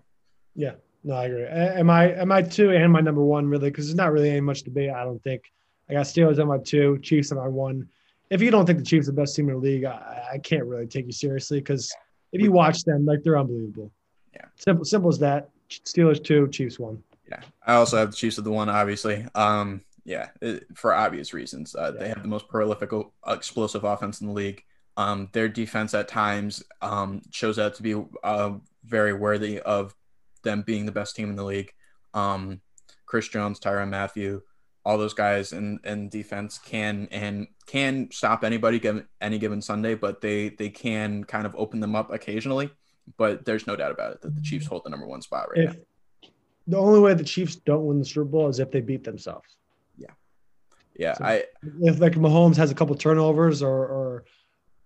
Yeah, no, I agree. Am I am I two and my number one really? Because there's not really any much debate. I don't think. I got Steelers on my two, Chiefs on my one. If you don't think the Chiefs are the best team in the league, I, I can't really take you seriously because if you watch them, like they're unbelievable. Yeah. simple simple as that. Steelers two, Chiefs one. Yeah, I also have the Chiefs of the one, obviously. Um, yeah, it, for obvious reasons. Uh, They have the most prolific, explosive offense in the league. Um, their defense at times um, shows out to be uh, very worthy of them being the best team in the league. Um, Chris Jones, Tyrann Mathieu, all those guys in, in defense can and can stop anybody given any given Sunday, but they they can kind of open them up occasionally. But there's no doubt about it that the Chiefs hold the number one spot right now. The only way the Chiefs don't win the Super Bowl is if they beat themselves. Yeah, So- I If like Mahomes has a couple turnovers or or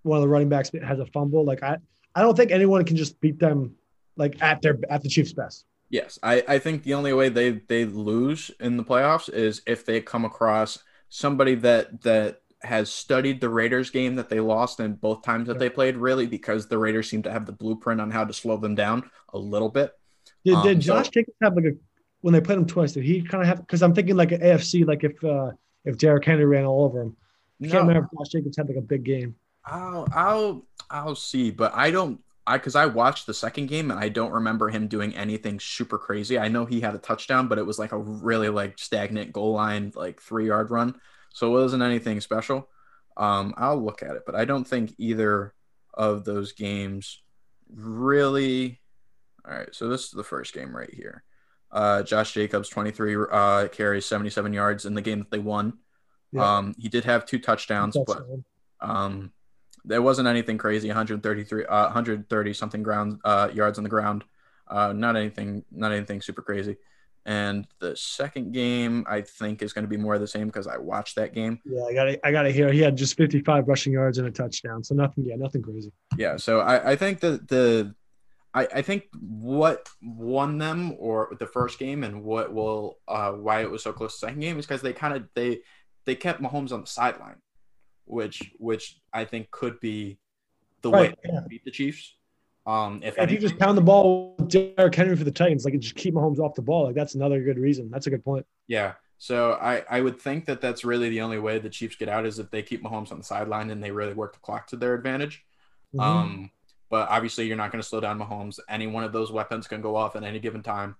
one of the running backs has a fumble, like I I don't think anyone can just beat them like at their at the Chiefs' best. Yes, I, I think the only way they they lose in the playoffs is if they come across somebody that that has studied the Raiders game that they lost in both times that they played really because the Raiders seem to have the blueprint on how to slow them down a little bit. Did, Um, did so- Josh Jacobs have like a when they played him twice? Did he kind of have? Because I'm thinking like an AFC, like if uh if Derrick Henry ran all over him. I can't No. remember if Josh Jacobs had like a big game. I'll I'll I'll see, but I don't I because I watched the second game and I don't remember him doing anything super crazy. I know he had a touchdown, but it was like a really like stagnant goal line, like three yard run. So it wasn't anything special. Um, I'll look at it, but I don't think either of those games really. All right, so this is the first game right here. Uh, Josh Jacobs, 23 uh, carries, 77 yards in the game that they won. Yeah. Um, he did have two touchdowns, but um, there wasn't anything crazy. 133, uh, 130 something ground uh, yards on the ground. Uh, not anything, not anything super crazy. And the second game, I think, is going to be more of the same because I watched that game. Yeah, I got to I got to hear he had just 55 rushing yards and a touchdown. So nothing, yeah, nothing crazy. Yeah, so I, I think that the I, I think what won them or the first game and what will uh, why it was so close to the second game is because they kind of they they kept Mahomes on the sideline, which which I think could be the way Right, to yeah. beat the Chiefs. Um, if If you just pound the ball with Derrick Henry for the Titans, like just keep Mahomes off the ball, like that's another good reason. That's a good point. yeah. So I I would think that that's really the only way the Chiefs get out is if they keep Mahomes on the sideline and they really work the clock to their advantage. Mhm. Um, but obviously, you're not going to slow down Mahomes. Any one of those weapons can go off at any given time,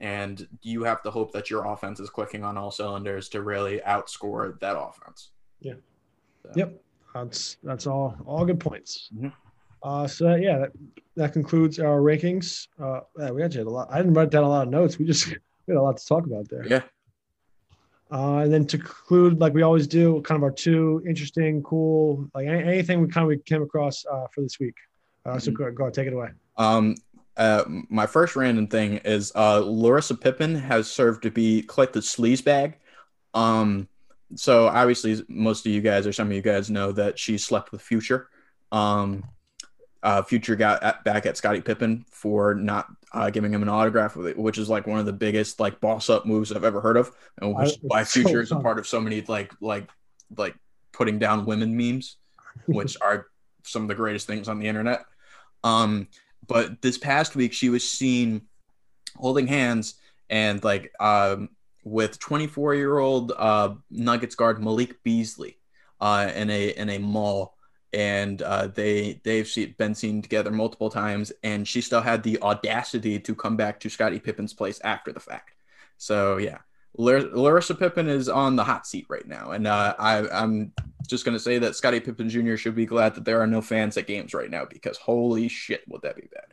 and you have to hope that your offense is clicking on all cylinders to really outscore that offense. Yeah. So, Yep. That's that's all all good points. Mhm. Uh, so yeah, that, that concludes our rankings. Uh, we actually had a lot. I didn't write down a lot of notes. We just we had a lot to talk about there. Yeah. Uh, and then to conclude, like we always do, kind of our two interesting, cool, like any, anything we kind of we came across uh, for this week. Uh, so go, go take it away. Um, uh, my first random thing is uh, Larissa Pippen has served to be quite the sleaze bag. Um, so obviously, most of you guys or some of you guys know that she slept with Future. Um, uh, Future got at, back at Scottie Pippen for not uh, giving him an autograph, which is like one of the biggest like boss up moves I've ever heard of, and which I- why it's so Future is a part of so many like like like putting down women memes, which are some of the greatest things on the internet. Um, but this past week she was seen holding hands and like um with 24 year old uh Nuggets guard Malik Beasley uh in a in a mall and uh, they they've been seen together multiple times and she still had the audacity to come back to Scottie Pippen's place after the fact. So yeah. Lar- Larissa Pippen is on the hot seat right now, and uh, I, I'm just to say that Scottie Pippen Jr. should be glad that there are no fans at games right now because holy shit, would that be bad?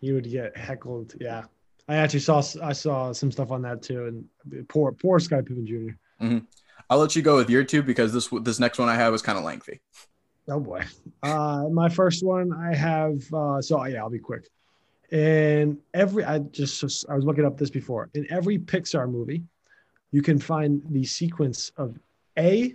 You would get heckled. Yeah, I actually saw I saw some stuff on that too. And poor poor Sky Pippen Jr. I'll let you go with your two because this this next one I have is kind of lengthy. Oh boy. Uh, my first one I have. Uh, so yeah, I'll be quick. In every, I just I was looking up this before. In every Pixar movie, you can find the sequence of A,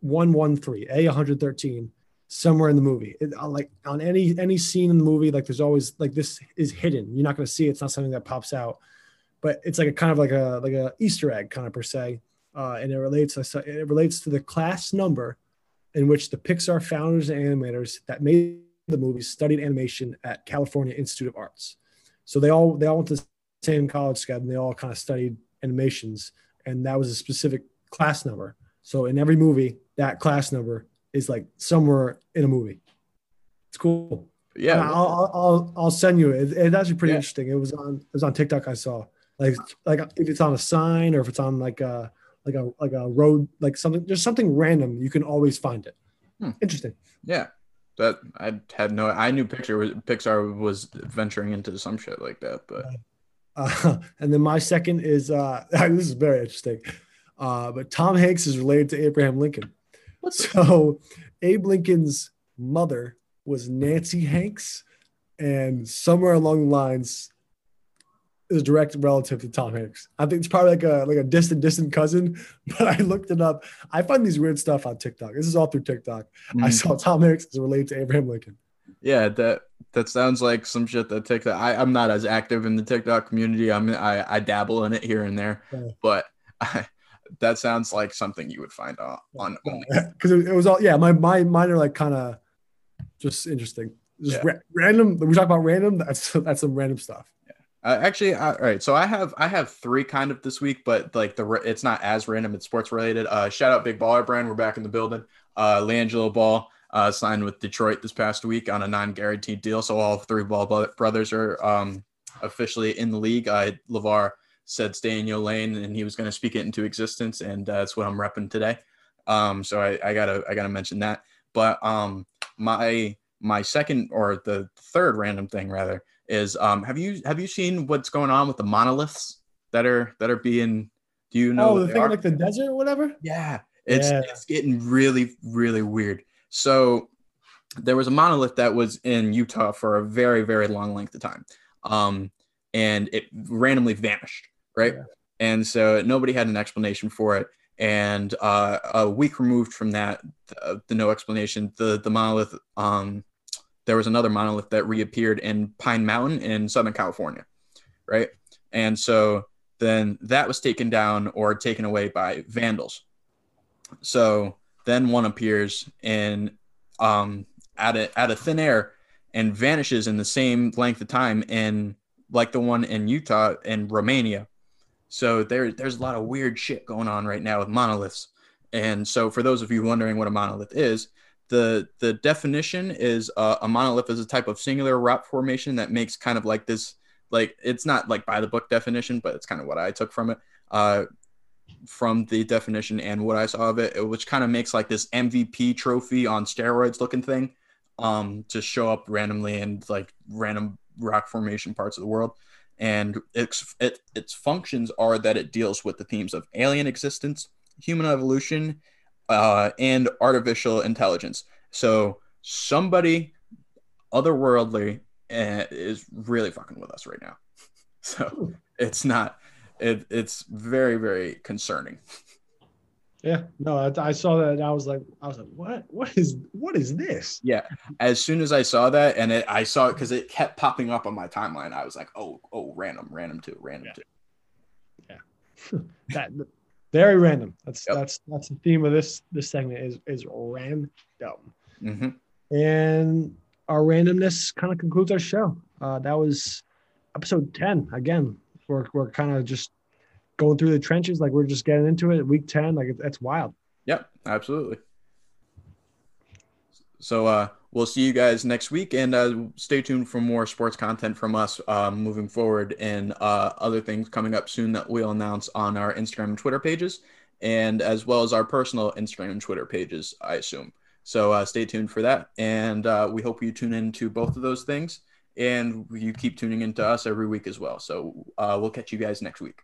one one three, A one hundred thirteen, somewhere in the movie. It, uh, like on any any scene in the movie, like there's always like this is hidden. You're not going to see it. It's not something that pops out, but it's like a kind of like a like a Easter egg kind of per se, uh, and it relates I it relates to the class number in which the Pixar founders and animators that made the movies studied animation at California Institute of Arts. So they all they all went to the same college together and they all kind of studied animations, and that was a specific class number. So in every movie, that class number is like somewhere in a movie. It's cool. Yeah, I'll, I'll, I'll, I'll send you it. It's actually pretty Yeah. interesting. It was on it was on TikTok. I saw like like if it's on a sign or if it's on like a like a like a road like something just something random. You can always find it. Hmm. Interesting. yeah. That I had no. I knew Pixar was Pixar was venturing into some shit like that, but Uh, and then my second is uh, this is very interesting. Uh, but Tom Hanks is related to Abraham Lincoln. So Abe Lincoln's mother was Nancy Hanks, and somewhere along the lines is a direct relative to Tom Hanks. I think it's probably like a like a distant, distant cousin. But I looked it up. I find these weird stuff on TikTok. This is all through TikTok. I Mm. saw Tom Hanks is related to Abraham Lincoln. Yeah, that that sounds like some shit that TikTok. I, I'm not as active in the TikTok community. I'm I, I dabble in it here and there, Yeah. but I, that sounds like something you would find on on because it, was all yeah. My my mine are like kind of just interesting. Just Yeah. ra- random. We talk about random. That's that's some random stuff. Uh, actually, I, all right. So I have I have three kind of this week, but like the it's not as random. It's sports related. Uh, shout out Big Baller Brand. We're back in the building. Uh, LiAngelo Ball uh, signed with Detroit this past week on a non-guaranteed deal. So all three Ball brothers are um, officially in the league. Uh, LaVar said stay in your lane, and he was going to speak it into existence, and uh, that's what I'm repping today. Um, so I, I gotta I gotta mention that. But um, my my second or the third random thing rather is um have you have you seen what's going on with the monoliths that are that are being do you know oh, the thing are? like the desert or whatever. yeah it's Yeah. it's getting really really weird so there was a monolith that was in utah for a very very long length of time um and it randomly vanished right Yeah. and so nobody had an explanation for it and uh, a week removed from that the, the no explanation the the monolith um there was another monolith that reappeared in pine mountain in southern california right and so then that was taken down or taken away by vandals so then one appears in um out of out of thin air and vanishes in the same length of time in like the one in Utah and Romania. So there there's a lot of weird shit going on right now with monoliths. And so for those of you wondering what a monolith is, the the definition is uh, a monolith is a type of singular rock formation that makes kind of like this like it's not like by the book definition, but it's kind of what I took from it. Uh, from the definition and what I saw of it, which kind of makes like this MVP trophy on steroids looking thing, um, to show up randomly in like random rock formation parts of the world. And its it, its functions are that it deals with the themes of alien existence, human evolution, uh, and artificial intelligence. So somebody otherworldly uh, is really fucking with us right now. So it's not. It, it's very very concerning. Yeah, no, I, I saw that and I was like, I was like, what? What is what is this? Yeah. As soon as I saw that, and it, I saw it because it kept popping up on my timeline, I was like, oh, oh, random, random two, random too. Yeah. two. That very random. That's Yep. that's that's the theme of this this segment is is random. hmm And our randomness kind of concludes our show. Uh, that was episode 10. Again, we're, we're kind of just going through the trenches. Like we're just getting into it. Week 10. Like that's wild. Yep, absolutely. So uh, we'll see you guys next week, and uh, stay tuned for more sports content from us um, moving forward, and uh, other things coming up soon that we'll announce on our Instagram and Twitter pages, and as well as our personal Instagram and Twitter pages, I assume. So uh, stay tuned for that, and uh, we hope you tune in to both of those things, and you keep tuning into us every week as well. So uh, we'll catch you guys next week.